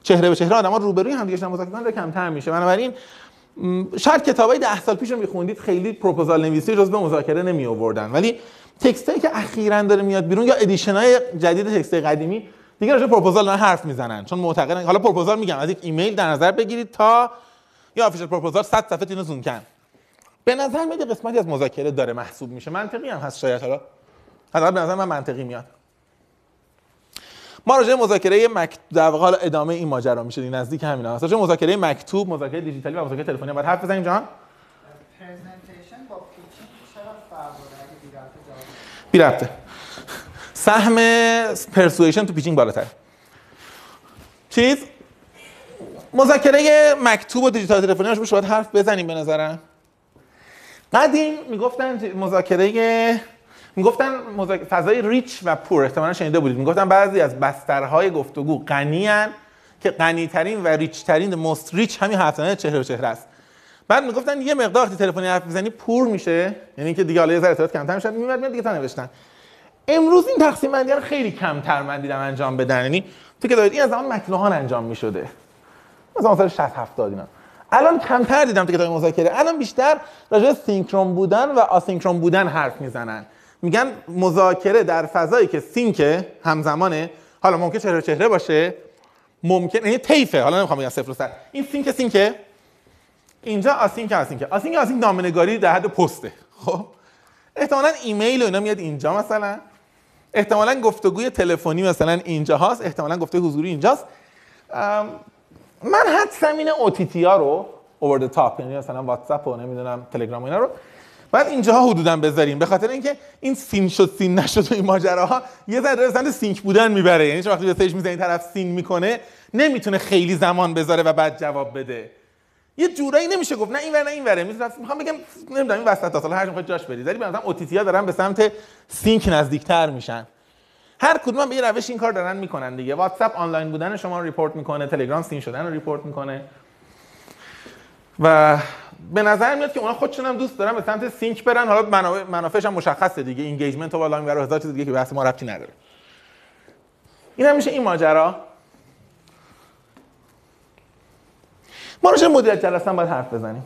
چهره به چهره آدم‌ها روبروی هم دیگه مذاکره کنن کمتر میشه. بنابراین شاید کتابای 10 سال پیش میخوندید خیلی پروپوزال نویسی جز به مذاکره نمی آوردن ولی text ایی که اخیرا داره میاد بیرون یا edition های جدید text قدیمی دیگه راجع پروپوزال دارن حرف می‌زنن. چون معتقدن حالا پروپوزال میگم از یک ایمیل در نظر بگیرید تا یا official proposal 100 صفحه اینو زوم کن. به نظر میاد قسمتی از مذاکره داره محسوب میشه. منطقی هم هست شاید حالا حداقل به نظر من منطقی میاد. ما راجع مذاکره مکتوب در واقع ادامه این ماجرا میشه نزدیک همین هست. راجع مذاکره مکتوب مذاکره دیجیتالی و مذاکره تلفنی باید حرف بزنیم جان presentation با pitching چرا فرق داره اگه بی ربطه جواب بی ربطه سهم persuasion تو pitching بالاتره. چیز؟ مذاکره مکتوب و دیجیتال تلفنی روش باید حرف بزنیم به نظرم. قدیم می‌گفتن مذاکره می‌گفتن مذاکره فضای rich و poor احتمالاً شنیده بودید. می‌گفتن بعضی از بسترهای گفتگو غنیان که غنی ترین و rich ترین most rich همین زدن چهره به چهره است. بعد می‌گفتن یه مقدار وقتی تلفنی حرف می‌زنی پور میشه. یعنی که دیگه حالا یه ذره ارتباط کمتر میشه میمد میاد دیگه تا نوشتن امروز این تقسیم بندی رو خیلی کمتر من دیدم انجام بدن. یعنی تو که دارید این از زمان مکنوهان انجام می شده مثلا سال 60 70 اینا. الان کمتر دیدم تو کتاب مذاکره. الان بیشتر راجع سینکرون بودن و آسینکرون بودن حرف می‌زنن. میگن مذاکره در فضایی که سینک همزمانه حالا ممکن چهره چهره باشه ممکن یعنی طیفه. حالا نمی‌خوام بگم صفر و صد. این sync sync ه. اینجا async async async async نامه‌نگاری در حد پسته. خب؟ احتمالاً ایمیل و اینا میاد اینجا مثلا. احتمالاً گفتگوی تلفنی مثلا اینجا هست احتمالاً گفتگوی حضوری اینجاست. من حدسم اینه OTT ها رو over top یعنی مثلا واتساپ و نمی‌دونم تلگرام و اینا رو بعد اینجاها حدودا بذاریم. به خاطر اینکه این seen شد seen نشد و این ماجراها یه ذره سمت sync بودن می‌بره. یعنی وقتی یه message می‌زنی طرف seen می‌کنه نمی‌تونه خیلی زمان بذاره و بعد جواب بده. یه جورایی نمیشه گفت نه این ور نه این وره. می‌تونم می‌خوام بگم نمی‌دونم این وسط اصلا هر جا جاش برید ولی به نظرم OTT ها دارن به سمت sync نزدیکتر میشن. هر کدوم به یه روش این کار دارن می‌کنن دیگه. واتساپ آنلاین بودن شما رو report می‌کنه تلگرام seen شدن رو report می‌کنه. و به نظر میاد که اونا خودشون هم دوست دارن به سمت sync برن. حالا منافع منافعش هم مشخصه دیگه. engagement و بالا و هزار چیز دیگه که بحث ما ربطی نداره. این هم میشه این ماجرا. ما به مدیریت جلسه هم باید حرف بزنیم.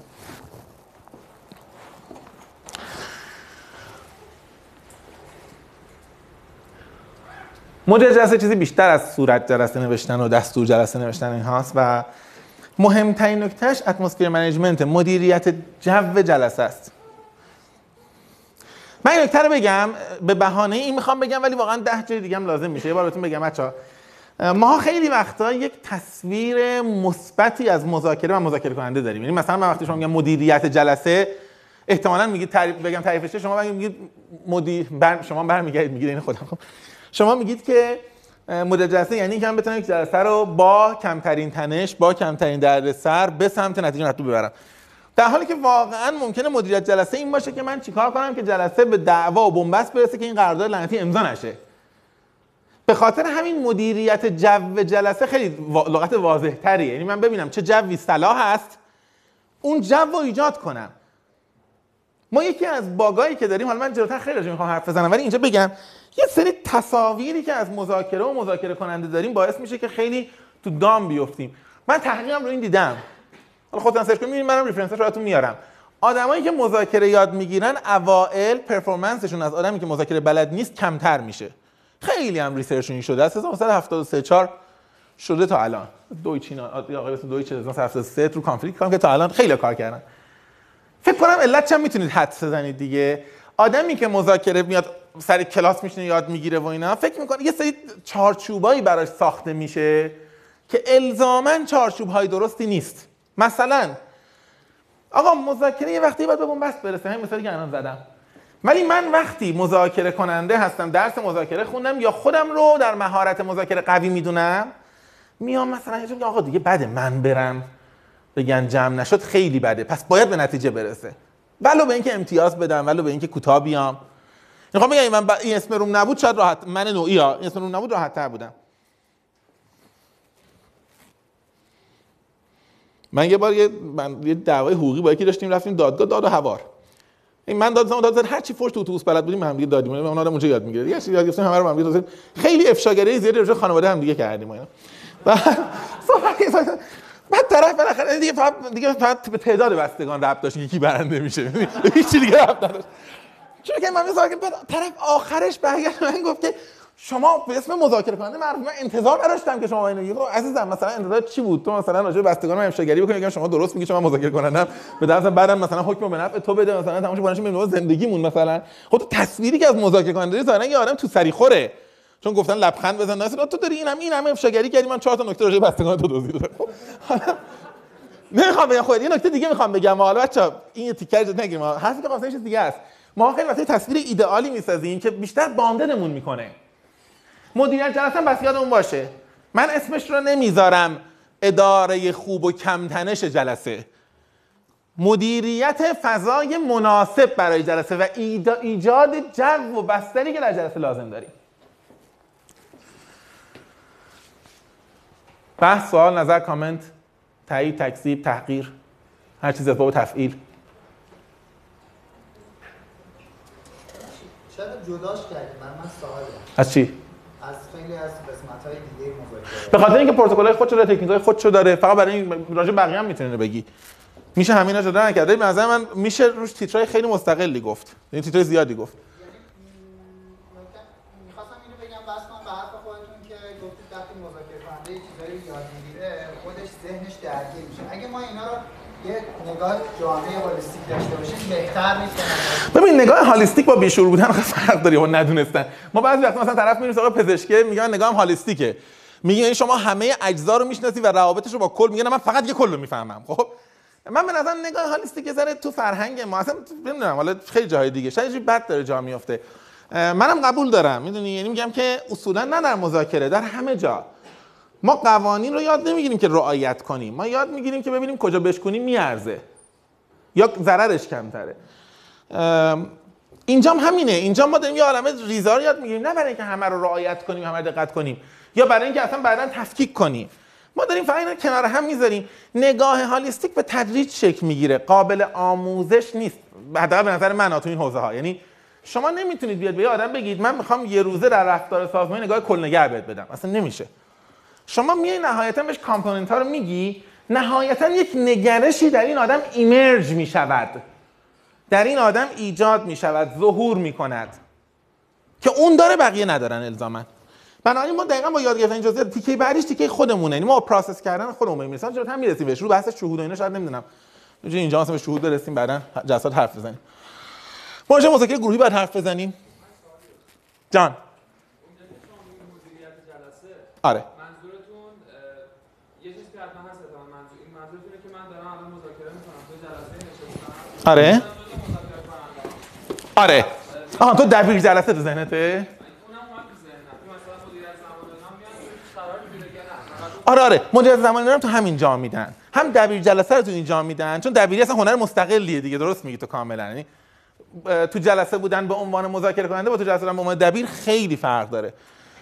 مدیر جلسه چیزی بیشتر از صورت جلسه نوشتن و دستور جلسه نوشتن این هاست و مهمترین نکتهش اتمسفیر منیجمنت مدیریت جو جلسه است. من این نکته رو بگم به بهانه این می‌خوام بگم ولی واقعا ده جای دیگه هم لازم میشه. یه بار بهتون بگم بچا ما خیلی وقتا یک تصویر مثبتی از مذاکره و مذاکره کننده داریم. یعنی مثلا من وقتی شما میگم مدیریت جلسه احتمالاً میگید تعریف بگم تعریفش؟ شما میگید مدیر بر شما برمیگردید میگید این خودم خب. شما میگید که مدیر جلسه یعنی اینکه من بتونم یک جلسه رو با کمترین تنش با کمترین دردسر به سمت نتیجه مطلوب ببرم. در حالی که واقعا ممکنه مدیریت جلسه این باشه که من چیکار کنم که جلسه به دعوا و بنبست برسه که این قرارداد لعنتی امضا نشه. به خاطر همین مدیریت جو جلسه خیلی لغت واضح تریه یعنی من ببینم چه جوی صلاح هست اون جو رو ایجاد کنم. ما یکی از باگایی که داریم حالا من جلوتر خیلی راجع می‌خوام حرف بزنم ولی اینجا بگم یه سری تصاویری که از مذاکره و مذاکره کننده داریم باعث میشه که خیلی تو دام بیفتیم. من تحقیقم رو این دیدم. حالا خودتون search کنید منم reference ش براتون میارم. آدمایی که مذاکره یاد می‌گیرن اوائل performance شون از آدمی که مذاکره بلد نیست کمتر میشه. خیلی هم research شده. از 1973 4 شده تا الان. دویچ اینا آقای اسم دویچ 1973 رو conflict کار کردم که تا الان خیلی کار کردن. فکر کنم علتشم می‌تونید حدس بزنید دیگه؟ آدمی که مذاکره میاد سر کلاس میشینه یاد می‌گیره و اینا فکر می‌کنه یه سری چارچوبایی براش ساخته میشه که الزاما چارچوب های درستی نیست. مثلا آقا مذاکره یه وقتی باید به بنبست برسه. همین مثالی که الان زدم. ولی من وقتی مذاکره کننده هستم درس مذاکره خوندم یا خودم رو در مهارت مذاکره قوی می‌دونم میام مثلا یه میگم آقا دیگه بده من برم. بگن جمع نشد خیلی بده. پس باید به نتیجه برسه. ولو به اینکه امتیاز بدم ولو به اینکه کوتاه بیام. می‌خوام بگم من. این اسم روم نبود شاید راحت من نوعی ها این اسم روم نبود راحت تر بودم. من یه بار یه, من یه دعوای حقوقی با یکی داشتیم رفتیم دادگاه داد و هوار. این من داد زدم داد هر چی فوش تو اتوبوس بلد بودیم هم دیگه دادیم. اون آدم اونجا یاد می‌گیره یه چیزی یاد گرفتیم همه رو هم دیگه. خیلی افشاگری زیادی راجع خانواده هم دیگه کردیم و اینا. و بعد طرف بالاخره دیگه فقط دیگه فقط به تعداد بستگان ربط داشت که کی برنده میشه. هیچ چیزی دیگه ربط نداشت. چون که من بعد طرف آخرش برگشت من گفت که شما به اسم مذاکره کننده معروف. من انتظار نداشتم که شما اینو بگید خب عزیزم مثلا انتظار چی بود؟ تو مثلا راجع به بستگان من افشاگری بکنی بگم شما درست میگی شما مذاکره کنندم به درس بعدم مثلا حکم به نفع تو بده مثلا تماشا بنش به زندگیمون مثلا. خب تو تصویری که از مذاکره کننده داری یه آدم تو سری خوره. چون گفتن لبخند بزن نه تو داری اینم اینم افشاگری کردی من چهار تا نکته راجع به بستگان تو خب، نمی‌خوام بگم خود یه نکته دیگه می‌خوام بگم. حالا بچا این تیکر جد نگیریم. حرفی که خواستم چیز دیگه است. ما خیلی وقتی تصویر ایدئالی می‌سازیم که بیشتر باندنمون می‌کنه. مدیریت جلسه بس یادمون باشه. من اسمش رو نمی‌ذارم اداره خوب و کمتنش جلسه. مدیریت فضای مناسب برای جلسه و ایجاد جو و بستری که در جلسه لازم داریم. بحث سوال نظر کامنت تایید تکذیب تحقیر هر چیز از باب تفعیل. چرا جداش کردی؟ من من سواله از چی؟ از خیلی از به خاطر اینکه پروتکل های خودشو داره تکنیک های خودشو داره فقط برای این راجع بقیه هم می‌تونه بگی. میشه همینا جدا نکرده به نظر من میشه روش تیترای خیلی مستقلی گفت. این تیترای زیادی گفت می‌خواستم اینو بگم بس کنم به حرف خودتون که گفتید وقتی مذاکره کننده یه چیزایی یاد می‌گیره خودش ذهنش درگیر میشه اگه ما اینا رو یه نگاه داشته باشیم بهتر ببین نگاه هالیستیک با بیشعور بودن خیلی فرق داره با ندونستن. ما بعضی وقتا مثلا طرف میریم سراغ پزشکی میگن نگاه هم هالیستیکه. میگه شما همه اجزا رو می‌شناسی و روابطش رو با کل میگن من فقط یه کل رو می‌فهمم. خب؟ من به نظر نگاه هالیستیک ذره تو فرهنگ ما. اصلا نمی‌دونم حالا خیلی جاهای دیگه. شاید بد داره جا میفته منم قبول دارم. می‌دونی؟ یعنی میگم که اصولا نه در مذاکره در همه جا. ما قوانین رو یاد نمی‌گیریم که رعایت کنیم. ما یاد می‌گیریم که ببینیم کجا بشکنیم میارزه. یا ضررش کمتره. ام، اینجا هم همینه. اینجا ما داریم یه عالمه ریزا رو یاد می‌گیریم. نه برای اینکه همه رو رعایت کنیم همه دقت کنیم. یا برای اینکه اصلا بعدا تفکیک کنیم. ما داریم فقط کنار هم می‌ذاریم. نگاه هالیستیک به تدریج شکل می‌گیره. قابل آموزش نیست. حداقل به نظر من تو این حوزه ها یعنی شما نمی‌تونید بیاد به یه آدم بگید من می‌خوام یه روزه در رفتار سازمانی نگاه کلنگر بهت بدم. اصلا نمیشه. شما میای نهایتا بهش component ها رو میگی نهایتا یک نگرشی در این آدم emerge می‌شود. در این آدم ایجاد می‌شود ظهور می‌کند. که اون داره بقیه ندارن الزاما. بنابراین ما دقیقا با یاد گرفتن جزئیات تیکه بعدیش تیکه خودمونه. یعنی ما process کردن خودمون می‌رسیم چرا هم می‌رسیم بهش؟ رو بحث شهود و اینا شاید نمی‌دونم. چون اینجا مثلا به شهود برسیم بعدا جلسات حرف بزنیم. ما به مذاکره گروهی بعد حرف بزنیم. جان. آره منظورتون اه، یه چیزی که حتما هست اتفاقا منظور این منظورتونه که من دارم الان مذاکره می‌کنم تو جلسه نشستم آره. آره. آها تو دبیر جلسه تو ذهنته؟ زمان آره آره. مدیریت زمانی رو هم تو همین جا میدن. هم دبیر جلسه رو تو اینجا میدن چون دبیری اصلا هنر مستقلیه دیگه درست میگی تو کاملا. یعنی تو جلسه بودن به عنوان مذاکره کننده با تو جلسه بودن به عنوان دبیر خیلی فرق داره.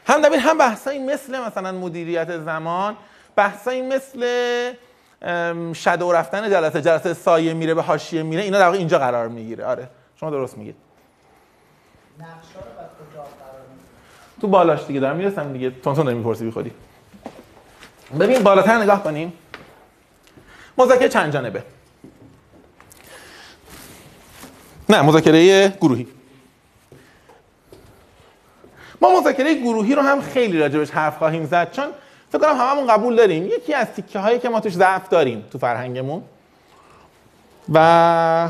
هم دبیر هم بحثایی مثل مثلا مدیریت زمان بحثایی مثل شادو رفتن جلسه جلسه سایه میره به حاشیه میره اینا در واقع اینجا قرار می‌گیره. آره شما درست میگید. تو بالاش دیگه دارم می‌رسم دیگه. تون تون داری می‌پرسی بی خودی. ببین بالاتر نگاه کنیم. مذاکره چند جانبه؟ نه مذاکره گروهی. ما مذاکره گروهی رو هم خیلی راجبش حرف خواهیم زد چون فکر کنم هممون قبول داریم. یکی از تیکه هایی که ما توش ضعف داریم تو فرهنگمون. و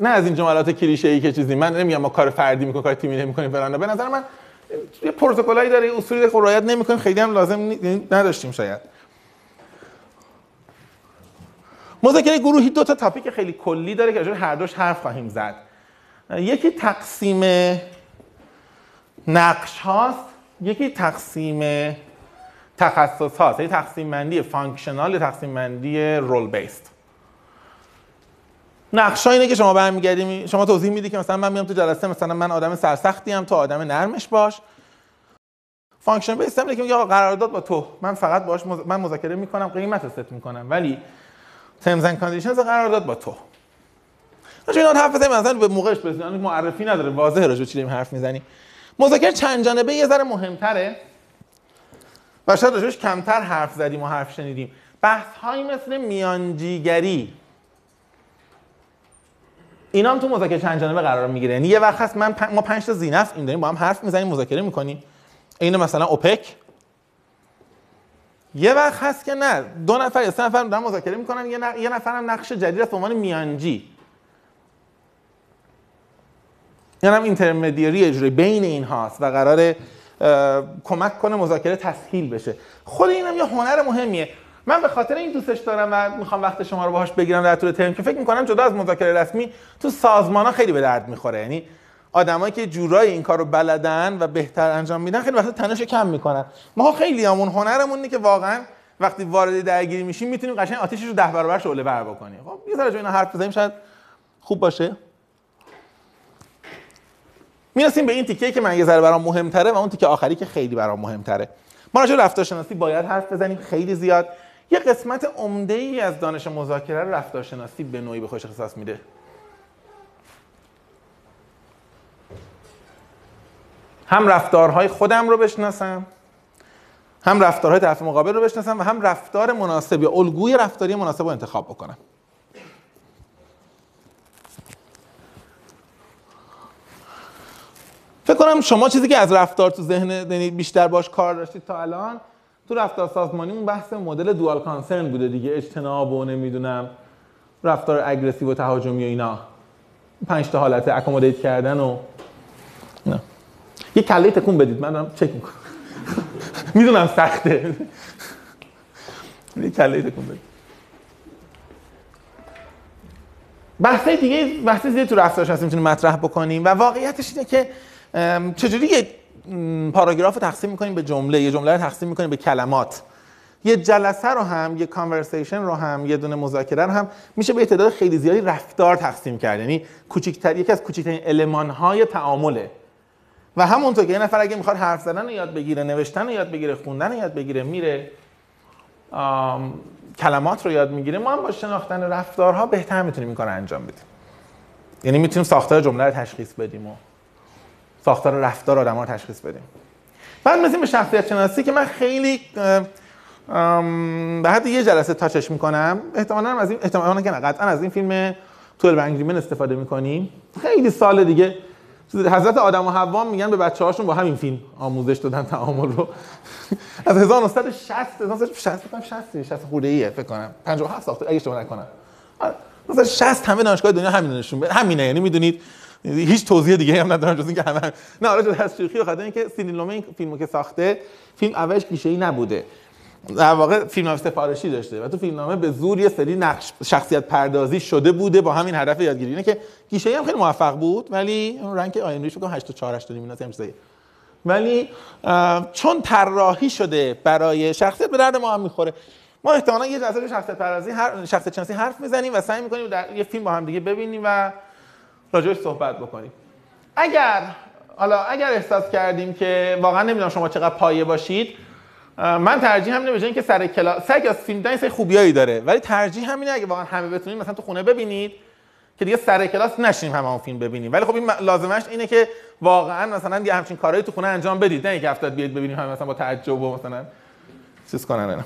نه از این جملات کلیشه ای که چیزی. من نمیگم ما کار فردی می‌کنیم کار تیمی نمی‌کنیم فلان. به نظر من یه پروتکلایی داره اصولی داره رعایت نمی‌کنیم. خیلی هم لازم نداشتیم شاید. مذاکره گروهی دو تا topic خیلی کلی داره که هر دوش حرف خواهیم زد. یکی تقسیم نقش هاست. یکی تقسیم تخصص هاست یعنی تقسیم بندی functional تقسیم بندی role based نقشا اینه که شما برمیگردیم شما توضیح میدی که مثلا من میام تو جلسه مثلا من آدم سرسختی ام تو آدم نرمش باش. function base هم که میگه قرارداد با تو. من فقط باش مز... من مذاکره می‌کنم قیمت رو ست می‌کنم ولی terms and conditions قرارداد با تو. به اینا حرف بزنیم مثلا به موقعش برسیم. معرفی نداره واضحه راجع چی حرف می‌زنیم. مذاکره چند جانبه یه ذره مهمتره. و شاید راجعش کمتر حرف زدیم و حرف شنیدیم. بحث هایی مثل میانجیگری. اینا هم تو مذاکره چند جانبه قرار می‌گیره. یعنی یه وقت هست من پ- ما پنج تا ذی‌نفعیم داریم با هم حرف می‌زنیم مذاکره می‌کنیم. این مثلا اوپک. یه وقت هست که نه دو نفر یا سه نفر دارن مذاکره می‌کنن یه, ن... یه نفر هم نقش جدید است به عنوان میانجی یعنی هم اینترمدیری اجرایی بین این هاست و قرار کمک کنه مذاکره تسهیل بشه. خود اینم یه هنر مهمیه. من به خاطر این دوستش دارم و می‌خوام وقت شما رو باهاش بگیرم در طول ترم که فکر می‌کنم جدا از مذاکره رسمی تو سازمان ها خیلی به درد می‌خوره. یعنی آدمایی که جورایی این کار رو بلدن و بهتر انجام میدن خیلی وقت تنش کم می‌کنن. ما خیلی همون هنرمون اینه که واقعا وقتی وارد درگیری میشیم می‌تونیم قشنگ آتیشش رو ده برابر شعله ور بکنیم. خب یه ذره اینا حرف بزنیم شاید خوب باشه. می‌رسیم به این تیکه که من یه ذره برام مهمتره و اون تیکه آخری که خیلی برام مهمتره. ما راجع رفتارشناسی باید حرف بزنیم خیلی زیاد. یه قسمت عمده ای از دانش مذاکره رو رفتارشناسی به نوعی به خودش اختصاص میده. هم رفتارهای خودم رو بشناسم هم رفتارهای طرف مقابل رو بشناسم و هم رفتار مناسب یا الگوی رفتاری مناسب رو انتخاب بکنم. فکر کنم شما چیزی که از رفتار تو ذهن یعنی بیشتر باش کار داشتید تا الان تو رفتار سازمانی اون بحث مدل دوال کانسرن بوده دیگه اجتناب و نمی‌دونم رفتار اگریسیو و تهاجمی و اینا. پنج تا حالت اکومودیت کردن و نه یه کله تکون بدید من دارم چک می‌کنم. می‌دونم سخته. یه کله تکون بدید. بحثای دیگه بحث دیگه تو رفتار شناسی می‌تونیم مطرح بکنیم. و واقعیتش اینه که چجوری یه پاراگراف رو تقسیم می‌کنیم به جمله؟ یه جمله رو تقسیم می‌کنیم به کلمات. یه جلسه رو هم یه کانورسیشن رو هم یه دونه مذاکره رو هم میشه به تعداد خیلی زیادی رفتار تقسیم کرد. یعنی کوچیکتر یکی از کوچکترین المان‌های تعامله. و همونطور که یه نفر اگه می‌خواد حرف زدن رو یاد بگیره نوشتن رو یاد بگیره خوندن رو یاد بگیره میره آم، کلمات رو یاد می‌گیره ما هم با شناختن رفتارها بهتر می‌تونیم این کار انجام بدیم. یعنی می‌تونیم ساختار جمله رو تشخیص بدیم و ساختار رفتار آدم رو تشخیص بدیم. بعد مثل به شخصیت شناسی که من خیلی به حد یه جلسه تاچش می‌کنم احتمالاً از این احتمالاً که نه قطعا از این فیلم 12 Angry Men استفاده می‌کنیم. خیلی سال دیگه حضرت آدم و حوا میگن به بچه هاشون با همین فیلم آموزش دادن تعامل رو. از 1960 1960 فکر کنم 60 60 خورده ایه فکر کنم. 57 ساخته اگه اشتباه نکنم. آره، 1960 همه دانشگاه دنیا همین نشون همینه یعنی می‌دونید هیچ توضیح دیگه هم ندارم جز اینکه همه هم. نه حالا جز از شوخی بخاطر اینکه لومه این فیلمو که ساخته فیلم اولش گیشه‌ای نبوده. در واقع فیلم سفارشی داشته و تو فیلمنامه به زور یه سری نقش شخصیت پردازی شده بوده با همین هدف یادگیری. اینه که گیشه هم خیلی موفق بود ولی اون رنگ آی ام ریش بگم 8 تا 4 8 اینا هم چیزایی. ولی چون طراحی شده برای شخصیت به درد ما هم می‌خوره. ما احتمالاً یه جلسه شخصیت پردازی هر شخصیت شناسی حرف می‌زنیم و سعی می‌کنیم در یه فیلم با هم دیگه ببینیم و راجعش صحبت بکنیم. اگر حالا اگر احساس کردیم که واقعا نمی‌دونم شما چقدر پایه باشید من ترجیح هم نمیشه که سر کلاس سگ از فیلم دیدن خوبیایی داره ولی ترجیح همینه اگه واقعا همه بتونید مثلا تو خونه ببینید که دیگه سر کلاس نشیم همه اون فیلم ببینیم. ولی خب این لازمش اینه که واقعا مثلا یه همچین کارهایی تو خونه انجام بدید نه اینکه هفتاد بیاید ببینیم همه مثلا با تعجب و مثلا چیز کنن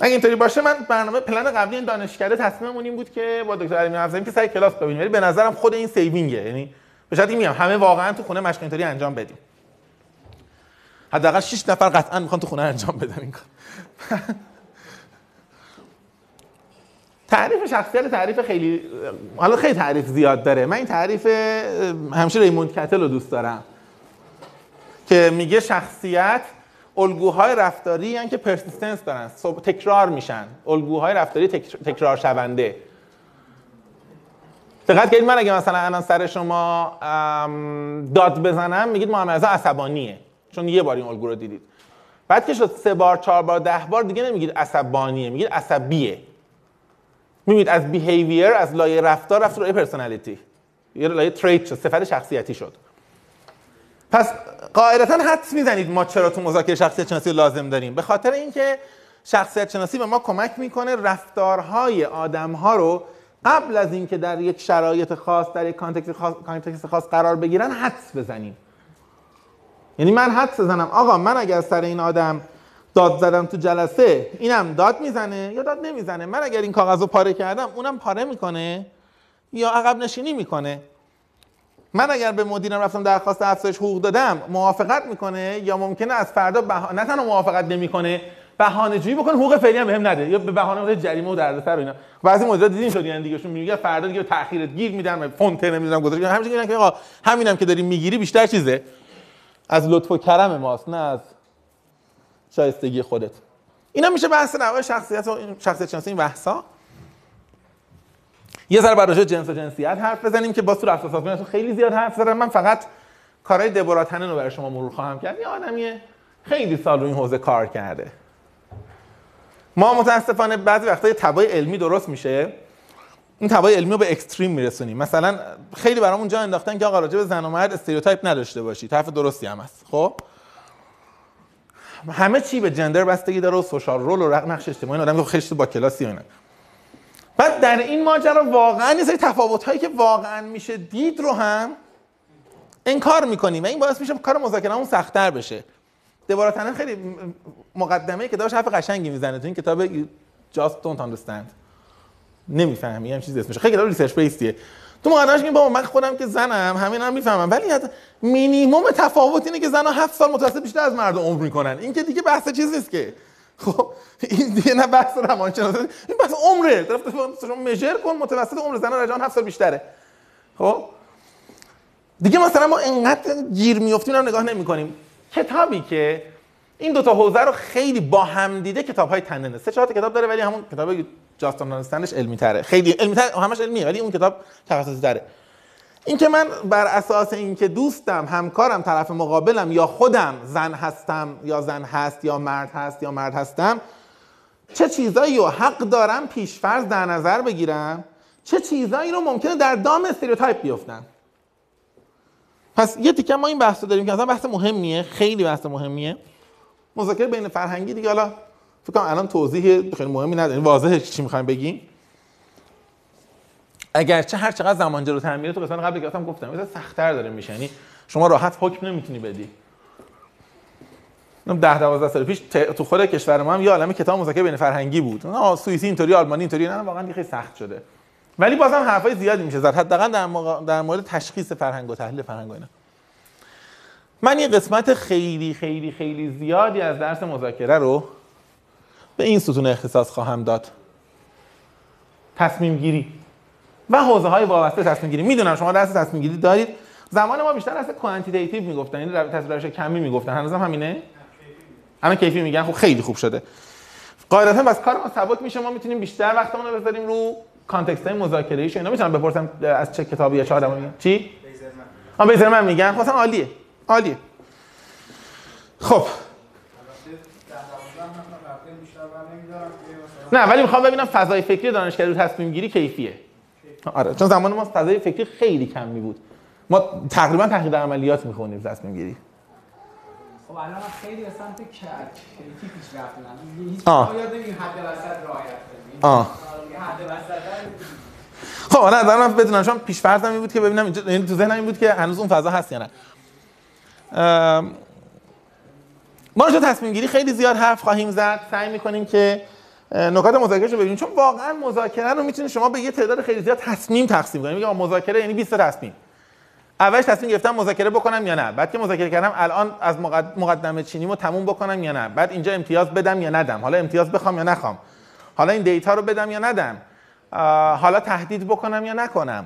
اگه اینطوری باشه من برنامه پلن قبلی این دانشکده تصمیممون این بود که با دکتر علی افزایی که سر کلاس ببینیم. ولی به نظرم خود این سیوینگه یعنی به شرطی میگم همه واقعا تو خونه مشق اینطوری انجام بدیم. حداقل 6 نفر قطعا می‌خوان تو خونه انجام بدن این کار. تعریف شخصیت تعریف خیلی حالا خیلی تعریف زیاد داره. من این تعریف همیشه ریموند کتل رو دوست دارم. که میگه شخصیت الگوهای رفتاری هن که پرسیستنس دارن تکرار میشن. الگوهای رفتاری تکر- تکرار شونده. دقت کنید من اگه مثلا الان سر شما داد بزنم میگید محمد عصبانیه. چون یه بار این الگو رو دیدید. بعد که شد سه بار چهار بار ده بار دیگه نمیگید عصبانیه میگید عصبیه. می‌بینید از بیهیویر از لایه رفتار رفت روی پرسونالیتی یه لایه تریت شد صفت شخصیتی شد. پس قاعدتا حدس می‌زنید ما چرا تو مذاکره شخصیت شناسی لازم داریم. به خاطر اینکه شخصیت شناسی به ما کمک می‌کنه رفتارهای آدمها رو قبل از اینکه در یک شرایط خاص در یک context خاص, context خاص قرار بگیرن حدس بزنیم. یعنی من حدس بزنم. آقا من اگر سر این آدم داد زدم تو جلسه اینم داد می‌زنه یا داد نمی‌زنه؟ من اگر این کاغذ رو پاره کردم اونم پاره می‌کنه یا عقب نشینی می‌کنه؟ من اگر به مدیرم رفتم درخواست افزایش حقوق دادم موافقت می‌کنه یا ممکنه از فردا بها... نه تنها موافقت نمی‌کنه بهانه جویی بکنه حقوق فعلی هم بهم نده. یا به بهانه جریمه و دردسر و اینا. بعضی مدیرا دیدین شد یعنی دیگهشون میگه فردا دیگه تاخیرت گیر میدن فونت نمی‌دونم گذاشت. همیشه میگن که آقا همینم که داری می‌گیری بیشتر چیزه. از لطف و کرم ماست نه از شایستگی خودت. اینا میشه بحث نوع شخصیت و شخصیت شناسی این بحثا. یه ذره بر راجع جنس و جنسیت حرف بزنیم که با تو رفت سازمانتون خیلی زیاد حرف زدم من فقط کارهای دبورا رو برای شما مرور خواهم کرد. یه آدمیه خیلی سال رو این حوزه کار کرده. ما متاسفانه بعضی وقتا یه تب‌های علمی درست میشه. این تب‌های علمی رو به extreme میرسونیم. مثلا خیلی برامون جا انداختن که آقا راجع به زن و مرد stereotype نداشته باشی. طرف درستی هم هست. خب؟ همه چی به gender بستگی داره و social role و نقش اجتماعی. آدم که خیلی با کلاسی اینا. بعد در این ماجرا واقعا یه سری تفاوت هایی که واقعا میشه دید رو هم انکار می‌کنیم. و این باعث میشه کار مذاکرهمون سختتر بشه. دوباره خیلی م- مقدمه کتابش حرف قشنگی می‌زنه تو این کتاب Just Don't Understand. نمی‌فهمی هم چیزی اسمش. خیلی کتاب research base یه تو مقدمش میگه بابا من خودم که زنم همین هم می‌فهمم. ولی حتی مینیمم تفاوت اینه که زنها هفت سال متوسط بیشتر از مرد عمر می‌کنن. این که دیگه بحث چیز نیست که. خب این دیگه نه بحث روانشناسی این بحث عمره. طرف شما measure کن متوسط عمر زن رجال هفت سال بیشتره. خب؟ دیگه مثلا ما انقدر گیر میافتیم رو نگاه نمی کنیم کتابی که این دو تا حوزه رو خیلی با هم دیده کتاب های تننه. سه چهار تا کتاب داره ولی همون کتاب جاستون دانستنش علمی تره خیلی علمی تر همش علمیه ولی اون کتاب تخصصی تره. این که من بر اساس اینکه دوستم همکارم طرف مقابلم یا خودم زن هستم یا زن هست یا مرد هست یا مرد هستم چه چیزایی رو حق دارم پیشفرض در نظر بگیرم؟ چه چیزایی رو ممکنه در دام استریوتایپ بیفتم پس یه تیکه ما این بحث داریم که اصلا بحث مهمیه خیلی بحث مهمیه. مذاکره بین فرهنگی دیگه حالا فکر کنم الان توضیح خیلی مهمی نداریم. واضحه چی می‌خوایم بگیم. اگرچه هر چقدر زمان جلوتر میره تو قسمت قبل گفتم گفتم مثلا سخت‌تر داره میشه. یعنی شما راحت حکم نمی‌تونی بدی. 10 12 سال پیش تو خود کشور ما هم یه عالمه کتاب مذاکره بین فرهنگی بود. آه سوئیسی اینطوری آلمانی اینطوری نه واقعا خیلی سخت شده. ولی بازم حرفای زیادی میشه. زد حداقل در, موقع- در مورد تشخیص فرهنگ و تحلیل فرهنگ و اینا. من یه قسمت خیلی خیلی خیلی زیادی از درس مذاکره رو به این ستون اختصاص خواهم داد. تصمیم گیری. و حوزه های وابسته تصمیم گیری می‌دونم شما درس تصمیم گیری دارید. زمان ما بیشتر درس کوانتیتیتیو می‌گفتن. یعنی رو- تصویر روش کمی می‌گفتن. هنوزم همینه؟ همه کیفی میگن. خب خیلی خوب شده. قاعدتا بس کار ما سبک میشه. ما می‌تونیم بیشتر وقتمون رو بذاریم رو کانتکست های مذاکره ایش اینا می‌تونم بپرسم از چه کتابی یا چه آدمی چی؟ آ بیزرمن میگن. خب عالیه. عالیه. خب. نه ولی می‌خوام ببینم فضای فکری دانشگاهی رو تصمیم گیری کیفیه. آره چون زمان ما فضای فکری خیلی کمی بود. ما تقریبا تحقیق عملیات می‌خونیم تصمیم گیری. خب الان خیلی به سمت کریتی پیش رفتم هیچ یاد نمیگیم حد وسط رعایت کنیم. آه. آره، حد وسط خب حالا دارم بدونم چون پیش فرضم این بود که ببینم اینجا یعنی تو ذهنم این بود که هنوز اون فضا هست یا نه. ما به تصمیم گیری خیلی زیاد حرف خواهیم زد. سعی می‌کنیم که نکات مذاکره رو ببینیم. چون واقعا مذاکره رو می‌تونید شما به یه تعداد خیلی زیاد تصمیم تقسیم کنید میگم مذاکره یعنی 20 تا تصمیم. اولش تصمیم گرفتم مذاکره بکنم یا نه. بعد که مذاکره کردم الان از مقد- مقدمه چینیمو تموم بکنم یا نه. بعد اینجا امتیاز بدم یا ندم. حالا امتیاز بخوام یا نخوام. حالا این دیتا رو بدم یا ندم. حالا تهدید بکنم یا نکنم.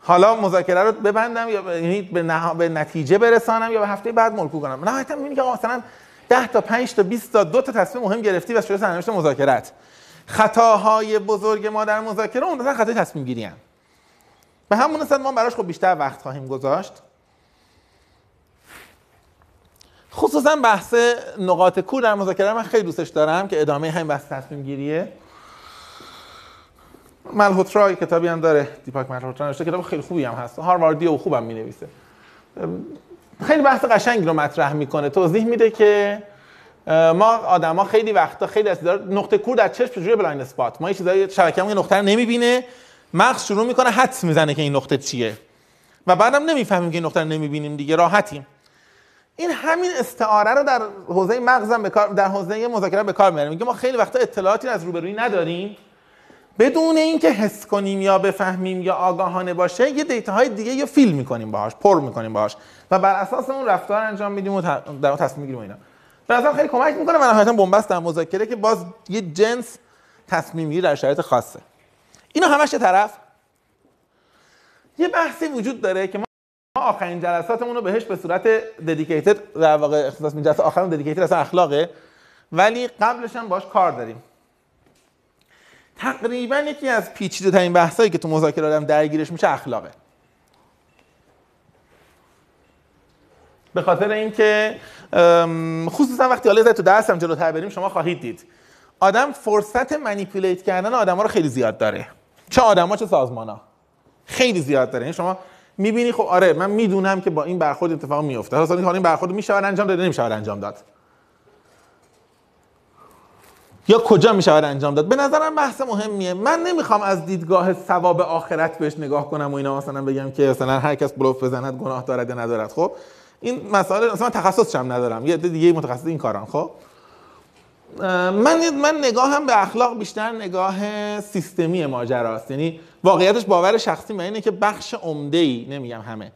حالا مذاکره رو ببندم یا یعنی به, به نتیجه برسانم یا به هفته بعد ملکو کنم. نهایتا می‌بینی که مثلا 10 تا 5 تا 20 تا دو تا تصمیم مهم گرفتی و شده سرنوشت مذاکرت خطاهای بزرگ ما در مذاکره اون مثلا خطای تصمیم گیری هم. به همون نسبت ما براش خب بیشتر وقت خواهیم گذاشت. خصوصا بحث نقاط کور در مذاکره من خیلی دوستش دارم که ادامه همین بحث تصمیم گیریه. ملهوترا کتابی هم داره. دیپاک ملهوترا نوشته. کتاب خیلی خوبی هم هست. هارواردی و خوبم می نویسه خیلی بحث قشنگی رو مطرح می‌کنه. توضیح میده که ما آدما خیلی وقتا خیلی از نقطه کور در چشم جوری blind spot ما یه چیزای شبکه‌مون یه نقطه رو نمی‌بینه مغز شروع می‌کنه حدس می‌زنه که این نقطه چیه. و بعدم نمی‌فهمیم که این نقطه رو نمی‌بینیم دیگه راحتیم. این همین استعاره رو در حوزه مغزم به کار در حوزه مذاکره به کار می‌بریم. میگه ما خیلی وقتا اطلاعاتی از روبرویی نداریم. بدون اینکه حس کنیم یا بفهمیم یا آگاهانه باشه یه دیتاهای دیگه یا فیل می‌کنیم باهاش پر می‌کنیم باهاش. و بر اساس اون رفتار انجام میدیم و در تصمیم می‌گیریم اینا. به نظرم خیلی کمک می‌کنه و نهایتا بنبست در مذاکره که باز یه جنس تصمیم گیری در شرایط خاصه. اینا همش طرف. یه بحثی وجود داره که ما آخرین جلساتمون رو بهش به صورت ددیکیتد در واقع اختصاص میدیم جلسه آخرمون ددیکیتد اصلا اخلاقه. ولی قبلش هم باش کار داریم. تقریبا یکی از پیچیده ترین بحثایی که تو مذاکره آدم درگیرش میشه اخلاقه. به خاطر اینکه خصوصا وقتی حالا تو درس هم جلوتر بریم شما خواهید دید. آدم فرصت منیپولیت کردن آدما رو خیلی زیاد داره. چه آدما چه سازمانا. خیلی زیاد داره. یعنی شما می‌بینی خب آره من می‌دونم که با این برخورد اتفاق میفته حالا این برخورد میشه انجام داد نمیشه انجام داد. یا کجا می شود انجام داد؟ به نظرم بحث مهمیه. من نمی‌خوام از دیدگاه ثواب آخرت بهش نگاه کنم و اینا. مثلا بگم که مثلا هر کس بلوف بزند گناه دارد یا ندارد. خب این مسائل مثلا من تخصصش هم ندارم. یه دیگه متخصص این کاران خب. من من نگاهم به اخلاق بیشتر نگاه سیستمی ماجراست. یعنی واقعیتش باور شخصی من اینه که بخش عمده ای نمیگم همه.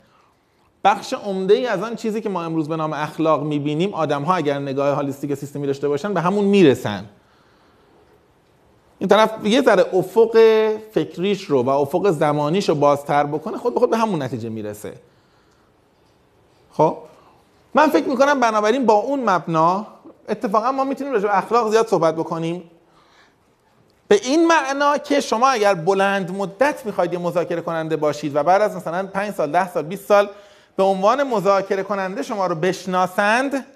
بخش عمده ای از آن چیزی که ما امروز به نام اخلاق می‌بینیم آدم ها اگر نگاه هالیستیک سیستمی داشته باشن به همون می‌رسن. این طرف یه ذره افق فکریش رو و افق زمانیش رو بازتر بکنه خود به خود به همون نتیجه می‌رسه. خب؟ من فکر می‌کنم بنابراین با اون مبنا اتفاقا ما می‌تونیم راجع اخلاق زیاد صحبت بکنیم. به این معنا که شما اگر بلند مدت می‌خواید یه مذاکره کننده باشید و بعد از مثلا 5 سال 10 سال 20 سال به عنوان مذاکره کننده شما رو بشناسند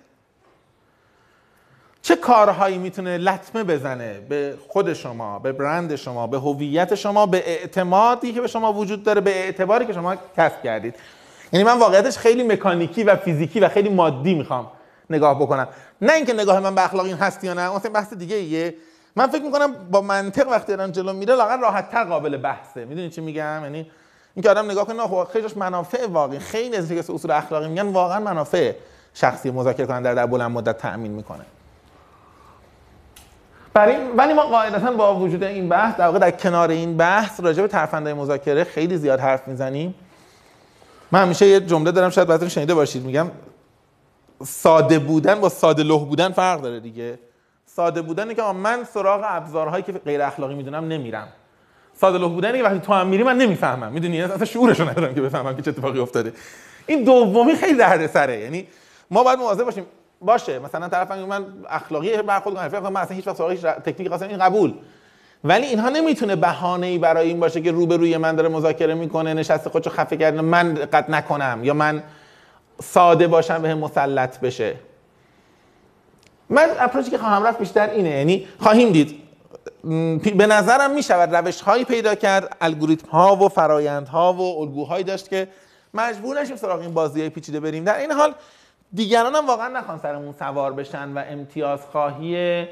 چه کارهایی می‌تونه لطمه بزنه به خود شما به برند شما به هویت شما به اعتمادی که به شما وجود داره به اعتباری که شما کسب کردید؟ یعنی من واقعیتش خیلی مکانیکی و فیزیکی و خیلی مادی می‌خوام نگاه بکنم. نه اینکه نگاه من به اخلاق این هست یا نه مثلا بحث دیگه ایه. من فکر می‌کنم با منطق وقتی دارن جلو میره لاغر راحت تر قابل بحثه. می‌دونی چی میگم؟ یعنی اینکه آدم نگاه کنه نه خب خیلیش منافع واقعی. خیلی از اصول اخلاقی میگن واقعا منافع شخصی مذاکره کننده در بلند مدت تأمین می‌کنه. برای ولی ما قاعدتا با وجود این بحث در واقع در کنار این بحث راجع به ترفندهای مذاکره خیلی زیاد حرف می‌زنیم. من همیشه یه جمله دارم شاید بعضی شنیده باشید. میگم ساده بودن با ساده لوح بودن فرق داره دیگه. ساده بودن که من سراغ ابزارهایی که غیر اخلاقی می‌دونم نمیرم. ساده لوح بودن که وقتی تو هم میری من نمی‌فهمم. می‌دونی؟ اصلا شعورشو ندارم که بفهمم که چه اتفاقی افتاده. این دومی خیلی دردسره. یعنی ما باید مواظب باشیم باشه. مثلا طرف من اخلاقی برخورد کنم فکر من اصلا هیچ وقت سراغ تکنیک خاصی این قبول. ولی اینها نمی‌تونه بهانه ای برای این باشه که روبروی من داره مذاکره می‌کنه نشسته خودشو خفه کرده من دقت نکنم یا من ساده باشم به مسلط بشه. من اپروچی که خواهم رفت بیشتر اینه. یعنی خواهیم دید. به نظرم می شود روش هایی پیدا کرد الگوریتم ها و فرایند ها و الگوهایی داشت که مجبور نشیم سراغ این بازی های پیچیده بریم. در این حال دیگران هم واقعا نخوان سرمون سوار بشن و امتیاز خواهی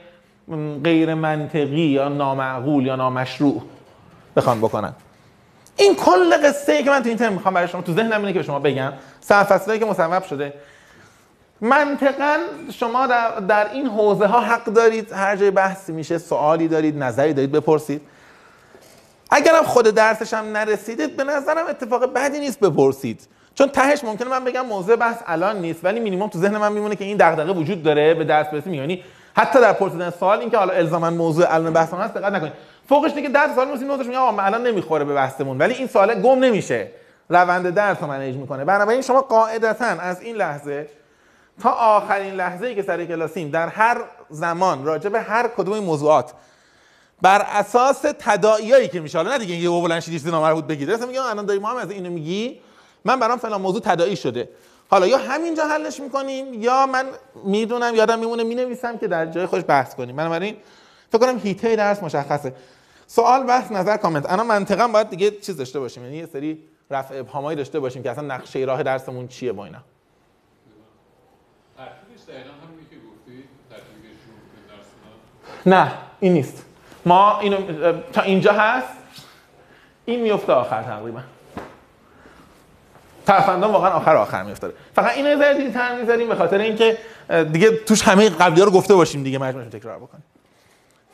غیر منطقی یا نامعقول یا نامشروع بخوان بکنن. این کل قصه ای که من تو این ترم می‌خوام برای شما تو ذهنم اینه که به شما بگم سرفصلایی که مصوب شده. منطقا شما در, در این حوزه ها حق دارید هر جای بحثی میشه سوالی دارید نظری دارید بپرسید. اگرم خود درسش هم نرسیدید به نظرم اتفاق بدی نیست بپرسید. چون تهش ممکنه من بگم موضوع بحث الان نیست ولی مینیمم تو ذهن من میمونه که این دغدغه وجود داره به درس برسیم یعنی حتی در پرسیدن سوال این که حالا الزاما موضوع الان بحث هست دقت نکنید. فوقش دیگه درس سوال می‌پرسید نوتش میگه آقا الان نمی‌خوره به بحثمون ولی این سوال گم نمیشه. روند درس رو منیج می‌کنه. بنابراین شما قاعدتا از این لحظه تا آخرین لحظه ای که سر کلاسیم در هر زمان راجع به هر کدوم این موضوعات بر اساس تداعیایی که میشه حالا نه دیگه یه بلند شدی چیزی نامربوط بگید مثلا میگم الان داری ما هم از اینو میگی؟ من برام فلان موضوع تداعی شده. حالا یا همینجا حلش می‌کنیم یا من می‌دونم یادم میمونه می‌نویسم که در جای خودش بحث کنیم. بنابراین فکر کنم هیته درس مشخصه. سوال بحث نظر کامنت. الان منطقا باید دیگه چیز داشته باشیم. یعنی یه سری رفع ابهامایی داشته باشیم که اصلا نقشه راه درسمون چیه با اینا. نه این نیست. ما اینو تا اینجا هست. این میفته آخر تقریبا. ترفندان واقعا آخر آخر میافتاره فقط اینو یه ذره دیرتر می‌ذاریم به خاطر اینکه دیگه توش همه قبلی رو گفته باشیم دیگه نشیم تکرار بکنیم.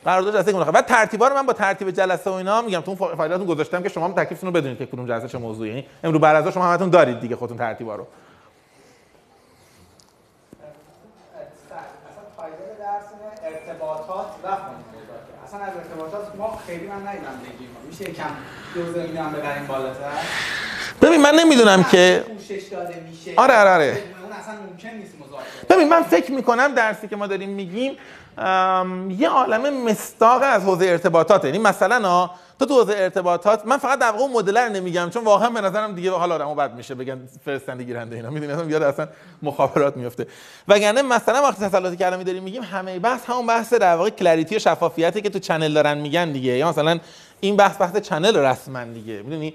قرارداد جلسه ملاقات. بعد ترتیبا رو من با ترتیب جلسه و اینا میگم تو فایلاتون گذاشتم که شما هم تکلیفتون رو بدونید که کدوم جلسه چه موضوعی. یعنی امروز بعد از شما همتون دارید دیگه خودتون ترتیبا رو. ارتباطات و اصلا از ارتباطات ما خیلی من ندیدم بگیم. میشه یکم دوز اینو هم ببریم بالاتر؟ ببین من نمی‌دونم که پوشش داده میشه. آره، آره، آره. اصلا ممکن نیست مذاکره ببین من فکر می‌کنم درسی که ما داریم میگیم یه عالم مستاق از حوزه ارتباطات یعنی مثلا تو تو حوزه ارتباطات من فقط در واقع مدل نمیگم چون واقعا به نظرم دیگه حالا آدمو بد میشه بگن فرستنده گیرنده اینا. می‌دونی؟ اصلا یاد اصلا مخابرات میفته وگرنه مثلا وقتی تسلط کلامی داریم میگیم همه بحث همون بحث در واقع کلریتی و شفافیتی که تو چنل دارن میگن دیگه. یا مثلا این بحث بحث چنل رسما دیگه. می‌دونی؟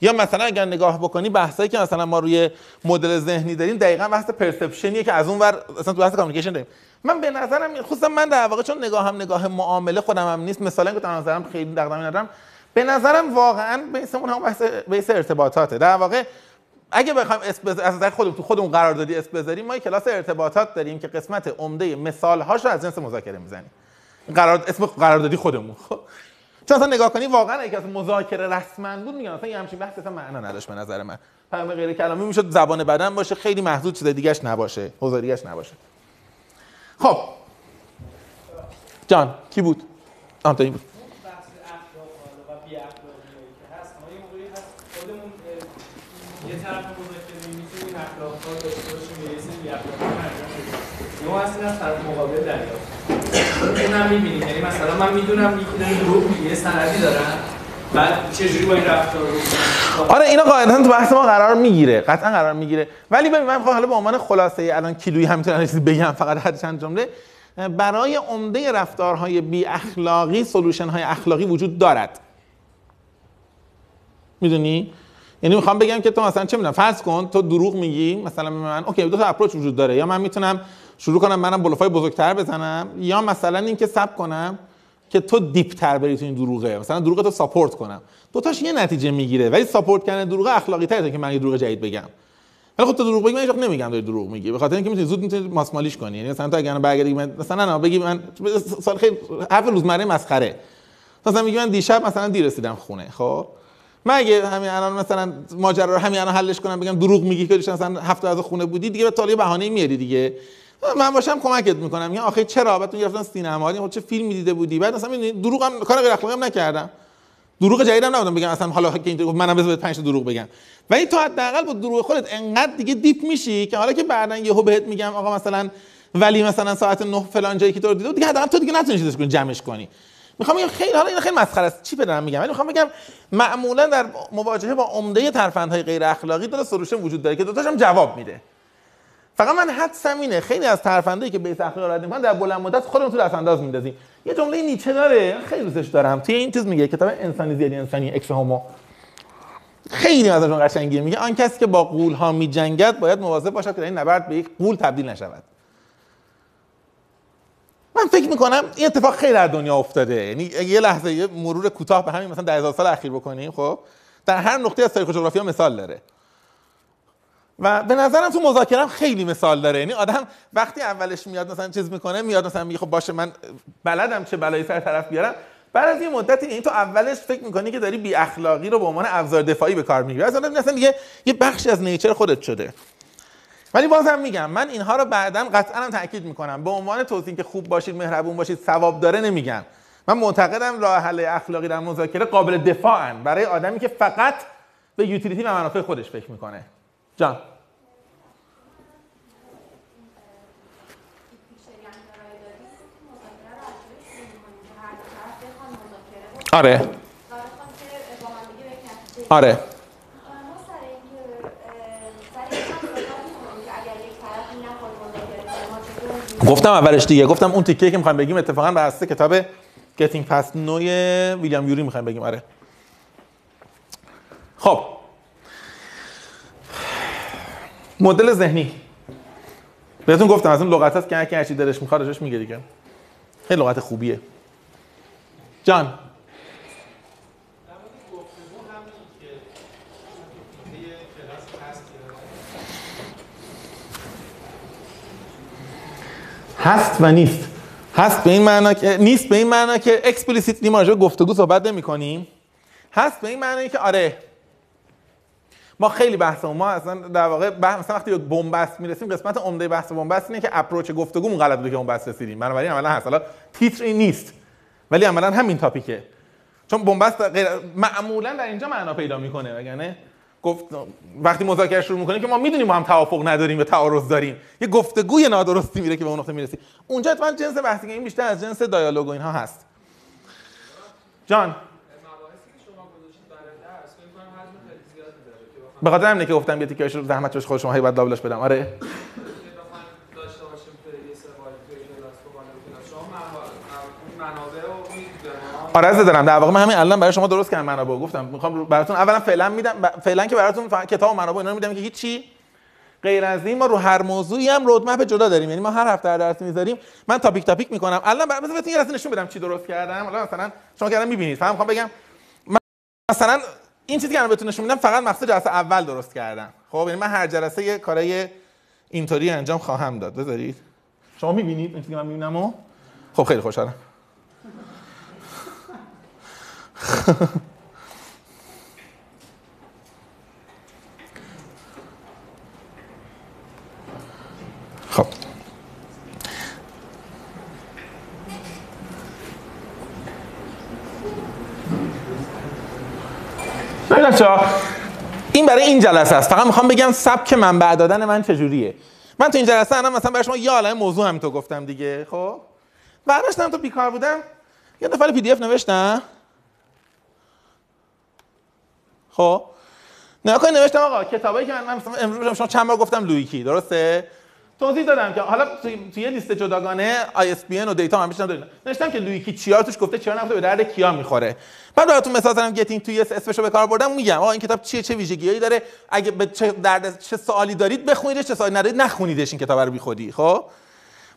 یا مثلا اگر نگاه بکنی بحثایی که مثلا ما روی مدل ذهنی داریم دقیقا بحث پرسپشنیه که از اون ور اصلا تو بحث کامیکیشن داریم. من به نظرم خصوصا من در واقع چون نگاهم نگاه معامله خودم هم نیست مثلا که در نظرم خیلی دغدغه ندارم به نظرم واقعا بیسمون هم بحث بیس ارتباطاته. در واقع اگه بخوایم اسم. از نظر خودمون تو خودمون قراردادی اسم بذاریم ما کلاس ارتباطات داریم که قسمت عمده مثال هاشو از جنس مذاکره می‌زنیم. قرار اسم قراردادی خودمون. خب؟ چون اصلا نگاه کنی واقعا یکی از مذاکره رسما بود میگن اصلا یه همچین بحث اصلا معنا نداشت به نظر من. پیام غیر کلامی می‌شد زبان بدن باشه خیلی محدود چیز دیگهش نباشه حضور دیگهش نباشه. خب. جان کی بود؟ آن تا این بود. طرف مقابل دریافت. اونم می‌بینیم یعنی مثلا من می‌دونم یکی میگه یه سندی دارن. بعد چجوری با این رفتار؟ آره اینا قاعدتا تو بحث ما قرار می‌گیره. قطعا قرار می‌گیره. ولی ببین من می‌خوام حالا به عنوان خلاصه الان کیلویی هم می‌تونم چیزی بگم فقط حد چند جمله. برای عمده رفتارهای بی اخلاقی solution های اخلاقی وجود دارد. می‌دونی؟ یعنی می‌خوام بگم که تو مثلا چه می‌دونم فرض کن تو دروغ میگی مثلا من اوکی دو تا approach وجود داره. یا من می‌تونم شروع کنم منم بلوفای بزرگتر بزنم یا مثلا اینکه سعی کنم که تو deep تر بری تو این دروغه. مثلا دروغ تو support کنم. دو تاش یه نتیجه می‌گیره ولی support کردن دروغ اخلاقی تره که من یه دروغ جدید بگم. ولی خب تو دروغ بگی من هیچ نمیگم داری دروغ میگی. به خاطر اینکه می‌تونی زود می‌تونی ماسمالیش کنی. یعنی مثلا تو اگر برگردی من مثلا نه بگی من سال خیلی حرف روزمره مسخره. مثلا میگی من دیشب مثلا دیر رسیدم خونه خب؟ من اگه همین الان مثلا ماجرا رو همین الان حلش کنم بگم دروغ میگی که مثلا هفته از خونه بودی دیگه به تالی بهانه میاری دیگه. من باشم کمکت می‌کنم. میگم آخه چرا؟ بعد گرفتن سینما. خب چه فیلمی دیده بودی؟ بعد مثلا دروغ هم کار غیر اخلاقی هم نکردم. دروغ جدیدم نبودم بگم. اصلا حالا که اینطور منم بذار 5 تا دروغ بگم. ولی تو حداقل با دروغ خودت انقدر دیگه deep میشی که حالا که بعدا یهو بهت میگم آقا مثلا ولی مثلا ساعت 9 فلان جایی که تو بود، دیگه حداقل تو دیگه نتونی چیزش کنی جمعش کنی. می‌خوام بگم خیلی حالا این خیلی مسخره است. چی بدارم میگم؟ ولی می‌خوام بگم معمولا در مواجهه با عمده ترفندهای غیر اخلاقی دو تا solution وجود داره که دو تاش هم جواب میده. فقط من حدسم اینه خیلی از ترفندایی که بیس اخلاق رد می‌کنن در بلند مدت خودمون تو دست انداز میندازیم. یه جمله نیچه داره. خیلی دوستش دارم. توی این چیز میگه کتاب انسانی زیادی انسانی اکس هومو. خیلی ازشون قشنگیه. میگه آن کسی که با قول ها میجنگد باید مواظب باشد که این نبرد به یک قول تبدیل نشود. من فکر می‌کنم این اتفاق خیلی در دنیا افتاده. یعنی یه لحظه یه مرور کوتاه به همین مثلا 10000 سال اخیر بکنیم خب در هر نقطه از تاریخ جغرافیا مثال داره. و به نظرم تو مذاکره هم خیلی مثال داره. یعنی آدم وقتی اولش میاد مثلا چیز می‌کنه میاد مثلا میگه خب باشه من بلدم چه بلایی سر طرف بیارم. بعد از یه مدتی این تو اولش فکر می‌کنی که داری بی اخلاقی رو به عنوان ابزار دفاعی به کار می‌گیری اصلا مثلا دیگه یه بخشی از نیچر خودت شده. ولی بازم میگم من اینها رو بعدا قطعا هم تاکید می‌کنم. به عنوان توصیه که خوب باشید مهربون باشید ثواب داره نمیگم. من معتقدم راه حل اخلاقی در مذاکره قابل دفاعن. برای آدمی که فقط به یوتیلیتی و منافع خودش فکر می‌کنه. جان. آره. آره. گفتم اولش دیگه. گفتم اون تیکه که می‌خوایم بگیم اتفاقا بر اساس کتاب Getting Past نوی ویلیام یوری می‌خوایم بگیم. آره. خب. مدل ذهنی. بهتون گفتم از اون لغت هست که هر کی هر چی دلش می‌خواد میگه دیگه. خیلی لغت خوبیه. جان در مورد گفتگو همین که توی کلاس هست که هست و نیست. هست به این معنا که نیست به این معنا که explicitly ما راجع گفتگو صحبت نمی کنیم. هست به این معنی که آره. ما خیلی بحثمون ما اصلا در واقع بحث مثلا وقتی به بنبست می‌رسیم قسمت عمده بحث بنبست اینه که approach گفتگومون غلط بوده که بنبست رسیدیم. بنابراین عملا هست. حالا تیتر این نیست. ولی عملا همین topic ه چون بنبست غیر معمولا در اینجا معنا پیدا می‌کنه وگرنه گفت وقتی مذاکره شروع می‌کنیم که ما می‌دونیم ما هم توافق نداریم و تعارض داریم. یه گفتگوی نادرستی میره که به اون نقطه می‌رسی. اونجا اتفاقا جنس بحثی که این بیشتر از جنس دیالوگ و اینها هست. جان. به خاطر همینه که گفتم یه رو زحمت خود شما هی بعد لابلاش بدم. آره که بخوایم داشته باشیم توی یه سوالی توی کلاس تو بالای کلاس شما منابع اون منابع رو می‌دید به ما آره عزیز دارم در واقع من همین الان برای شما درست کردم منابع گفتم. می‌خوام براتون اولا فعلا میدم فعلا که براتون فقط کتاب و منابع اینا رو میدم که هیچی غیر از این ما رو هر موضوعی هم رودمپ جدا داریم. یعنی ما هر هفته هر درسی می‌ذاریم من تاپیک تاپیک می‌کنم. الان برای بهتون یه نشون بدم چی درست کردم. حالا مثلا شما کردم می‌بینید فهم می‌خوام بگم من مثلا این چیزی که الان بهتون نشون میدم فقط مقصد جلسه اول درست کردم. خب یعنی من هر جلسه یه کارای اینطوری انجام خواهم داد. بذارید. شما می‌بینید این چیزی که من می‌بینم و؟ خب خیلی خوشحالم. خب این برای این جلسه است. فقط می‌خوام بگم سبک منبع دادن من چجوریه؟ من تو این جلسه الان مثلا برای شما یه عالمه موضوع همینطور گفتم دیگه خب؟ برداشتم تو بیکار بودم یه دفعه پی دی اف نوشتم. خب. نه کنید نوشتم آقا کتابایی که من, امروز شما چند بار گفتم لویکی درسته؟ توضیح دادم که حالا توی تو یه لیست جداگانه ISBN و دیتا هم بیشتر داریم. نوشتم که لویکی چیا توش گفته چیا نگفته به درد کیا می‌خوره. بعد براتون مثال زدم گتینگ توی اسمشو به کار بردم میگم آقا این کتاب چیه؟ چه ویژگیایی داره؟ اگه به چه درد چه سوالی دارید بخونیدش چه سوالی ندارید نخونیدش این کتاب رو بیخودی خب؟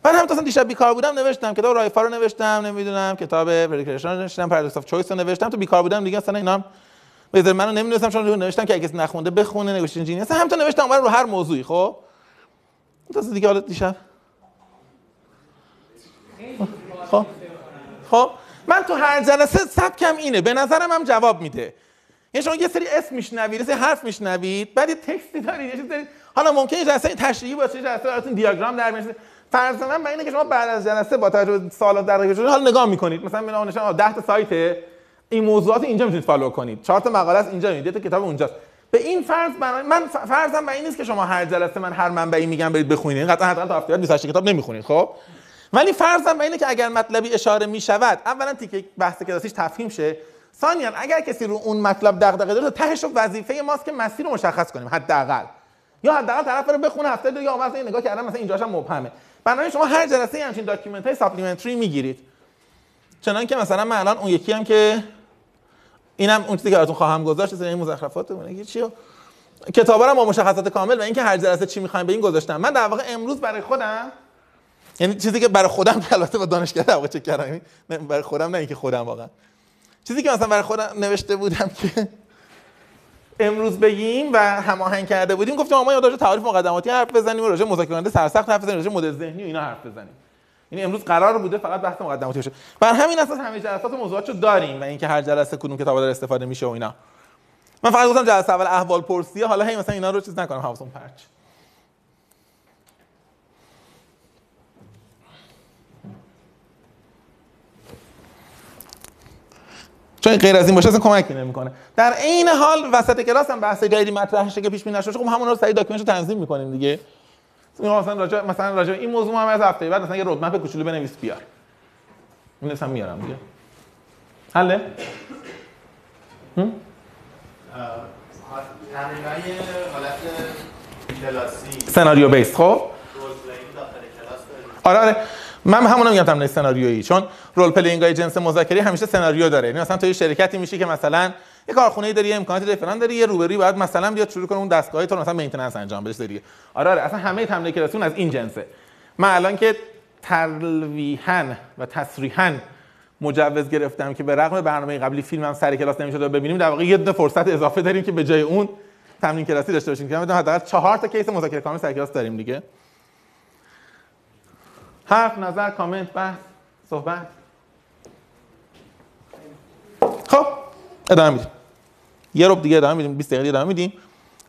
من هم مثلا دیشب بیکار بودم نوشتم کتاب رایفا رو نوشتم نمی‌دونم کتاب پریکریشن رو نوشتم پرادوکس اف چویس رو نوشتم تو بیکار بودم دیگه اصلا اینا بذار منو نمی‌دونستم چون رو نوشتم که اگه نخونده بخونه نگوشتین جینیس هم تا نوشتم اون رو هر موضوعی خب؟ تا دیگه حالا دیشب. خب؟ خب؟ من تو هر جلسه سبکم اینه. به نظرم هم جواب میده. یعنی شما یه سری اسم میشنوید یه سری حرف میشنوید بعد یه تکستی دارید یه دارید. حالا ممکنه جلسه تشریحی باشه یه جلسه براتون دیاگرام در میاد فرض من اینه که شما بعد از جلسه با توجه به سوالات در حالا نگاه می‌کنید. مثلا من نشون 10 تا سایت این موضوعات اینجا می‌تونید follow کنید. چهار تا مقاله است اینجا می‌دید تا کتاب اونجاست. به این فرض من ف- فرضم برای این نیست که شما هر جلسه من هر منبعی میگم برید بخونید. این قطعا حتما تا هفته بعد 28 کتاب نمی‌خونید خب؟ ولی فرضم برای اینه که اگر مطلبی اشاره می‌شود اولا تیکه بحث کلاسیش تفهیم شه. ثانیا اگر کسی رو اون مطلب دغدغه داره تهش رو وظیفه ماست که مسیر رو مشخص کنیم حداقل. یا حداقل طرف رو بخونه هفته دیگه مثلا این نگاه کردم مثلا اینجاش هم مبهمه. بنابراین شما هر جلسه همچین document های supplementary می‌گیرید. چنان که مثلا من الان اون یکی هم که اینم اون چیزی که براتون خواهم گذاشت این مزخرفات اون چیه کتابا رو با مشخصات کامل و اینکه هر جلسه چی می‌خوایم به این گذاشتم. من در واقع امروز برای خودم یعنی چیزی که برای خودم که البته با دانشگاه در واقع چک کردم برای خودم نه اینکه خودم واقعا. چیزی که مثلا برای خودم نوشته بودم که امروز بگیم و هماهنگ کرده بودیم گفتیم ما راجع به تعاریف مقدماتی حرف بزنیم و راجع مذاکره کننده سرسخت حرف بزنیم راجع مدل ذهنی و اینا حرف بزنیم. یعنی امروز قرار بوده فقط بحث مقدماتی بشه بر همین اساس همه جلسات موضوعاتشو داریم و اینکه هر جلسه کدوم کتاب داره استفاده میشه و اینا. من فقط گفتم جلسه اول احوال پرسیه حالا هی مثلا اینا رو چیز نکنم حواسم پرچ. چون غیر از این باشه اصلا کمکی نمی‌کنه. در عین حال وسط کلاس هم بحث جدیدی مطرح شه که پیش بینی نشه خب همون رو سریع داکیومنتشو تنظیم می‌کنیم دیگه. مثلا راجع مثلا راجع این موضوع هم از هفته بعد مثلا یه roadmap کوچولو بنویس بیار. هم میارم دیگه. حله؟ کلاسی scenario base خب؟ آره آره. من همون میگم تمرین سناریویی چون role playing های جنس مذاکره همیشه سناریو داره. یعنی مثلا تو یه شرکتی میشی که مثلا یه کارخونه داری یه امکاناتی داری فلان داری یه روبروی باید مثلا بیاد شروع کنه اون دستگاهی تو مثلا maintenance انجام بده دیگه. آره آره اصلا همه تمرین کلاسی اون از این جنسه. من الان که تلویحا و تصریحا مجوز گرفتم که به رغم برنامه قبلی فیلمم سر کلاس نمی‌شد و ببینیم در واقع یه دونه فرصت اضافه داریم که به جای اون تمرین کلاسی داشته باشیم. که بدونم حداقل چهار تا کیس مذاکره کامل سر کلاس داریم دیگه. حرف نظر کامنت بحث صحبت. خب ادامه میدیم. یه رب دیگه ادامه میدیم 20 دقیقه ادامه میدیم.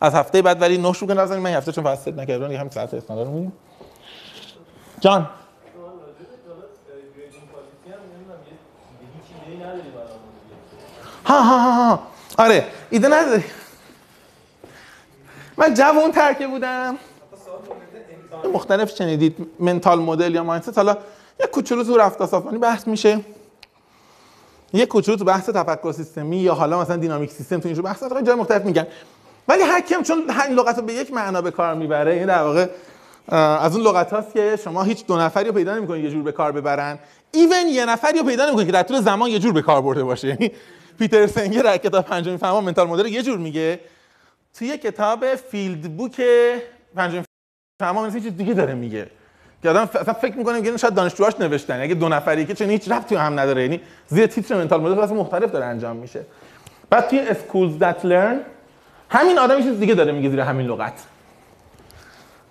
از هفته بعد ولی نه شروع کنیم نزنیم من هفته چون ست نکردم دیگه همین ساعت استاندارد میدیم جان. یه. ها ها ها ها. آره ایده نداری. من جوون ترکه بودم. مختلف شنیدید منتال مدل یا مایندست حالا یه کوچولو تو رفتار بحث میشه. یه کوچولو تو بحث تفکر سیستمی یا حالا مثلا دینامیک سیستم تو اینجور بحث جای مختلف میگن. ولی هر چون هر لغت رو به یک معنا به کار می‌بره این در واقع از اون لغت هاست که شما هیچ دو نفری رو پیدا نمی‌کنید یه جور به کار ببرن. even یه نفری رو پیدا نمی‌کنید که در طول زمان یه جور به کار برده باشه. یعنی پیتر سنگه در کتاب پنجمین فرمان mental model یه جور میگه. توی کتاب fieldbook پنجمین مثل چیز دیگه داره میگه. که آدم اصلا فکر می‌کنه میگه شاید دانشجوهاش نوشتن. اگه دو نفری که چون هیچ ربطی هم نداره یعنی زیر تیتر منتال مدل اصلا مختلف داره انجام میشه. بعد توی schools that learn همین آدم چیز دیگه داره میگه زیر همین لغت.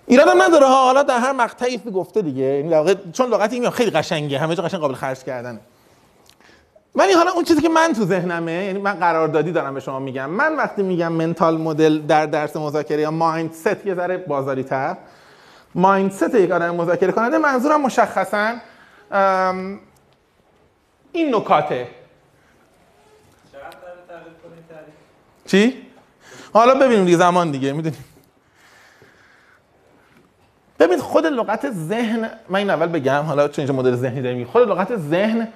ایراد هم نداره ها حالا در هر مقطعی گفته دیگه. یعنی در چون لغتی میگم خیلی قشنگه همه جا قشنگ قابل خرج کردنه. ولی حالا اون چیزی که من تو ذهنمه یعنی من قراردادی دارم به شما میگم. من وقتی میگم منتال مدل در درس مذاکره یا مایندست یه ذره بازاری تر مایندست یک آدم مذاکره کننده. منظورم مشخصا این نکاته. چی؟ حالا ببینیم دیگه زمان دیگه می‌دونیم. ببین خود لغت ذهن من این اول بگم حالا چون اینجا مدل ذهنی داریم خود لغت ذهن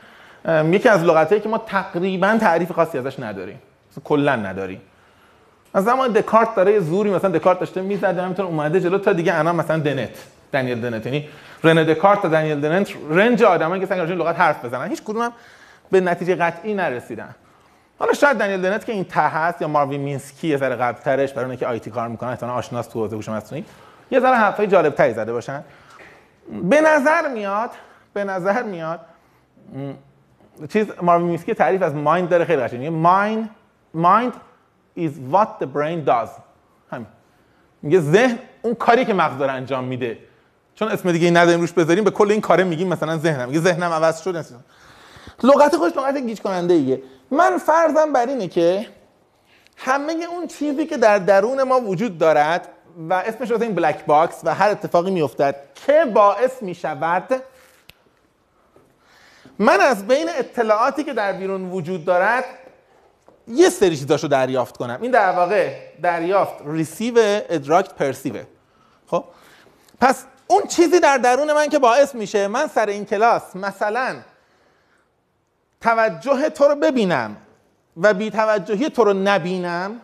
یکی از لغتایی که ما تقریبا تعریف خاصی ازش نداریم. کلا نداریم. از زمان دکارت داره زوری مثلا دکارت داشته می‌زد همینطور اومده جلو تا دیگه الان مثلا دنت دنیل دنت. یعنی رنه دکارت تا دنیل دنت range آدمایی که کردن لغت حرف بزنن. هیچ کدوم هم به نتیجه قطعی نرسیدن. حالا شاید دنیل دنت که این ته هست یا ماروین مینسکی یه ذره قبل‌ترش برای اونایی که IT کار می‌کنن احتمالاً آشناس تو حوزه هوش مصنوعی یه ذره حرفای جالب تری زده باشن. به نظر میاد به نظر میاد چیز ماروین مینسکی تعریف از mind داره خیلی قشنگه. mind mind is what the brain does. همین میگه ذهن اون کاری که مغز داره انجام میده. چون اسم دیگه ای نداریم روش بذاریم به کل این کاره میگیم مثلا ذهنم. میگه ذهنم عوض شد. لغت خودش لغت گیج کننده ایه. من فرضم بر اینه که همه اون چیزی که در درون ما وجود دارد و اسمش رو این black box و هر اتفاقی میافتد که باعث می‌شود من از بین اطلاعاتی که در بیرون وجود دارد یه سری چیزاشو دریافت کنم. این در واقع دریافت receive ادراکت perceive خب؟ پس اون چیزی در درون من که باعث میشه من سر این کلاس مثلا توجه تو رو ببینم و بی توجهی تو رو نبینم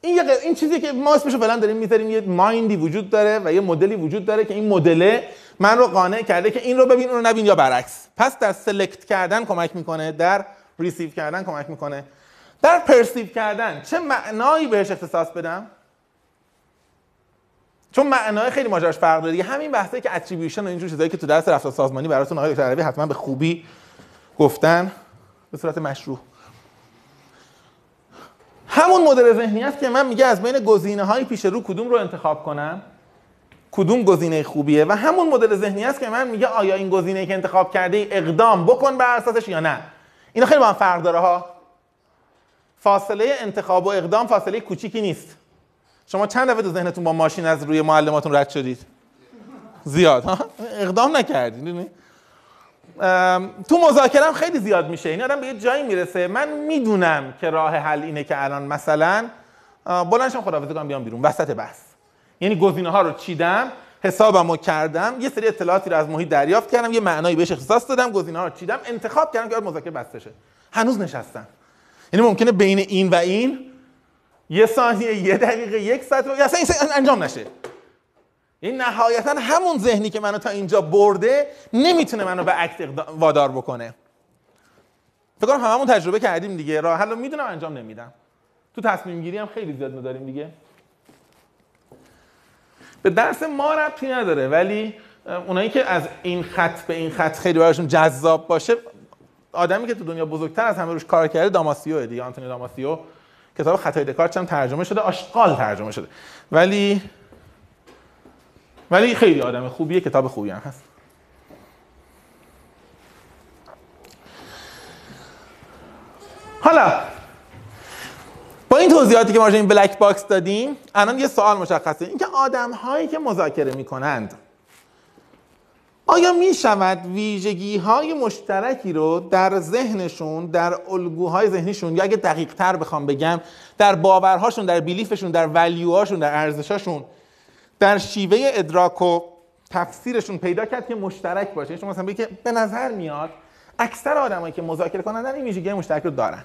این یه این چیزی که ما اسمشو فعلا داریم می‌ذاریم یه mind ی وجود داره و یه مدلی وجود داره که این مدله من رو قانع کرده که این رو ببین اون رو نبین یا برعکس. پس در select کردن کمک می‌کنه در receive کردن کمک می‌کنه. در perceive کردن چه معنایی بهش اختصاص بدم؟ چون معنای خیلی ماجراش فرق داره. همین بحثایی که attribution و اینجور چیزایی که تو درس رفتار سازمانی براتون آقای دکتر عربی حتما به خوبی گفتن به صورت مشروح همون مدل ذهنی است که من میگه از بین گزینه های پیش رو کدوم رو انتخاب کنم؟ کدوم گزینه خوبیه؟ و همون مدل ذهنی است که من میگه آیا این گزینه که انتخاب کرده اقدام بکن بر اساسش یا نه؟ اینا خیلی با هم فرق داره ها. فاصله انتخاب و اقدام فاصله کوچیکی نیست. شما چند دفعه تو ذهنتون با ماشین از روی معلماتون رد شدید؟ زیاد ها؟ اقدام نکردید تو مذاکرم خیلی زیاد میشه. این آدم به یه جایی می‌رسه. من می‌دونم که راه حل اینه که الان مثلا بلندشم خداحافظی کنم بیام بیرون. وسط بحث. یعنی گزینه ها رو چیدم حسابمو کردم یه سری اطلاعاتی رو از محیط دریافت کردم یه معنایی بهش اختصاص دادم گزینه ها رو چیدم انتخاب کردم که مذاکره بسته شه. هنوز نشستم. یعنی ممکنه بین این و این یه ثانیه یه دقیقه یک ساعت یا اصلا این انجام نشه. این نهایتا همون ذهنی که منو تا اینجا برده نمی‌تونه منو به عکت وادار بکنه. فکر کنم هممون تجربه کردیم دیگه. راه حل رو می‌دونم انجام نمیدم. تو تصمیم گیری هم خیلی زیاد داریم دیگه. به درس ما ربطی نداره ولی اونایی که از این خط به این خط خیلی براشون جذاب باشه آدمی که تو دنیا بزرگتر از همه روش کار کرده داماسیو دیگه آنتونی داماسیو. کتاب خطای دکارت هم ترجمه شده آشغال ترجمه شده. ولی ولی خیلی آدم خوبیه کتاب خوبی هم هست. حالا با این توضیحاتی که ما این بلک باکس دادیم الان یه سوال مشخصه. اینکه آدم هایی که مذاکره می‌کنند آیا می شود ویژگی های مشترکی رو در ذهنشون در الگوهای ذهنیشون یا اگه دقیق تر بخوام بگم در باورهاشون در بیلیفشون در ولیوهاشون در ارزشاشون در شیوه ادراک و تفسیرشون پیدا کرد که مشترک باشه؟ شما مثلا بگید که به نظر میاد اکثر آدمایی که مذاکره کنندن این ویژگی مشترک رو دارن.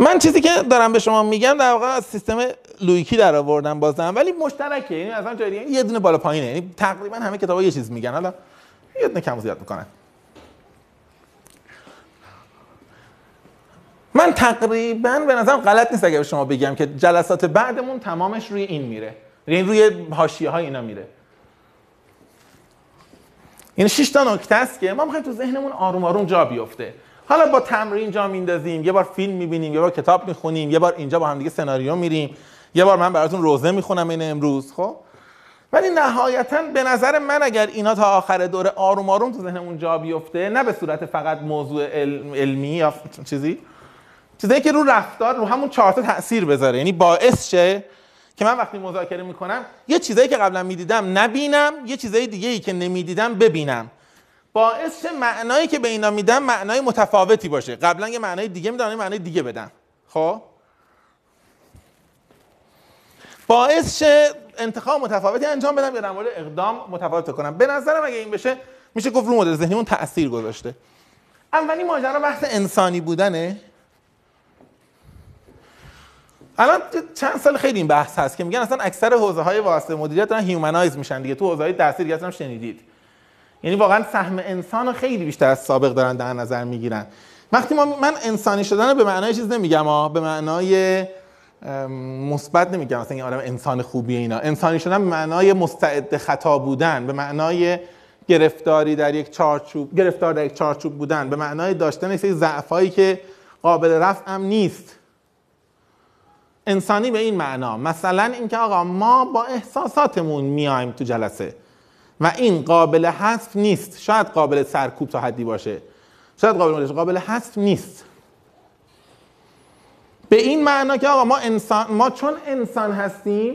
من چیزی که دارم به شما میگم در واقع از سیستم لویکی در آوردم بازم. ولی مشترکه یعنی مثلا جای دیگه یه دونه بالا پایینه. یعنی تقریبا همه کتابا یه چیز میگن. حالا یه دونه کم زیاد می‌کنن من تقریبا به نظرم غلط نیست اگه به شما بگم که جلسات بعدمون تمامش روی این میره. یعنی روی حاشیه های اینا میره. این 6 تا نکته است که ما می‌خوایم تو ذهنمون آروم آروم جا بیفته. حالا با تمرین جا میندازیم یه بار فیلم می‌بینیم یه بار کتاب می‌خونیم یه بار اینجا با هم دیگه سناریو میریم یه بار من براتون روزه می‌خونم این امروز خب؟ ولی نهایتا به نظر من اگر اینا تا آخر دوره آروم آروم تو ذهنمون جا بیفته نه به صورت فقط موضوع علم- علمی یا چیزی چیزایی که رو رفتار رو همون چهار تا تاثیر بذاره. یعنی باعث شه که من وقتی مذاکره می‌کنم یه چیزایی که قبلا می‌دیدم نبینم یه چیزای دیگه ای که نمی‌دیدم ببینم. باعث شه معنایی که به اینا میدم معنای متفاوتی باشه. قبلا یه معنای دیگه میدم معنای دیگه بدم خب؟ باعث شه انتخاب متفاوتی انجام بدم یا در مورد اقدام متفاوت کنم. به نظرم اگه این بشه میشه گفت رو مدل ذهنیمون تاثیر گذاشته. اولی ماجرا بحث انسانی بودنه. الان چند سال خیلی این بحث هست که میگن اصلا اکثر حوزه های واسطه مدیریت دارن humanize میشن دیگه. تو حوزه های تاثیر هم شنیدید. یعنی واقعا سهم انسان رو خیلی بیشتر از سابق دارن در نظر می‌گیرن. وقتی ما من انسانی شدن به معنای چیز نمیگم ها به معنای مثبت نمیگم. مثلا این آدم انسان خوبیه اینا. انسانی شدن به معنای مستعد خطا بودن به معنای گرفتاری در یک چارچوب گرفتار در یک چارچوب بودن به معنای داشتن یه سری ضعفایی که قابل رفع هم نیست. انسانی به این معنا. مثلا اینکه آقا ما با احساساتمون میایم تو جلسه. و این قابل حذف نیست. شاید قابل سرکوب تا حدی باشه. شاید قابل باشه قابل حذف نیست. به این معنا که آقا ما انسان ما چون انسان هستیم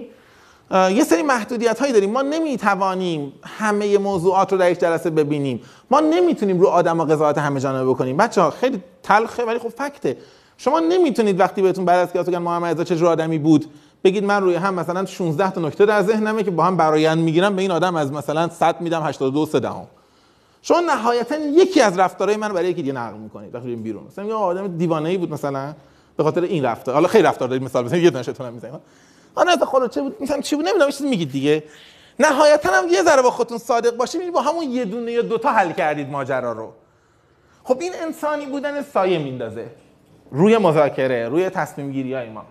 یه سری محدودیت هایی داریم. ما نمی‌توانیم همه موضوعات رو در یک جلسه ببینیم. ما نمی‌تونیم رو آدم و قضاوت همه جانبه بکنیم. بچه ها خیلی تلخه ولی خب فکته. شما نمی‌تونید وقتی بهتون بعد از که بگن محمد رضا چه جور آدمی بود بگید من روی هم مثلا 16 تا نکته در ذهنمه که با هم برایند می‌گیرم به این آدم از مثلا 100 میدم 82 سه دهم. شما نهایتا یکی از رفتارهای من برای یکی دیگه نقل می‌کنید. وقتی بیرون. مثلا یه آدم دیوانه ای بود مثلا به خاطر این رفتار. حالا خیلی رفتار دارید مثال بزنید یه دونهشتون هم می‌زنید. آن خود چه بود؟ مثلا چی بود؟ نمی‌دونم چیزی میگید دیگه. نهایتا هم یه ذره با خودتون صادق باشید می‌بینید با همون یه دونه یا دوتا حل کردید ماجرا رو. خب این انسانی بودن سایه میندازه. روی مذاکره روی تصمیم گیری های ما.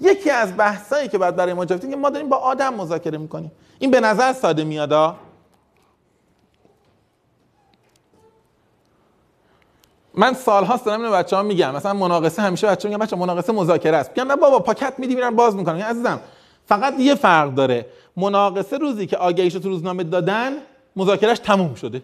یکی از بحثایی که بعد برای ما افتاد که ما داریم با آدم مذاکره می‌کنیم. این به نظر ساده میادا من سالهاست دارم اینو بچه‌ها میگم. مثلا مناقصه همیشه بچه‌ها میگن بچه مناقصه مذاکره است. میگم نه بابا پاکت میدی میرن باز می‌کنن میگم عزیزم فقط یه فرق داره. مناقصه روزی که آگهیشو تو روزنامه دادن مذاکرهش تموم شده.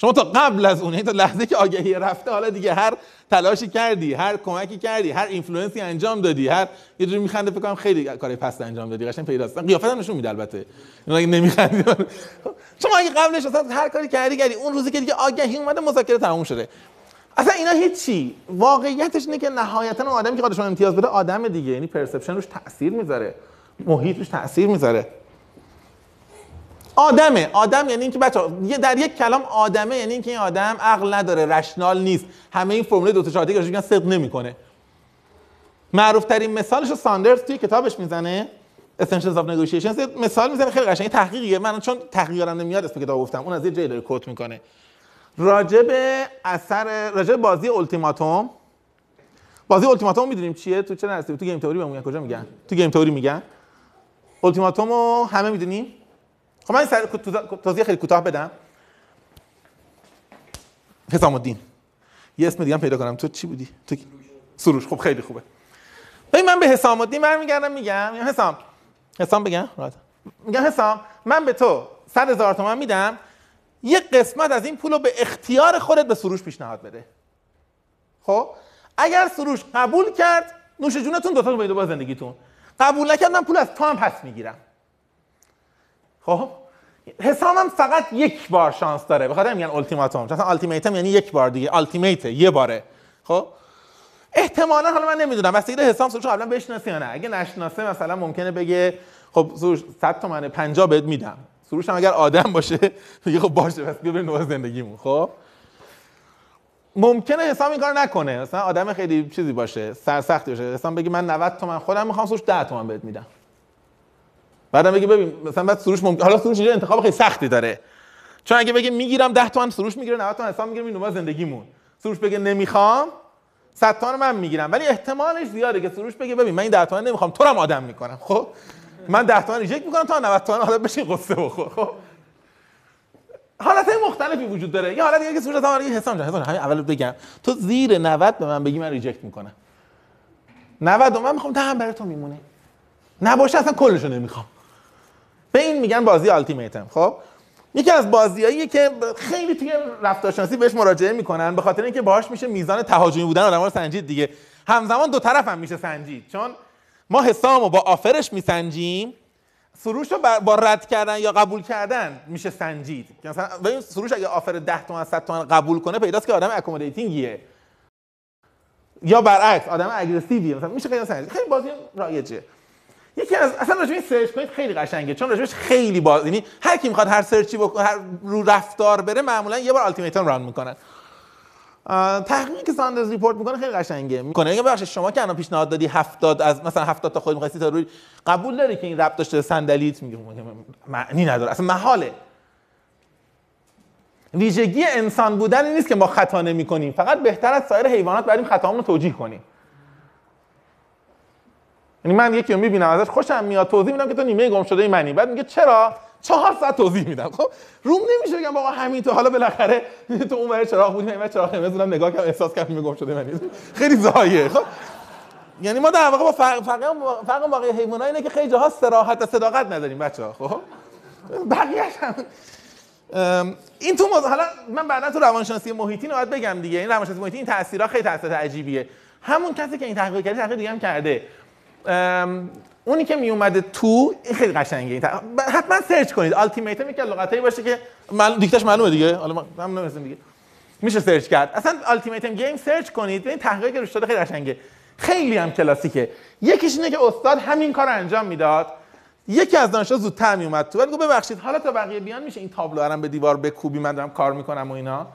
شما تا قبل از اون یعنی تا لحظه که آگهی رفته حالا دیگه هر تلاشی کردی هر کمکی کردی هر influence ی انجام دادی هر یه جوری میخنده فکر کنم خیلی کاری پست انجام دادی قشنگ پیداست قیافت هم نشون میده البته. اون اگه شما اگه قبلش اصلا هر کاری کردی کردی. اون روزی که دیگه آگهی اومده مذاکره تموم شده. اصلا اینا هیچی. واقعیتش اینه که نهایتا آدمی که شما امتیاز بده آدم دیگه. یعنی پرسپشن روش تاثیر می‌ذاره. محیط روش تاثیر می‌ذاره. آدمه. آدم یعنی اینکه بچه در یک کلام آدمه یعنی اینکه این آدم عقل نداره رشنال نیست. همه این فرمول دو تا چهار که میگن صدق نمی‌کنه. معروف ترین مثالش ساندرز توی کتابش می‌زنه. Essentials of Negotiations. مثال می‌زنه خیلی قشنگ. تحقیقیه. من چون تحقیقم نمیاد اسم کتاب گفتم. اون از یه جایی داره quote می‌کنه. راجع به اثر راجع به بازی التیماتوم بازی التیماتوم می‌دونیم چیه؟ تو چه درسی میگن تو game theory میگن. کجا میگن؟ تو game theory میگن. التیماتوم رو همه می‌دونیم. خب من سر توضیح خیلی کوتاه بدم. حسام الدین. یه اسم دیگه پیدا کنم. تو چی بودی؟ تو؟ سروش. خب خیلی خوبه. ببین من به حسام الدین برمیگردم میگم. میگم حسام. حسام بگم؟ راحت. میگم حسام من به تو 100 هزار تومان میدم. یه قسمت از این پول رو به اختیار خودت به سروش پیشنهاد بده. خب؟ اگر سروش قبول کرد نوش جونتون دو تا رو با زندگیتون. قبول نکرد من پول از تو هم پس می‌گیرم. خب؟ حسامم فقط یک بار شانس داره. بخاطر میگن التیماتوم مثلا التیمیتم یعنی یک بار دیگه. التیمیت یه باره. خب؟ احتمالا حالا من نمی‌دونم. بس دیگه حسام سروش قبلا بشناسی یا نه؟ اگه نشناسه مثلا ممکنه بگه خب سروش 100 تومن 50 بهت میدم. سروش هم اگر آدم باشه میگه خب باشه پس بیا بریم نوع زندگیمون. خب؟ ممکنه حسام این کار نکنه. مثلا آدم خیلی چیزی باشه سرسختی باشه. حسام بگه من 90 تومن خودم می‌خوام سروش 10 تومن بهت میدم. بعدم بگه ببین مثلا بعد سروش ممکن حالا سروش اینجا انتخاب خیلی سختی داره. چون اگه بگه می‌گیرم 10 تومن سروش می‌گیره 90 تومن حسام می‌گیره اینو زندگیمون. سروش بگه نمی‌خوام 100 تومن من می‌گیرم. ولی احتمالش زیاده که سروش بگه ببین من این 10 تومن نمی‌خوام تو رو آدم می‌کنم. خب؟ من 10 تومن reject می‌کنم تا 90 تومن حالا بشین غصه بخور. خب؟ حالت مختلفی وجود داره. یه حالت دیگه که سروش اصلا حسام جان حسام همین اول بگم. تو زیر 90 به من بگی من reject می‌کنم. 90 من می‌خوام ده هم برای تو میمونه. نباشه اصلا کلشو نمی‌خوام. به این میگن بازی التیمیتم خب؟ یکی از بازیایی که خیلی توی رفتارشناسی بهش مراجعه می‌کنن به خاطر اینکه باهاش میشه میزان تهاجمی بودن آدم‌ها رو سنجید دیگه. همزمان دو طرف هم میشه سنجید چون ما حسامو با آفرش میسنجیم سروش رو با رد کردن یا قبول کردن میشه سنجید. مثلا ببین سروش اگه آفر 10 تومن 100 تومن قبول کنه پیداست که آدم اکومودیتینگیه یا برعکس آدم اگریسیویه مثلا میشه خیلی سنجید. خیلی بازی رایجه. یکی از اصلا راجع سرچ کنید خیلی قشنگه چون راجبش خیلی باز یعنی هر کی می‌خواد هر سرچی بکنه هر رو رفتار بره معمولا یه بار التیمیتم ران می‌کنن تحقیقی که ساندرز ریپورت می‌کنه خیلی قشنگه. می‌کنه. میگه بخش شما که الان پیشنهاد دادی 70 از مثلا 70 تا خود می‌خواستی تا روی قبول داری که این ربط داشته صندلیت؟ میگه معنی نداره. اصلا محاله. ویژگی انسان بودن این نیست که ما خطا نمی‌کنیم. فقط بهتر از سایر حیوانات بریم خطاهامون رو توجیه کنیم. یعنی من یکی رو می‌بینم ازش خوشم میاد توضیح میدم که تو نیمه گم شده منی. بعد میگه چرا؟ چهار ساعت توضیح میدم. خب روم نمیشه بگم بابا همین تو حالا بالاخره تو اون ور چراغ بودی من چراغ قرمز بودم نگاه کردم احساس کردم نیمه گم شده منی. خیلی زایه. خب یعنی ما در واقع با فرق فرق فرق باقی حیوانات اینه که خیلی جاها صراحت و صداقت نداریم بچه‌ها. خب بقیه‌اش هم. این تو موضوع حالا من بعدا تو روانشناسی محیطی باید بگم دیگه. این روانشناسی محیطی این تاثیرها خیلی تاثیرات عجیبیه همون کسی که این تحقیق کرده تحقیق دیگه هم کرده. اونی که می اومده تو این خیلی قشنگه. حتما search کنید. ultimatum که لغتایی باشه که معلوم دیکتاش معلومه دیگه. حالا هم نمی‌رسیم دیگه. میشه search کرد. اصلا ultimatum game search کنید. این تحقیقی که روش داده خیلی قشنگه. خیلی هم کلاسیکه. یکیش اینه که استاد همین کار انجام می‌داد. یکی از دانشجو زودتر می اومد تو. ولی گفت ببخشید حالا تا بقیه بیان میشه این تابلو به دیوار بکوبی من دارم کار می‌کنم و اینا.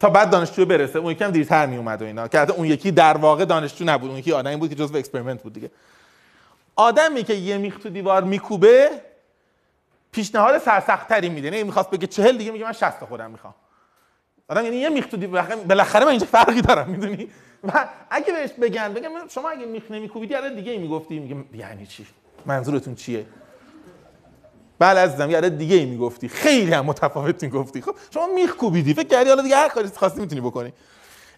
تا بعد دانشجو برسه. اون یکم دیرتر می اومد و اینا. که اون یکی در واقع دانشجو نبود. اون یکی آدمی بود که جزو experiment بود دیگه. آدمی که یه میخ تو دیوار میکوبه پیشنهاد سرسختتری میده. نه می‌خواست بگه چهل دیگه میگه من 60 خودم می‌خوام. آدم یعنی یه میخ تو دیوار بالاخره من اینجا فرقی دارم می‌دونی؟ و اگه بهش بگن بگم شما اگه میخ نمیکوبیدی الان دیگه می‌گفتی میگه یعنی چی؟ منظورتون چیه؟ بله عزیزم یه دیگه ای می‌گفتی. خیلی هم متفاوت می‌گفتی. خب شما میخ کوبیدی. فکر کردی حالا دیگه هر کاری خواستی می‌تونی بکنی.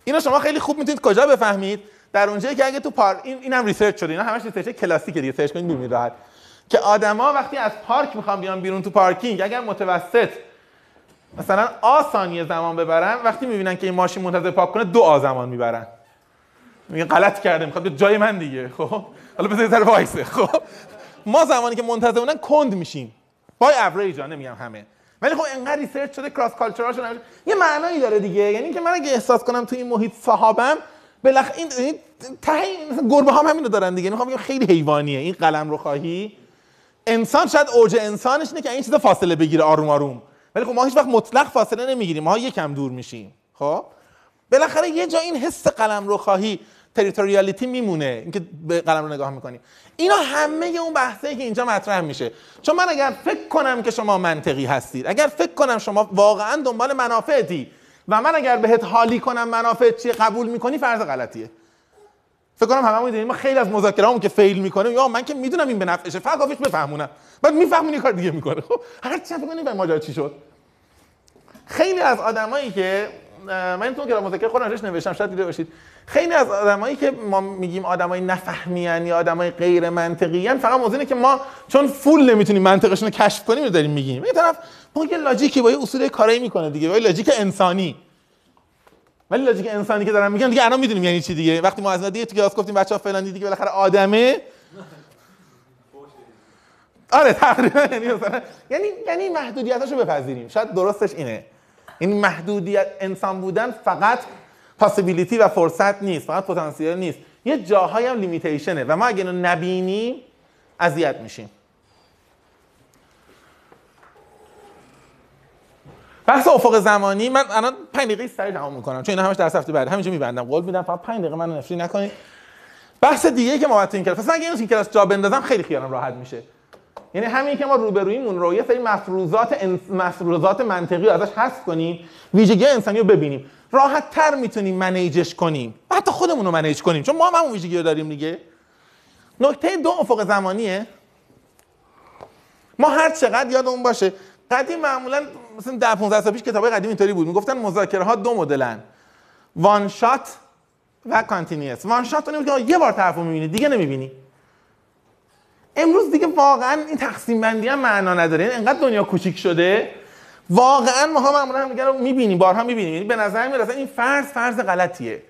اینو شما خیلی خوب می‌تونید کجا بفهمید؟ در اونجایی که اگه تو پارک این اینم research شده اینا همش research کلاسیکه دیگه search کنید می‌بینید راحت. که آدما وقتی از پارک می‌خوان بیان بیرون تو پارکینگ اگر متوسط مثلا آ ثانیه زمان ببرن وقتی می‌بینن که این ماشین منتظر پارک کنه دو آ زمان می‌برن. میگه غلط کرده می‌خواد به جای من دیگه خب؟ حالا بذار سر وایسه خب؟ ما زمانی که منتظر بودن کند میشیم. بای اوریج نمیگم همه. ولی خب انقدر ریسرچ شده کراس کالچورال یه معنایی داره دیگه. یعنی که من اگه احساس کنم تو این محیط صحابم بلخ این ته گربه هم همینو دارن دیگه. می‌خوام بگم خیلی حیوانیه. این قلم رو خواهی. انسان شاید اوج انسانش اینه که این چیزا فاصله بگیره آروم آروم. ولی خب ما هیچ وقت مطلق فاصله نمی‌گیریم. ما یکم دور میشیم. خب؟ بالاخره یه جا این حس قلم رو خواهی تریتوریالیتی میمونه. اینکه به قلم رو نگاه می‌کنیم اینا همه اون بحثه که اینجا مطرح میشه. چون من اگر فکر کنم که شما منطقی هستید اگر فکر کنم شما واقعا دنبال منافعتی و من اگر بهت حالی کنم منافع چی قبول می‌کنی فرض غلطیه. فکر کنم هممون دیدیم ما خیلی از مذاکرهامون که فیل می‌کنه یا من که می‌دونم این به نفعشه فقط کافیش بفهمونم. بعد میفهمونی کار دیگه می‌کنه. خب هر چی فکر کنید ماجرا چی شد؟ خیلی از آدمایی که من تو که مذاکره خودم روش نوشتم شاید دیده باشید. خیلی از آدمایی که ما میگیم آدمای نفهمیان یا آدمای غیر منطقیان فقط موضوع که ما چون فول نمی‌تونیم منطقشون رو کشف کنیم داریم میگیم. این طرف ما یه لاجیکی با یه اصول کاری می‌کنه دیگه با لاجیک انسانی. ولی لاجیک انسانی که دارم میگم دیگه الان می‌دونیم یعنی چی دیگه. وقتی ما از دیگه تو کلاس گفتیم بچه‌ها فلان دیگه بالاخره آدمه. آره تقریبا. یعنی مثلا یعنی یعنی محدودیتاشو بپذیریم. شاید درستش اینه. این محدودیت انسان بودن فقط پاسیبیلیتی و فرصت نیست فقط پتانسیل نیست. یه جاهایی هم لیمیتیشنه و ما اگه اینو نبینیم اذیت میشیم. بحث افق زمانی من الان 5 دقیقه سریع تمام می‌کنم چون اینا همش در هفته بعد. همینجا میبندم. قول میدم فقط 5 دقیقه منو نفری نکنید. بحث دیگه که ما تو این کلاس پس من اگه این کلاس جا بندازم خیلی خیالم راحت میشه. یعنی همین که ما روبرویمون رو یه سری مفروضات. مفروضات منطقی ازش حذف کنیم ویژگی انسانی رو ببینیم. راحت تر می‌تونیم منیجش کنیم. حتی خودمون رو منیج کنیم چون ما هم همون ویژگی رو داریم دیگه. نکته دو افق زمانیه. ما هر چقدر یادمون باشه قدیم معمولا مثلا 10 15 سال پیش کتابای قدیم اینطوری بود. می‌گفتن مذاکره ها دو مدلن. one shot و continuous one shot اون که یه بار طرفو می‌بینی دیگه نمی‌بینی. امروز دیگه واقعا این تقسیم بندی هم معنا نداره. یعنی انقدر دنیا کوچیک شده. واقعا ما معمولا هم دیگه رو می‌بینیم بارها می‌بینیم یعنی به نظر میاد این فرض فرض غلطیه.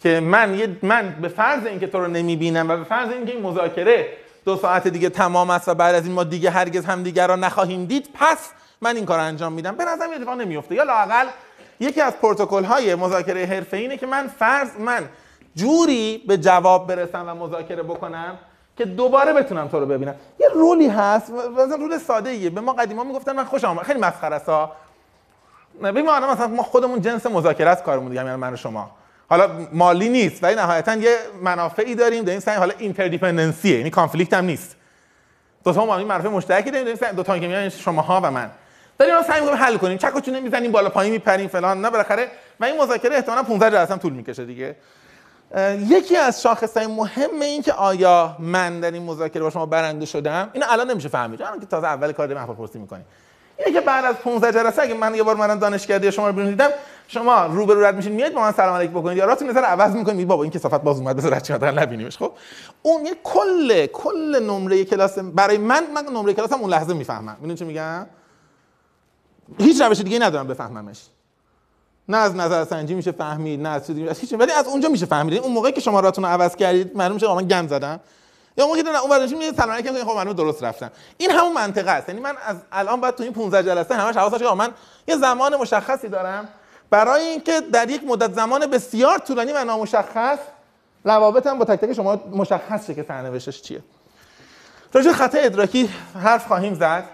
که من یه من به فرض اینکه تو رو نمی‌بینم و به فرض اینکه این مذاکره دو ساعت دیگه تمام است و بعد از این ما دیگه هرگز هم دیگر را نخواهیم دید پس من این کار انجام میدم. به نظر اتفاق نمیفته یا لاقل یکی از پروتکل های مذاکره حرفه‌ای اینه که من فرض من جوری به جواب برسم و مذاکره بکنم که دوباره بتونم تو رو ببینم. یه rule ی هست مثلا rule ساده ایه به ما قدیما می‌گفتن من خوشم آمد. خیلی مسخره است ها. ما مثلا ما خودمون جنس مذاکره است کارمون دیگه یعنی من و شما. حالا مالی نیست ولی نهایتا یه منافعی داریم داریم سعی حالا interdependency ه یعنی conflict هم نیست. دو تا ما این منافع مشترکی داریم داریم سعی دو تا که میان شماها و من. داریم سعی می‌کنیم حل کنیم. چک و چونه می‌زنیم بالا پایین میپریم فلان نه بالاخره و این مذاکره احتمالاً 15 جلسه هم طول می‌کشه دیگه. یکی از شاخصهای مهم این که آیا من در این مذاکره با شما برنده شدم این الان نمیشه فهمید. چون که تازه اول کار داریم پرسی می‌کنیم. اینه که بعد از 15 جلسه اگه من یه بار من دانشگاهی شما رو دیدم شما رو به رو رد میشین میاد با من سلام علیک بکنید. یا راتون نظر عوض می‌کنید بابا این کسافت باز اومد بذار رد حداقل نبینیمش. خب اون یه کل کل نمره کلاس برای من من نمره کلاسم اون لحظه می‌فهمم. می‌دونید چی میگم؟ هیچ روش دیگه ندارم بفهممش. نه از نظر سنجی میشه فهمید نه از چیزی از هیچ ولی از اونجا میشه فهمید. اون موقعی که شما راتون رو عوض کردید معلوم میشه من گم زدم. یا که اون ورشی میگه سلام علیکم خب من درست رفتم این همون منطقه است. یعنی من از الان باید تو این 15 جلسه همش حواسش باشه من یه زمان مشخصی دارم. برای اینکه در یک مدت زمان بسیار طولانی و نامشخص روابطم با تک تک شما مشخص شه که سرنوشتش چیه. راجع خطا ادراکی حرف خواهیم زد.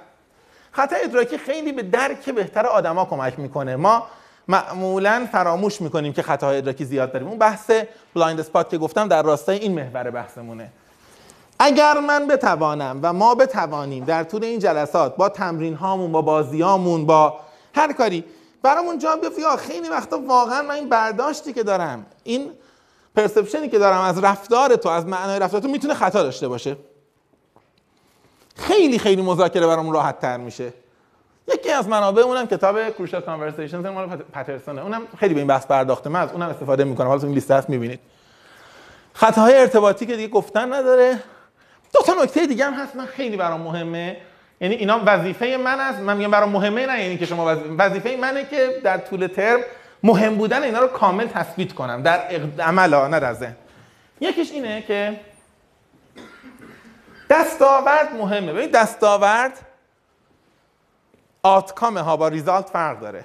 خطا ادراکی خیلی به درک بهتر آدما کمک می‌کنه. ما معمولا فراموش می‌کنیم که خطاهای ادراکی زیاد داریم. اون بحث blind spot که گفتم در راستای این محور بحثمونه. اگر من بتوانم و ما بتوانیم در طول این جلسات با تمرین هامون با بازی هامون با هر کاری برامون جا بیفته. خیلی وقتا واقعا من این برداشتی که دارم این پرسپشنی که دارم از رفتار تو از معنای رفتار تو می‌تونه خطا داشته باشه. خیلی خیلی مذاکره برامون راحت تر میشه. یکی از منابع اونم کتاب کروشال کانورسیشنز مال پترسونه. اونم خیلی به این بحث پرداخته. من از اونم استفاده می‌کنم. حالا تو این لیست هست می‌بینید. خطاهای ارتباطی که دیگه گفتن نداره. دو تا نکته دیگه هم هست من خیلی برام مهمه. یعنی اینا وظیفه من است. من میگم برام مهمه نه یعنی که شما وظیفه منه که در طول ترم مهم بودن اینا رو کامل تثبیت کنم. در عمل نه در ذهن. یکیش اینه که دستاورد مهمه. ببین دستاورد آتکام ها با ریزالت فرق داره.